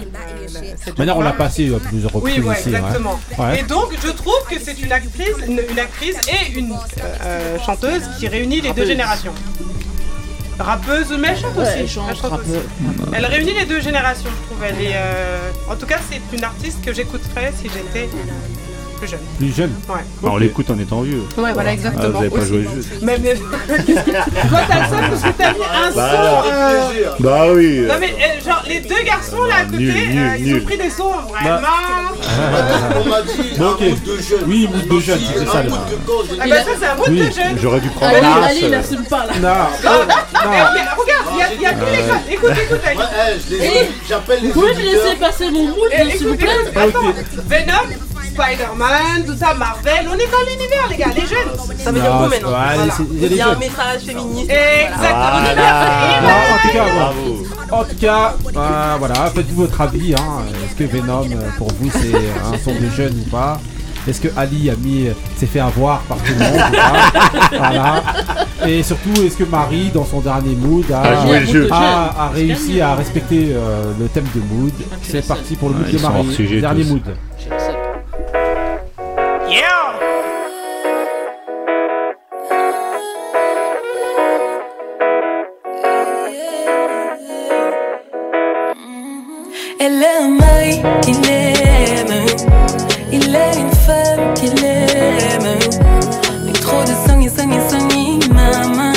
Maintenant, on l'a passé à plusieurs reprises Oui, ouais, ici. exactement. Ouais. Et donc, je trouve que c'est une actrice, une, une actrice et une chanteuse qui réunit les deux générations. Rappeuse, mais elle chante Ouais, aussi. elle chante, aussi. rappeur. Elle réunit les deux générations, je trouve. Elle est, euh, En tout cas, c'est une artiste que j'écouterais si j'étais plus jeune. Plus jeune Ouais. Bah, on l'écoute en étant vieux. Ouais, voilà, exactement. Ah, vous avez pas Aussi. joué le jeu. Mais, mais... Toi, t'as le seum parce que t'as mis un Bah, son. euh, Bah oui. Non mais euh, genre les deux garçons là à côté, Nul, nul, euh, ils ont nul. pris des sons vraiment. On m'a dit Bon, un ok. mood de jeune. Oui, mood de jeune, c'était ça. le- Ah bah ça c'est un Oui, de jeune. J'aurais dû prendre Ali, Nas, Ali, il assume pas là. Non. Non, non, mais regarde, il y a, il y a tous les gars. Écoute, écoute, eh, je les- J'appelle les Vous pouvez me auditeurs. laisser passer mon mood, Eh, s'il vous écoute, plaît écoute, attends, Venom, Spider-Man, tout ça, Marvel, on est dans l'univers les gars, les jeunes. Ça veut dire ouais, c'est- il y a un message féministe. Exactement. Non, en tout cas, voilà. Bravo. En tout cas, euh, voilà, faites-vous votre avis. Hein. Est-ce que Venom, euh, pour vous, c'est un son de jeune ou pas? Est-ce que Ali a mis, s'est fait avoir par tout le monde ou pas? Voilà. Et surtout, est-ce que Marie, dans son dernier mood, a, A joué le jeu. a- a réussi à respecter euh, le thème de mood? C'est parti pour le mood Ouais, de Marie. sujet, dernier tous. mood. Elle est un mari qu'il aime. Il est une femme qu'il aime. Mais trop de sang et sang et sang et maman.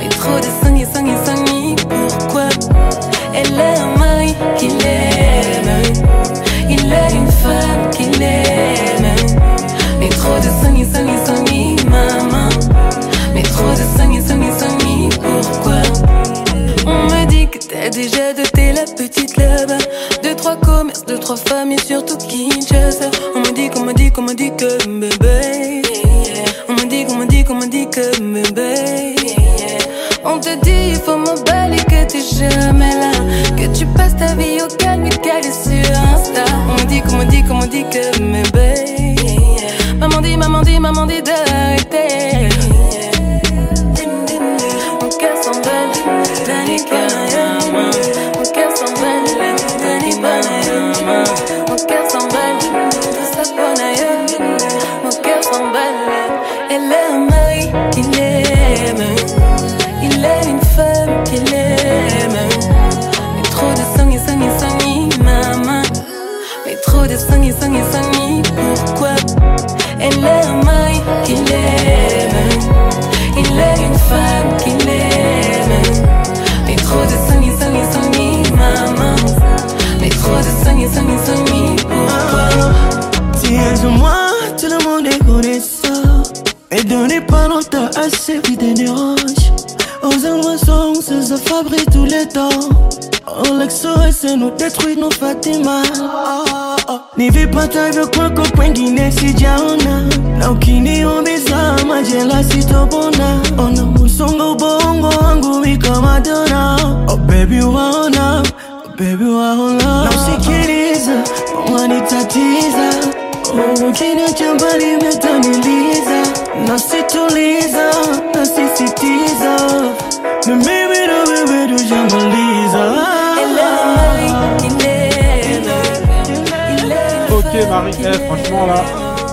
Mais trop de sang et sang et sang et pourquoi? Elle est un mari qu'il aime. Il est une femme qu'il aime. Mais trop de sang et sang et sang et maman. Mais trop de sang et sang et sang et pourquoi? On me dit que t'as déjà doté la petite love. Maman dit, maman dit, maman dit d'arrêter. L'ex nous détruit nos Fatima. Nivi pata hivyo kwako kwengine sijaona na ukiniumiza majela sitopona ona musongo ubongo wangu wika madona oh baby waona oh baby waona na usikiliza wanitatiza oh, ukiniacha mbali umetaniliza nasituliza nasisitiza eh, franchement là,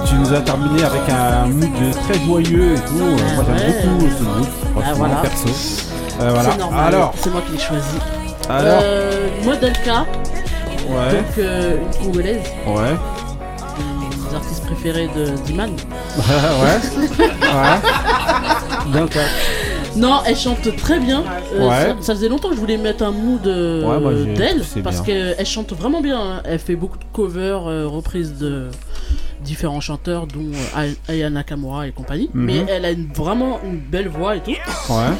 tu nous as terminé avec un mood très joyeux et tout. Euh, Moi j'aime ouais. beaucoup ce mood, franchement Ah, voilà. perso. Euh, voilà. C'est normal, Alors, c'est moi qui l'ai choisi. Alors euh, Modelka, Ouais. donc euh, une congolaise, ouais. des artistes préférés de Diman. ouais. ouais. Donc, euh, Non, elle chante très bien. Euh, Ouais. ça, ça faisait longtemps que je voulais mettre un mood euh, Ouais, d'elle parce qu'elle chante vraiment bien. hein. Elle fait beaucoup de covers, euh, reprises de différents chanteurs, dont euh, Ay- Aya Nakamura et compagnie. Mhm. Mais elle a une- vraiment une belle voix et tout. Ouais.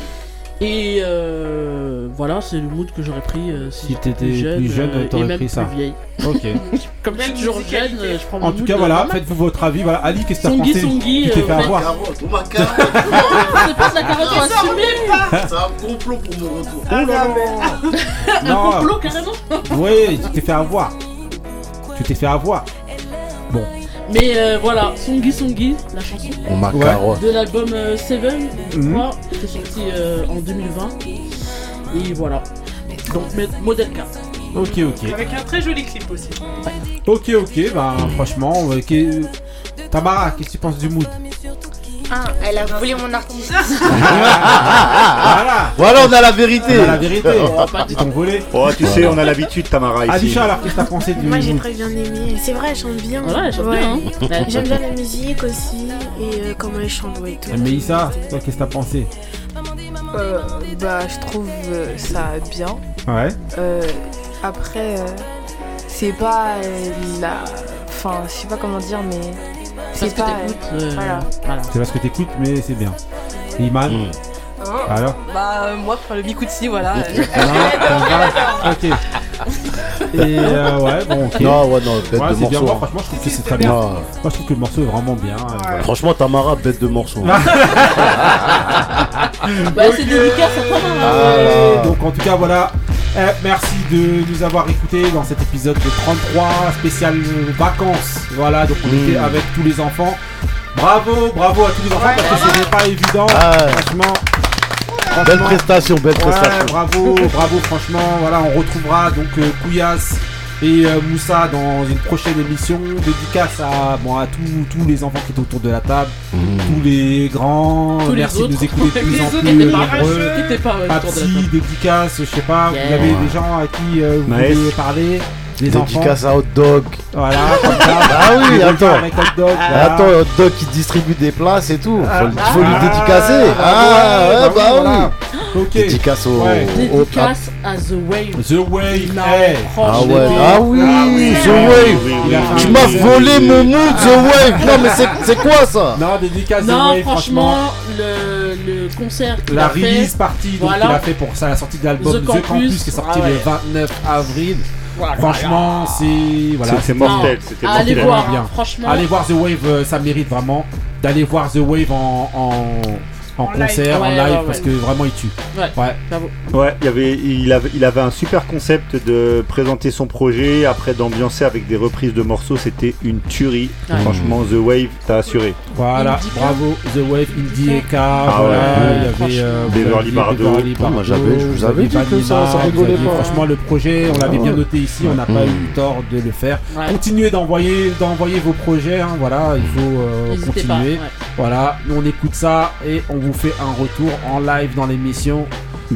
Et euh, voilà, c'est le mood que j'aurais pris euh, si, Si j'étais t'étais plus jeune, euh, et t'aurais même pris ça. plus vieille. Ok. Comme je suis toujours jeune, euh, je prends mon En tout cas, euh, voilà, faites-vous votre avis. Voilà, Ali, qu'est-ce que t'as pensé Songui, Tu t'es euh, fait fait- avoir. C'est pas de la carotte, on assume C'est un complot pour mon retour. Oh là là. Un Non. complot carrément Oui, tu t'es fait avoir. Tu t'es fait avoir. Bon. Mais euh, voilà, Songi Songi, la chanson. Ouais. De l'album euh, Seven, Mhm. qui est sorti euh, en 2020. Et voilà. Donc, modèle 4. Ok, ok. Avec un très joli clip aussi. Ok, ok, bah franchement, qu'est- Tamara, qu'est-ce que tu penses du mood? Ah, elle a volé mon artiste. Voilà Voilà, on a la vérité. On a la vérité Ils t'ont volé Oh, tu sais, on a l'habitude, Tamara, ici. Adisha, alors qu'est-ce que t'as pensé du Moi j'ai très bien aimé. C'est vrai, elle chante bien. Voilà, elle chante Ouais. bien, hein. J'aime bien la musique aussi et euh, comment elle chante et tout. Mais Issa, toi, qu'est-ce que t'as pensé Euh, bah, je trouve euh, ça bien. Ouais. Euh, après, euh, c'est pas euh, la. Enfin, je sais pas comment dire, mais. Parce C'est que pas. t'écoutes, euh, voilà. voilà. C'est parce que t'écoutes, mais c'est bien. Iman Oh. Alors Bah, euh, moi, pour le Bikutsi, voilà. Pas Ok. Et euh, ouais, bon, ok. Non, ouais, non, bête Ouais, de c'est bien. Moi, hein. franchement, je trouve que c'est très bien. Moi, je trouve que le morceau est vraiment bien. euh, Franchement, Tamara, bête de morceau. Bah, c'est dédicace à Tamara. Euh, donc en tout cas voilà, Eh, merci de nous avoir écoutés dans cet épisode de 33 spécial vacances. Voilà, donc on était avec tous les enfants. Bravo, bravo à tous les enfants parce que c'était pas évident. Ah. Franchement. Belle prestation, belle ouais, prestation. bravo, bravo, franchement. Voilà, on retrouvera donc euh, Kouyas et euh, Moussa dans une prochaine émission. Dédicace à, bon, à tous, tous les enfants qui étaient autour de la table, tous les grands. Tous les Merci de nous écouter de plus Les en plus qui étaient euh, pas- nombreux. euh, Papsi, dédicace, je sais pas, Yeah. vous avez Ouais. des gens à qui euh, vous Nice. voulez parler les Dédicace enfants. à Hot Dog. Voilà, comme ça. Ah oui, Les attends. Avec hot dog, voilà. Attends, Hot Dog qui distribue des places et tout. Faut, le- faut lui Ah, dédicacer. bah Ah, ouais, bah bah oui, voilà. Ok. Dédicace au. Ouais. au- Dédicace à The Wave. The Wave, Non, hey. Ah franchement. ouais, ah oui, The oui, Wave. oui, oui, Tu oui. m'as Oui. volé mon mood, The Wave. Non, mais c'est- c'est quoi ça? Non, dédicace The Non, Wave, franchement. franchement, le, le concert qu'il La a fait, release donc, voilà. qu'il a fait pour ça, la sortie de l'album The The, Campus, Campus, qui est sorti ah ouais. le 29 avril. Voilà. Franchement, c'est voilà, C'est- c'était- mortel, c'était c'était Allez mortel, voir, vraiment bien. franchement. Allez voir The Wave, euh, ça mérite vraiment d'aller voir The Wave en, en, en, En live. concert, en Ouais, live, ouais, ouais. parce que vraiment il tue. Ouais. Bravo. Ouais, il avait, il avait, il avait un super concept de présenter son projet, après d'ambiancer avec des reprises de morceaux, c'était une tuerie. Ouais. Franchement, The Wave t'a assuré. Voilà, Indica. bravo The Wave, Indie Eka, Ah voilà, ouais. il y avait euh, Beverly. Beverly Moi, j'avais- je vous avais dit que ça- rigolait aviez- pas. Franchement, le projet, on l'avait Ah bien noté ici, on n'a pas eu tort de le faire. Ouais. Continuez d'envoyer, d'envoyer vos projets, hein, voilà, il faut euh, continuer. pas, ouais. Voilà, nous on écoute ça et on vous fait un retour en live dans l'émission.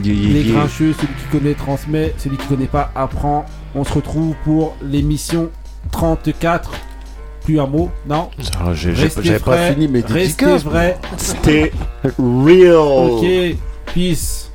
Les grincheux, celui qui connaît transmet, celui qui connaît pas apprend. On se retrouve pour l'émission 34. Plus un mot, non Ah, j'avais pas fini mes Restez vrai. Stay real. Ok, peace.